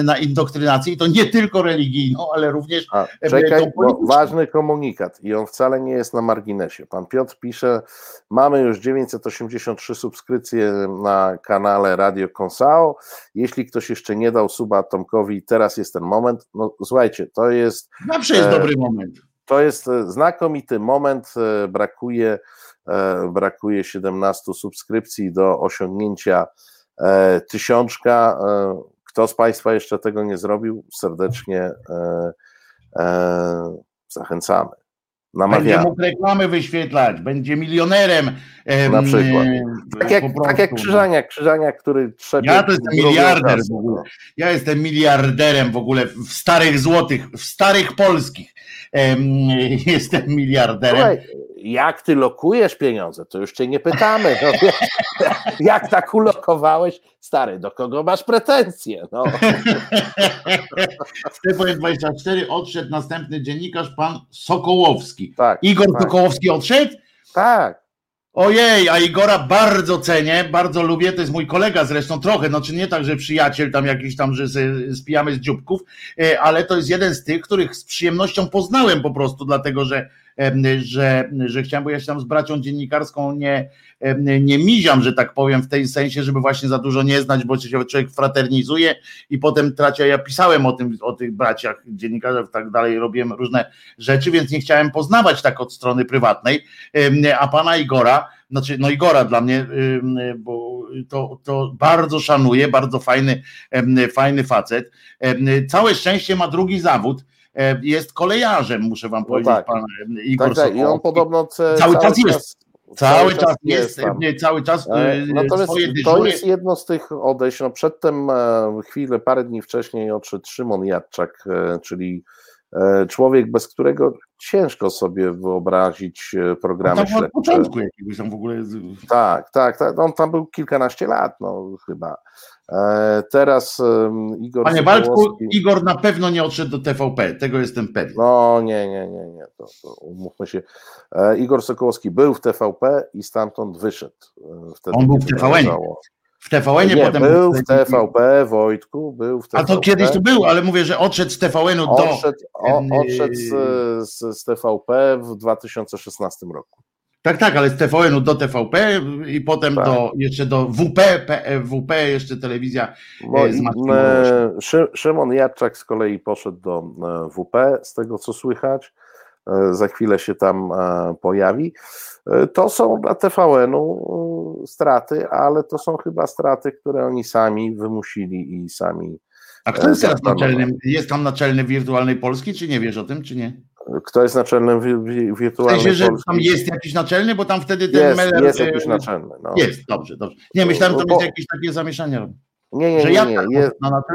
na indoktrynację i to nie tylko religijną, ale również A, czekaj, ważny komunikat i on wcale nie jest na marginesie. Pan Piotr pisze, mamy już 983 subskrypcje na kanale Radio Konsao. Jeśli ktoś jeszcze nie dał suba Tomkowi, teraz jest ten moment. No słuchajcie, to jest... Zawsze jest e, dobry moment. To jest e, znakomity moment, e, brakuje, brakuje 17 subskrypcji do osiągnięcia tysiączka. Kto z Państwa jeszcze tego nie zrobił, serdecznie zachęcamy. Namawiamy. Będzie mógł reklamy wyświetlać, będzie milionerem. Na przykład. Tak jak, tak jak Krzyżaniak, Krzyżaniak, który trzeba. Ja to jestem miliarder w ogóle. Ja jestem miliarderem w ogóle w starych złotych, w starych polskich. Jestem miliarderem. Słuchaj, jak ty lokujesz pieniądze, to już cię nie pytamy. No, jak tak ulokowałeś, stary, do kogo masz pretensje? No. Stefan 24 odszedł następny dziennikarz, pan Sokołowski. Tak, Igor tak. Sokołowski odszedł? Tak. Ojej, a Igora bardzo cenię, bardzo lubię, to jest mój kolega zresztą trochę, no czy nie tak, że przyjaciel tam jakiś tam, że spijamy z dzióbków, e, ale to jest jeden z tych, których z przyjemnością poznałem po prostu, dlatego że że, że chciałem, bo ja się tam z bracią dziennikarską nie, nie miziam, że tak powiem, w tej sensie, żeby właśnie za dużo nie znać, bo się człowiek fraternizuje i potem tracia. Ja pisałem o tym, o tych braciach dziennikarzach, tak dalej, robiłem różne rzeczy, więc nie chciałem poznawać tak od strony prywatnej. A pana Igora, znaczy, no Igora dla mnie, bo to, to bardzo szanuję, bardzo fajny, fajny facet. Całe szczęście ma drugi zawód jest kolejarzem, muszę wam no powiedzieć, tak. pan e, Igor tak, tak. I on podobno cały, cały czas jest. Cały, czas, czas jest, jest cały czas. E, natomiast to jest jedno z tych odejść. No przedtem chwilę, parę dni wcześniej odszedł Szymon Jadczak, czyli człowiek, bez którego ciężko sobie wyobrazić programy no śledcze. Od początku jakiegoś tam w ogóle. Tak, tak, tak. On tam był kilkanaście lat, no chyba. E, teraz Igor Panie Waldku, Igor na pewno nie odszedł do TVP, tego jestem pewien. No nie, nie, nie, nie, to, to umówmy się. E, Igor Sokołowski był w TVP i stamtąd wyszedł. E, wtedy, On był w TVN. W TVN nie, potem był w TVP, Wojtku, był w TVP. A to kiedyś to był, ale mówię, że odszedł z TVN-u do. Odszedł, o, odszedł z, z, z TVP w 2016 roku. Tak, tak, ale z TVN-u do TVP i potem tak. do, jeszcze do WP, WP jeszcze telewizja Bo, z e, Szymon Jadczak z kolei poszedł do e, WP, z tego co słychać. E, za chwilę się tam pojawi. To są dla TVN-u straty, ale to są chyba straty, które oni sami wymusili i sami. A kto jest teraz naczelnym? Jest tam naczelny wirtualnej Polski, czy nie wiesz o tym, czy nie? Kto jest naczelnym wirtualnym w sensie, że tam jest jakiś naczelny, bo tam wtedy ten jest, Meller... Jest jakiś naczelny. No. Jest, dobrze, dobrze. Nie, myślałem, że to będzie jakieś takie zamieszanie. Nie, nie, nie. nie, nie. Jest,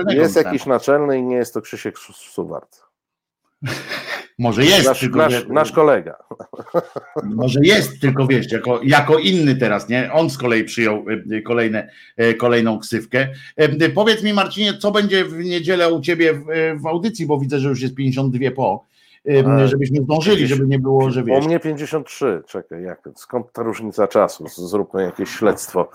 jest jakiś naczelny i nie jest to Krzysiek Suwart. Może jest. Nasz, tylko, nasz, nasz, kolega. Może jest, tylko wiesz, jako, jako inny teraz, nie? On z kolei przyjął y, kolejne, y, kolejną ksywkę. Powiedz mi, Marcinie, co będzie w niedzielę u ciebie w, w audycji, bo widzę, że już jest 52 po żebyśmy zdążyli, żeby nie było, że wiesz. U mnie 53, czekaj, jak, skąd ta różnica czasu? Zróbmy jakieś śledztwo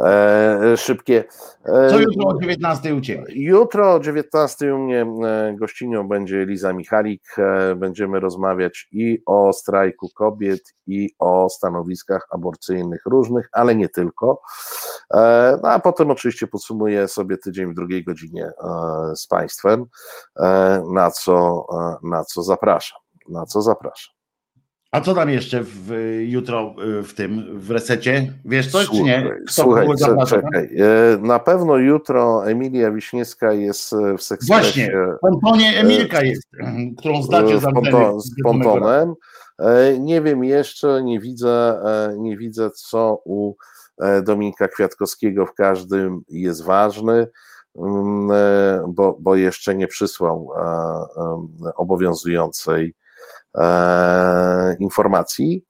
e, szybkie. E, Co jutro o 19 u Ciebie? Jutro o 19 u mnie e, gościnią będzie Eliza Michalik. E, będziemy rozmawiać i o strajku kobiet, i o stanowiskach aborcyjnych różnych, ale nie tylko. E, no a potem oczywiście podsumuję sobie tydzień w drugiej godzinie e, z Państwem, na co, na co zapraszam. Na co zapraszam. A co tam jeszcze w, jutro w tym, w resecie? Wiesz coś, słuchaj, czy nie? Kto słuchaj, czekaj. Na pewno jutro Emilia Wiśniewska jest w sekspresie. Właśnie, w pontonie Emilka jest, którą zdacie za z pontonem. E, nie wiem jeszcze, nie widzę, e, nie widzę, co u e, Dominika Kwiatkowskiego w każdym jest ważny, bo, bo jeszcze nie przysłał obowiązującej informacji,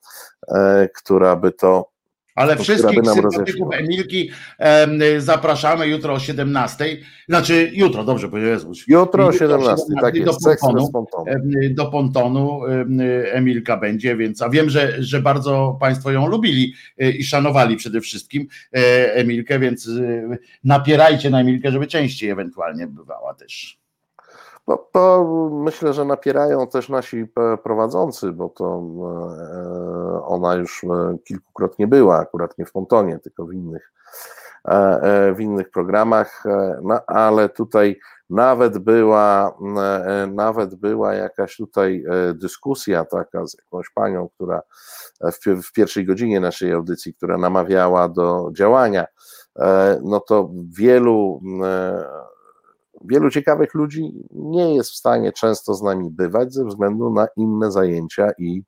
która by to Ale wszystkich sympatyków. Emilki em, zapraszamy jutro o 17. Znaczy jutro, dobrze powiedziałem. Jutro o Jutro 17, tak do jest, seks pontonu. Em, Do pontonu em, Emilka będzie, więc a wiem, że, że bardzo Państwo ją lubili e, i szanowali przede wszystkim e, Emilkę, więc e, napierajcie na Emilkę, żeby częściej ewentualnie bywała też. No, to myślę, że napierają też nasi e, prowadzący, bo to e, ona już e, kilkukrotnie była, akurat nie w Pontonie, tylko w innych, w innych programach, no, ale tutaj nawet była, nawet była jakaś tutaj dyskusja taka z jakąś panią, która w, w pierwszej godzinie naszej audycji, która namawiała do działania, no to wielu wielu ciekawych ludzi nie jest w stanie często z nami bywać ze względu na inne zajęcia i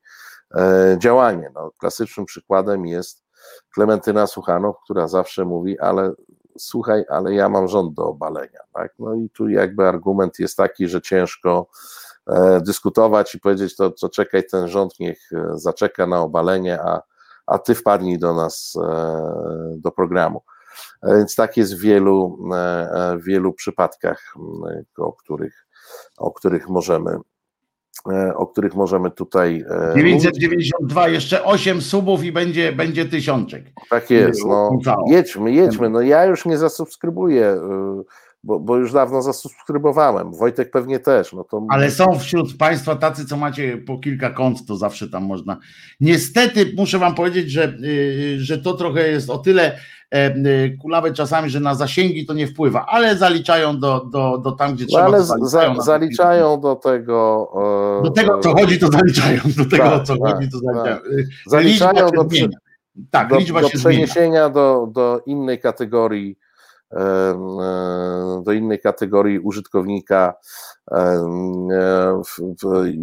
e, działanie. No, klasycznym przykładem jest Klementyna Suchanow, która zawsze mówi, ale słuchaj, ale ja mam rząd do obalenia. Tak? No i tu jakby argument jest taki, że ciężko e, dyskutować i powiedzieć, to, to czekaj, ten rząd niech e, zaczeka na obalenie, a, a ty wpadnij do nas e, do programu. E, Więc tak jest w wielu, e, e, w wielu przypadkach, o których, o których możemy, o których możemy tutaj e, mówić. 992, jeszcze 8 subów i będzie, będzie tysiączek. Tak jest, no jedźmy, jedźmy, no ja już nie zasubskrybuję, y, bo, bo już dawno zasubskrybowałem, Wojtek pewnie też, no to Ale są wśród Państwa tacy, co macie po kilka kont, to zawsze tam można. Niestety muszę Wam powiedzieć, że, yy, że to trochę jest o tyle e, yy, kulawe czasami, że na zasięgi to nie wpływa, ale zaliczają do, do, do tam, gdzie no, trzeba. ale to z- zaliczają za, zaliczają do tego e, Do tego, co chodzi, to zaliczają. Do tego, o co Tak, tak, chodzi, to zaliczają. Zaliczają liczba się do, przy-. Tak, do, liczba do przeniesienia do, do innej kategorii e, do innej kategorii użytkownika e,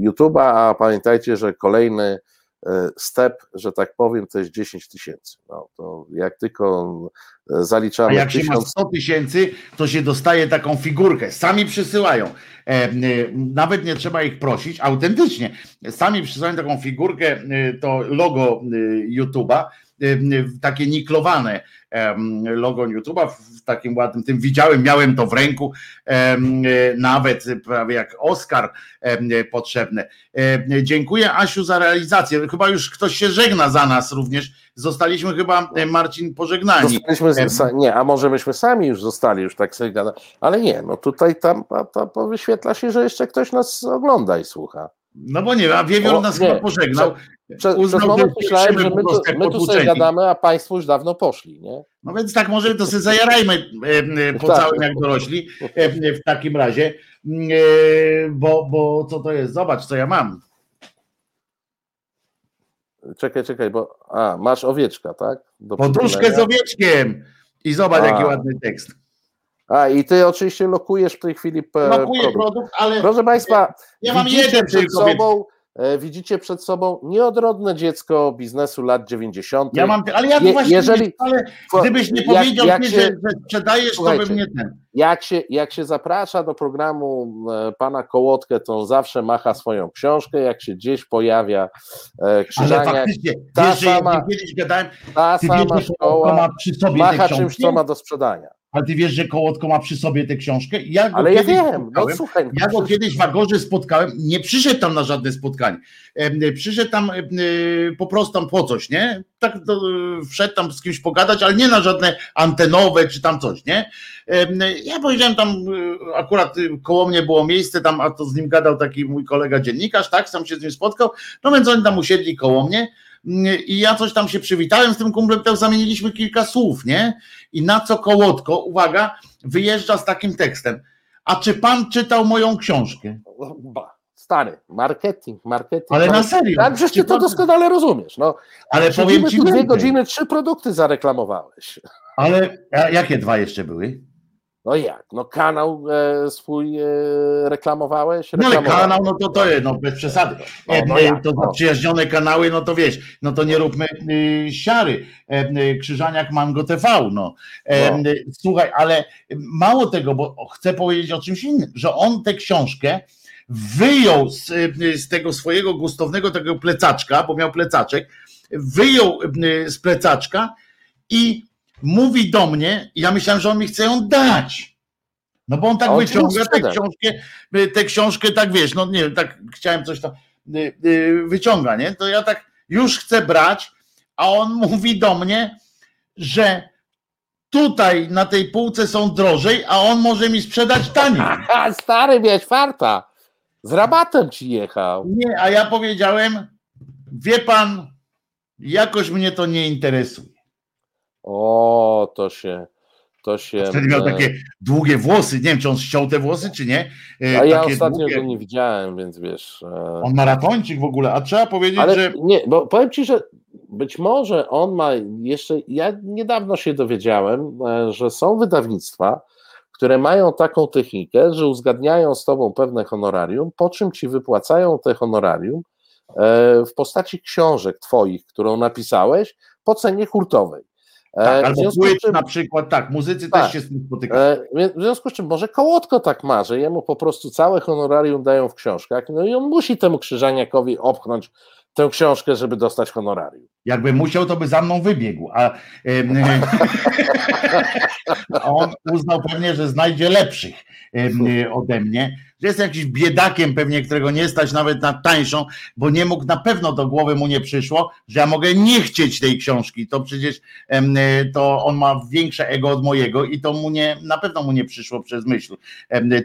YouTube'a, a pamiętajcie, że kolejny e, step, że tak powiem, to jest 10 tysięcy. No, to jak tylko e, A zaliczamy jak się ma 1000, 100 tysięcy, to się dostaje taką figurkę. Sami przysyłają. E, e, nawet nie trzeba ich prosić, autentycznie. Sami przysyłają taką figurkę, e, to logo e, YouTube'a, e, e, takie niklowane e, logo YouTube'a w takim ładnym tym widziałem, miałem to w ręku, e, nawet prawie jak Oscar e, potrzebne. Dziękuję Asiu za realizację. Chyba już ktoś się żegna za nas również. Zostaliśmy chyba, e, Marcin, pożegnani. Zostaliśmy, nie, a może myśmy sami już zostali, już tak sobie gada, ale nie, no tutaj tam to, to wyświetla się, że jeszcze ktoś nas ogląda i słucha. No bo nie, a Wiewiór O, nas nie. chyba pożegnał. Przez, Uznał, przez moment myślałem, że my tu, my tu sobie gadamy, a państwo już dawno poszli, nie? No więc tak może to sobie zajarajmy e, e, po Tak. całym jak dorośli e, w takim razie, bo, bo co to jest? Zobacz co ja mam. Czekaj, czekaj, bo a, masz owieczka, tak? Do Podróżkę z owieczkiem. I zobacz jaki A. ładny tekst. A, i ty oczywiście lokujesz w tej chwili e, Lokuję produkt. produkt, ale Proszę Państwa, ja mam widzicie przed sobą, e, widzicie przed sobą nieodrodne dziecko biznesu lat 90. Ja mam, ale ja Je- właśnie, jeżeli- ale gdybyś nie powiedział, jak się- że, że sprzedajesz, to bym nie ten. jak się, jak się zaprasza do programu e, pana Kołotkę, to on zawsze macha swoją książkę, jak się gdzieś pojawia e, krzyżaniak, ta wiesz, ja sama- gadałem, ta sama wiesz, szkoła ma macha czymś, co ma do sprzedania. Ale ty wiesz, że Kołotko ma przy sobie tę książkę? Ja go Ale ja wiem, no słuchaj. no Ja go kiedyś w Agorze spotkałem, nie przyszedł tam na żadne spotkanie. Em, Przyszedł tam y, po prostu tam po coś, nie? Tak y, wszedł tam z kimś pogadać, ale nie na żadne antenowe czy tam coś, nie? Ja powiedziałem tam, akurat koło mnie było miejsce tam, a to z nim gadał taki mój kolega dziennikarz, tak? Sam się z nim spotkał. No więc oni tam usiedli koło mnie. I ja coś tam się przywitałem z tym kumplem, też zamieniliśmy kilka słów, nie? I na co Kołotko, uwaga, wyjeżdża z takim tekstem. A czy pan czytał moją książkę? Ba, Stary, marketing, marketing. Ale na serio. Tak, przecież ty to doskonale rozumiesz. No, Ale powiem ci dwie godziny, trzy produkty zareklamowałeś. Ale jakie dwa jeszcze były? No jak? No kanał e, swój e, reklamowałeś? No ale kanał, no to to jest, no bez przesady. No, E, no e, to no. zaprzyjaźnione kanały, no to wiesz, no to nie róbmy y, siary. E, y, Krzyżaniak Mango TV, no. E, No. Słuchaj, ale mało tego, bo chcę powiedzieć o czymś innym, że on tę książkę wyjął z, z tego swojego gustownego tego plecaczka, bo miał plecaczek, wyjął z plecaczka i mówi do mnie, ja myślałem, że on mi chce ją dać. No bo on tak on ci wyciąga tę książkę, tę książkę, tak wiesz, no nie wiem, tak chciałem coś tam y, y, wyciąga, nie? To ja tak już chcę brać, a on mówi do mnie, że tutaj na tej półce są drożej, a on może mi sprzedać taniej. Stary, miałeś farta. Z rabatem ci jechał. Nie, a ja powiedziałem, wie pan, jakoś mnie to nie interesuje. O, to się, to się. Wtedy miał e, takie długie włosy, nie wiem, czy on ściął te włosy, czy nie. E, A ja takie ostatnio długie. go nie widziałem, więc wiesz. e, On maratończyk w ogóle, a trzeba powiedzieć, Ale że nie, bo powiem ci, że być może on ma jeszcze. Ja niedawno się dowiedziałem, że są wydawnictwa, które mają taką technikę, że uzgadniają z tobą pewne honorarium, po czym ci wypłacają te honorarium w postaci książek twoich, którą napisałeś, po cenie hurtowej. E, tak, w albo płyt czym- na przykład, tak, muzycy Tak. też się z tym spotykają. E, W związku z czym może Kołotko tak ma, że jemu po prostu całe honorarium dają w książkach, no i on musi temu Krzyżaniakowi opchnąć tę książkę, żeby dostać honorarium. Jakby musiał, to by za mną wybiegł, a, on uznał pewnie, że znajdzie lepszych ode mnie, że jest jakimś biedakiem pewnie, którego nie stać nawet na tańszą, bo nie mógł, na pewno do głowy mu nie przyszło, że ja mogę nie chcieć tej książki, to przecież em, to on ma większe ego od mojego i to mu nie, na pewno mu nie przyszło przez myśl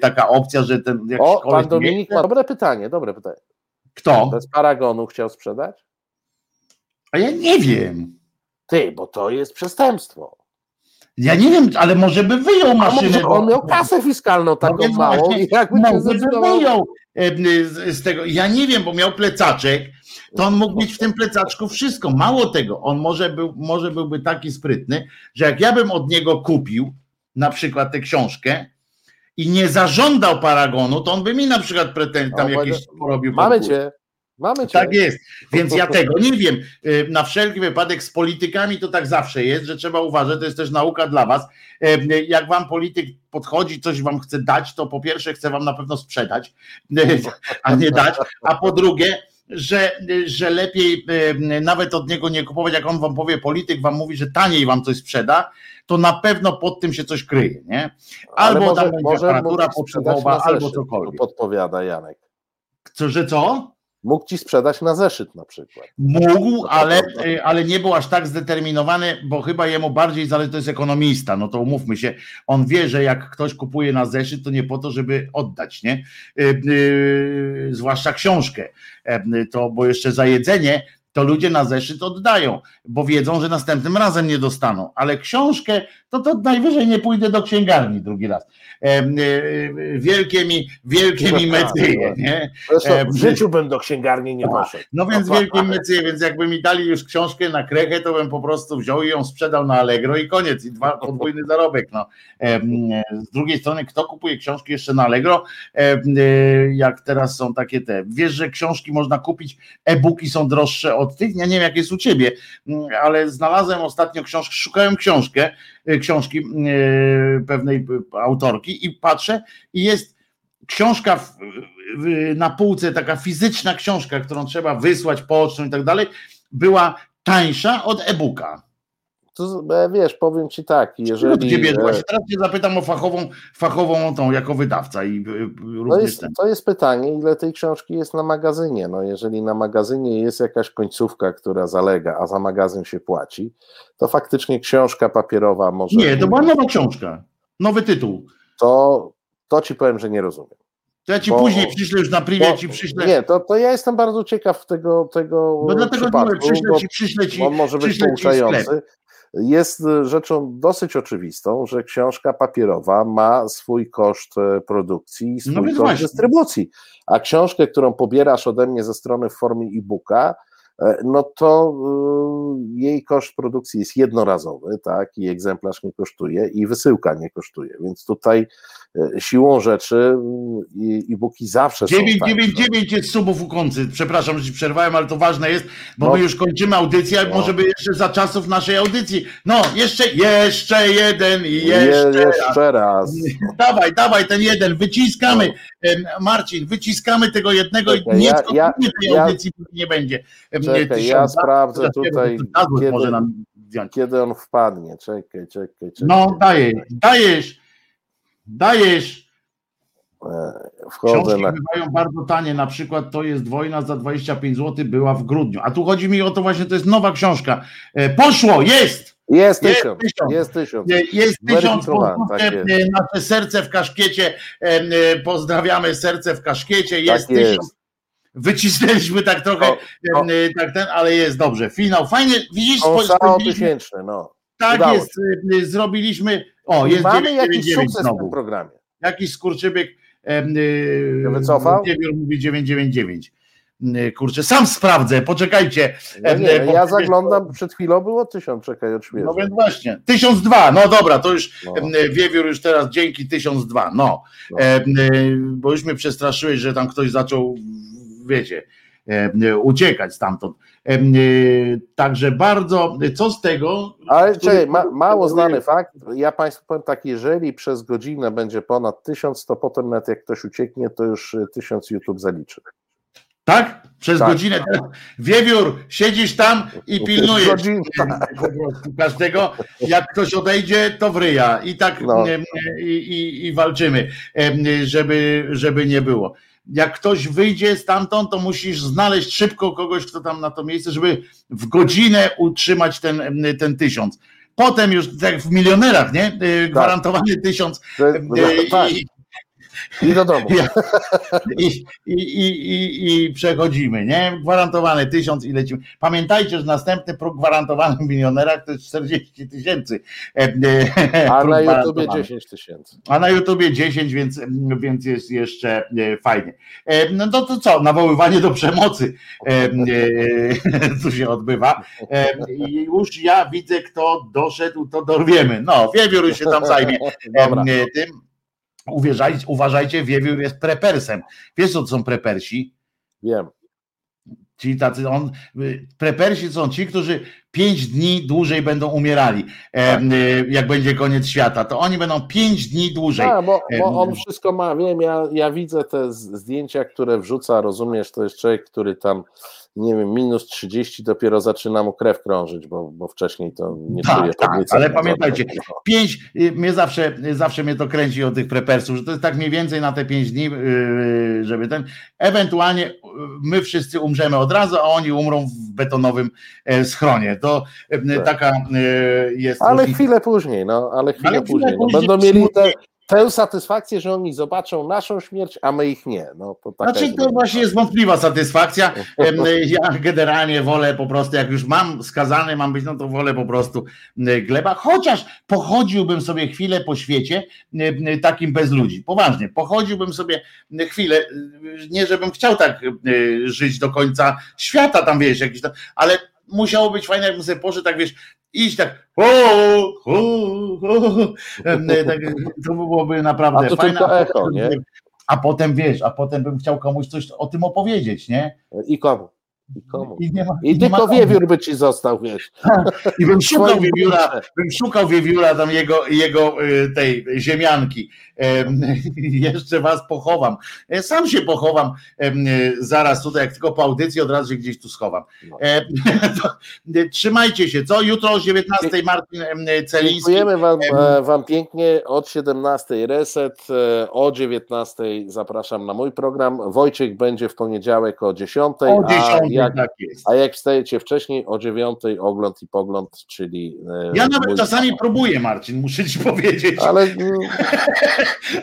taka opcja, że ten jakiś O, pan Dominik ma dobre pytanie, dobre pytanie. Kto? Bez paragonu chciał sprzedać? A ja nie wiem. Ty, bo to jest przestępstwo. Ja nie wiem, ale może by wyjął A maszynę. może on miał kasę fiskalną taką No więc małą właśnie, jakby Może by wyjął z tego. Ja nie wiem, bo miał plecaczek, to on mógł mieć w tym plecaczku wszystko. Mało tego, on może, był, może byłby taki sprytny, że jak ja bym od niego kupił na przykład tę książkę i nie zażądał paragonu, to on by mi na przykład pretensje tam No, jakieś porobił. Mamy cię, mamy cię. Tak jest, więc ja tego nie wiem. Y, Na wszelki wypadek z politykami to tak zawsze jest, że trzeba uważać, to jest też nauka dla was. Jak wam polityk podchodzi, coś wam chce dać, to po pierwsze chce wam na pewno sprzedać, a nie dać, a po drugie, że, że lepiej nawet od niego nie kupować, jak on wam powie, polityk wam mówi, że taniej wam coś sprzeda, to na pewno pod tym się coś kryje, nie? Albo może, tam będzie aparatura potrzebowa, albo cokolwiek. Podpowiada Janek. Co, że co? Mógł ci sprzedać na zeszyt na przykład. Mógł, ale, y, ale nie był aż tak zdeterminowany, bo chyba jemu bardziej zależy, to jest ekonomista, no to umówmy się, on wie, że jak ktoś kupuje na zeszyt, to nie po to, żeby oddać, nie? Y, y, zwłaszcza książkę, E, to bo jeszcze za jedzenie to ludzie na zeszyt oddają, bo wiedzą, że następnym razem nie dostaną, ale książkę, to to najwyżej nie pójdę do księgarni drugi raz. E, Wielkie mi, wielkie mi mecyje, nie? E, w życiu bym do księgarni nie poszedł. No więc wielkie mecyje, więc jakby mi dali już książkę na krechę, to bym po prostu wziął i ją sprzedał na Allegro i koniec, i dwa podwójny zarobek. No. Em, Z drugiej strony, kto kupuje książki jeszcze na Allegro, y, jak teraz są takie te, wiesz, że książki można kupić, e-booki są droższe od tych, ja nie wiem jak jest u ciebie, mm, ale znalazłem ostatnio książkę, szukałem książkę, y, książki y, pewnej y, autorki i patrzę i jest książka w, w, na półce, taka fizyczna książka, którą trzeba wysłać pocztą i tak dalej, była tańsza od e-booka. To, e, wiesz, powiem ci tak, Jeżeli, ciebie, e, właśnie teraz cię zapytam o fachową, fachową tą jako wydawca i No również jest, ten. to jest pytanie, ile tej książki jest na magazynie. No jeżeli na magazynie jest jakaś końcówka, która zalega, a za magazyn się płaci, to faktycznie książka papierowa może. Nie, to była nowa książka, nowy tytuł. To, to ci powiem, że nie rozumiem. To ja ci Bo- później przyślę już na privie, ci przyślę. Nie, to, to ja jestem bardzo ciekaw tego, tego no dlatego przypadku, mówię, przyślę ci, przyślę ci, on może być pouczający. Jest y, rzeczą dosyć oczywistą, że książka papierowa ma swój koszt e, produkcji i swój No koszt właśnie. dystrybucji, a książkę, którą pobierasz ode mnie ze strony w formie e-booka, e, no to y, jej koszt produkcji jest jednorazowy, tak, i egzemplarz nie kosztuje, i wysyłka nie kosztuje, więc tutaj e, siłą rzeczy y, i- e-booki zawsze są tańsze. 999 jest subów u końcy. Przepraszam, że ci przerwałem, ale to ważne jest, bo No. my już kończymy audycję, No. może by jeszcze za czasów naszej audycji. No, jeszcze, jeszcze jeden i Je, jeszcze. raz. jeszcze raz. Dawaj, dawaj ten jeden, wyciskamy. Em, Marcin, wyciskamy tego jednego i Czekaj, nie ja- ja- tej ja- audycji, póki nie będzie. Czekaj, ja sprawdzę tutaj, kiedy- może nam zdjąć. Kiedy on wpadnie? Czekaj, czekaj, czekaj. No, dajesz, dajesz, dajesz. E, Wchodzę Książki na. bywają bardzo tanie, na przykład to jest wojna za 25 zł, była w grudniu. A tu chodzi mi o to właśnie, to jest nowa książka. E, Poszło, jest! Jest tysiąc, jest tysiąc. E, Jest tysiąc, tak jest. nasze serce w kaszkiecie, pozdrawiamy serce w kaszkiecie, jest Tak jest. tysiąc. Wycisnęliśmy tak trochę, O, o. e, tak ten, ale jest dobrze. Finał, fajnie, widzisz, spojrzeliśmy- tysięczny, no. tak udało jest, e, e, zrobiliśmy, o jest Mamy jakiś 999 sukces w tym znowu. programie. Jakiś skurczybyk y, Się wycofał? Wiewiór mówi 999. Y, Kurczę, sam sprawdzę, poczekajcie. No Em, nie, ja zaglądam, przed chwilą było tysiąc, czekaj, odświeżę. No więc właśnie, 1002, no dobra, to już No. Wiewiór już teraz dzięki 1002, no. No. Y, Bo już mnie przestraszyłeś, że tam ktoś zaczął, wiecie, uciekać stamtąd. Y, Także bardzo, co z tego? Ale który- czekaj, ma, mało znany fakt. Ja Państwu powiem tak, jeżeli przez godzinę będzie ponad tysiąc, to potem nawet jak ktoś ucieknie, to już y, tysiąc YouTube zaliczy. Tak? Przez Tak. godzinę. Wiewiór, siedzisz tam i pilnujesz. Godzin, każdego, jak ktoś odejdzie, to wryja i tak No. i, i, i walczymy, żeby, żeby nie było. Jak ktoś wyjdzie stamtąd, to musisz znaleźć szybko kogoś, kto tam na to miejsce, żeby w godzinę utrzymać ten, ten tysiąc. Potem już tak w milionerach, nie? Y, Gwarantowany tysiąc. To- em, tak, I, i do domu. i, i, i, i, przechodzimy, nie? Gwarantowany tysiąc i lecimy. Pamiętajcie, że następny próg gwarantowany w milionerach to jest 40 tysięcy. E, e, A próg na YouTubie gwarantowany. 10 tysięcy. A na YouTubie 10, więc, więc jest jeszcze e, fajnie. No to, to co? Nawoływanie do przemocy tu się odbywa. I już ja widzę, kto doszedł, to dorwiemy. No, Wiewiór się tam zajmie Dobra. tym. Uwierzajcie, uważajcie, Wiewiór jest prepersem. Wiesz, co to są prepersi? Wiem. Ci tacy, on, prepersi są ci, którzy pięć dni dłużej będą umierali, em, y, jak będzie koniec świata, to oni będą pięć dni dłużej. A, bo, bo on wszystko ma, wiem, ja, ja widzę te zdjęcia, które wrzuca, rozumiesz, to jest człowiek, który tam, nie wiem, minus 30 dopiero zaczyna mu krew krążyć, bo, bo wcześniej to nie Tak, czuje tak, ale pamiętajcie, żadnego. Pięć, y, mnie zawsze, zawsze mnie to kręci od tych prepersów, że to jest tak mniej więcej na te pięć dni, yy, żeby ten, ewentualnie yy, my wszyscy umrzemy od razu, a oni umrą w betonowym e, schronie. To Tak. taka jest Ale różnica. chwilę później, no, ale chwilę Ale chwilę później. No, później będą mieli te, tę satysfakcję, że oni zobaczą naszą śmierć, a my ich nie. No, to taka Znaczy to właśnie jest wątpliwa satysfakcja. Ja generalnie wolę po prostu, jak już mam skazany, mam być, no to wolę po prostu gleba, chociaż pochodziłbym sobie chwilę po świecie takim bez ludzi. Poważnie, pochodziłbym sobie chwilę, nie żebym chciał tak żyć do końca świata, tam wiesz, jakiś tam, ale musiało być fajne, jakbym sobie poszedł, tak wiesz, iść tak, o, o, o, e, tak to byłoby naprawdę A to fajne. tylko echo, nie? a potem wiesz, a potem bym chciał komuś coś o tym opowiedzieć, nie? I komu? I komu? I, nie ma, I tylko wiewiór by ci został, wiesz. I bym szukał wiewióra, bym szukał wiewióra tam jego, jego y, tej ziemianki. Em, Jeszcze was pochowam. E, Sam się pochowam y, zaraz tutaj, jak tylko po audycji od razu się gdzieś tu schowam. No. E, Trzymajcie się, co? Jutro o 19 Martin Celiński. Dziękujemy wam, e, wam pięknie. Od 17 reset, e, o 19 zapraszam na mój program. Wojciech będzie w poniedziałek o 10. O a 10 jak, tak a jak wstajecie wcześniej, o 9 ogląd i pogląd, czyli. e, Ja nawet mój- czasami próbuję, Marcin, muszę ci powiedzieć. Ale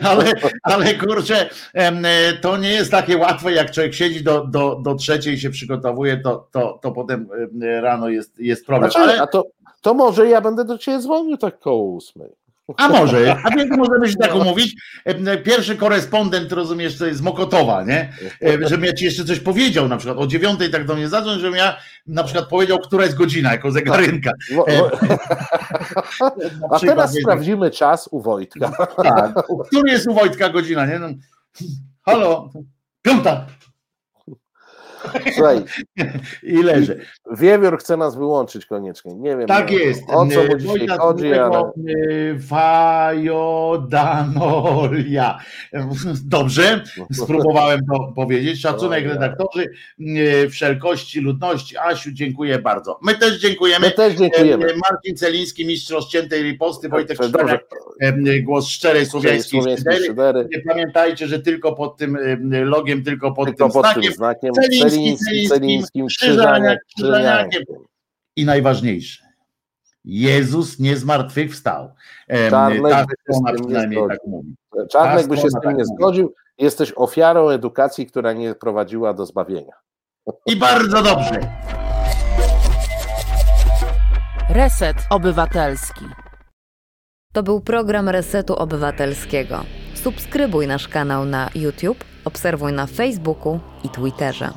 ale, ale kurczę, e, to nie jest takie łatwe, jak człowiek siedzi do, do, do trzeciej i się przygotowuje, to, to, to potem em, rano jest, jest problem. znaczy, Ale, a to, to może ja będę do ciebie dzwonił tak koło 8. a może, a więc możemy się tak umówić. E, Pierwszy korespondent, rozumiesz, to jest Mokotowa, nie? E, Żebym ja ci jeszcze coś powiedział, na przykład o dziewiątej tak do mnie zadzwoń, żebym ja na przykład powiedział, która jest godzina, jako zegarynka. Wo- Na A teraz sprawdzimy czas u Wojtka. Tak. Który jest u Wojtka godzina, nie? No, halo, piąta. Słuchaj, i leżę. Wiewiór chce nas wyłączyć koniecznie. Nie wiem Tak jest. o co mu E, dzisiaj Wojciech chodzi, ale e, Fajodanolia. Dobrze, spróbowałem to powiedzieć. Szacunek redaktorzy e, wszelkości ludności. Asiu, dziękuję bardzo. My też dziękujemy. my też dziękujemy. E, Marcin Celiński, mistrz rozciętej riposty, Wojtek e, głos szczerej słowiańskiej szydery. Nie pamiętajcie, że tylko pod tym e, logiem, tylko pod Tylko tym pod znakiem tym znakiem Celiński, Celiński, Celińskim, Celińskim, Krzyżaniak, Krzyżaniak, Krzyżaniakiem. I najważniejsze. Jezus nie zmartwychwstał. Czarnek Ta by się z strona tym nie przynajmniej tak mówi. Czarnek by się z strona tym tak nie zgodził. Jesteś ofiarą edukacji, która nie prowadziła do zbawienia. I bardzo dobrze. Reset Obywatelski. To był program Resetu Obywatelskiego. Subskrybuj nasz kanał na YouTube, obserwuj na Facebooku i Twitterze.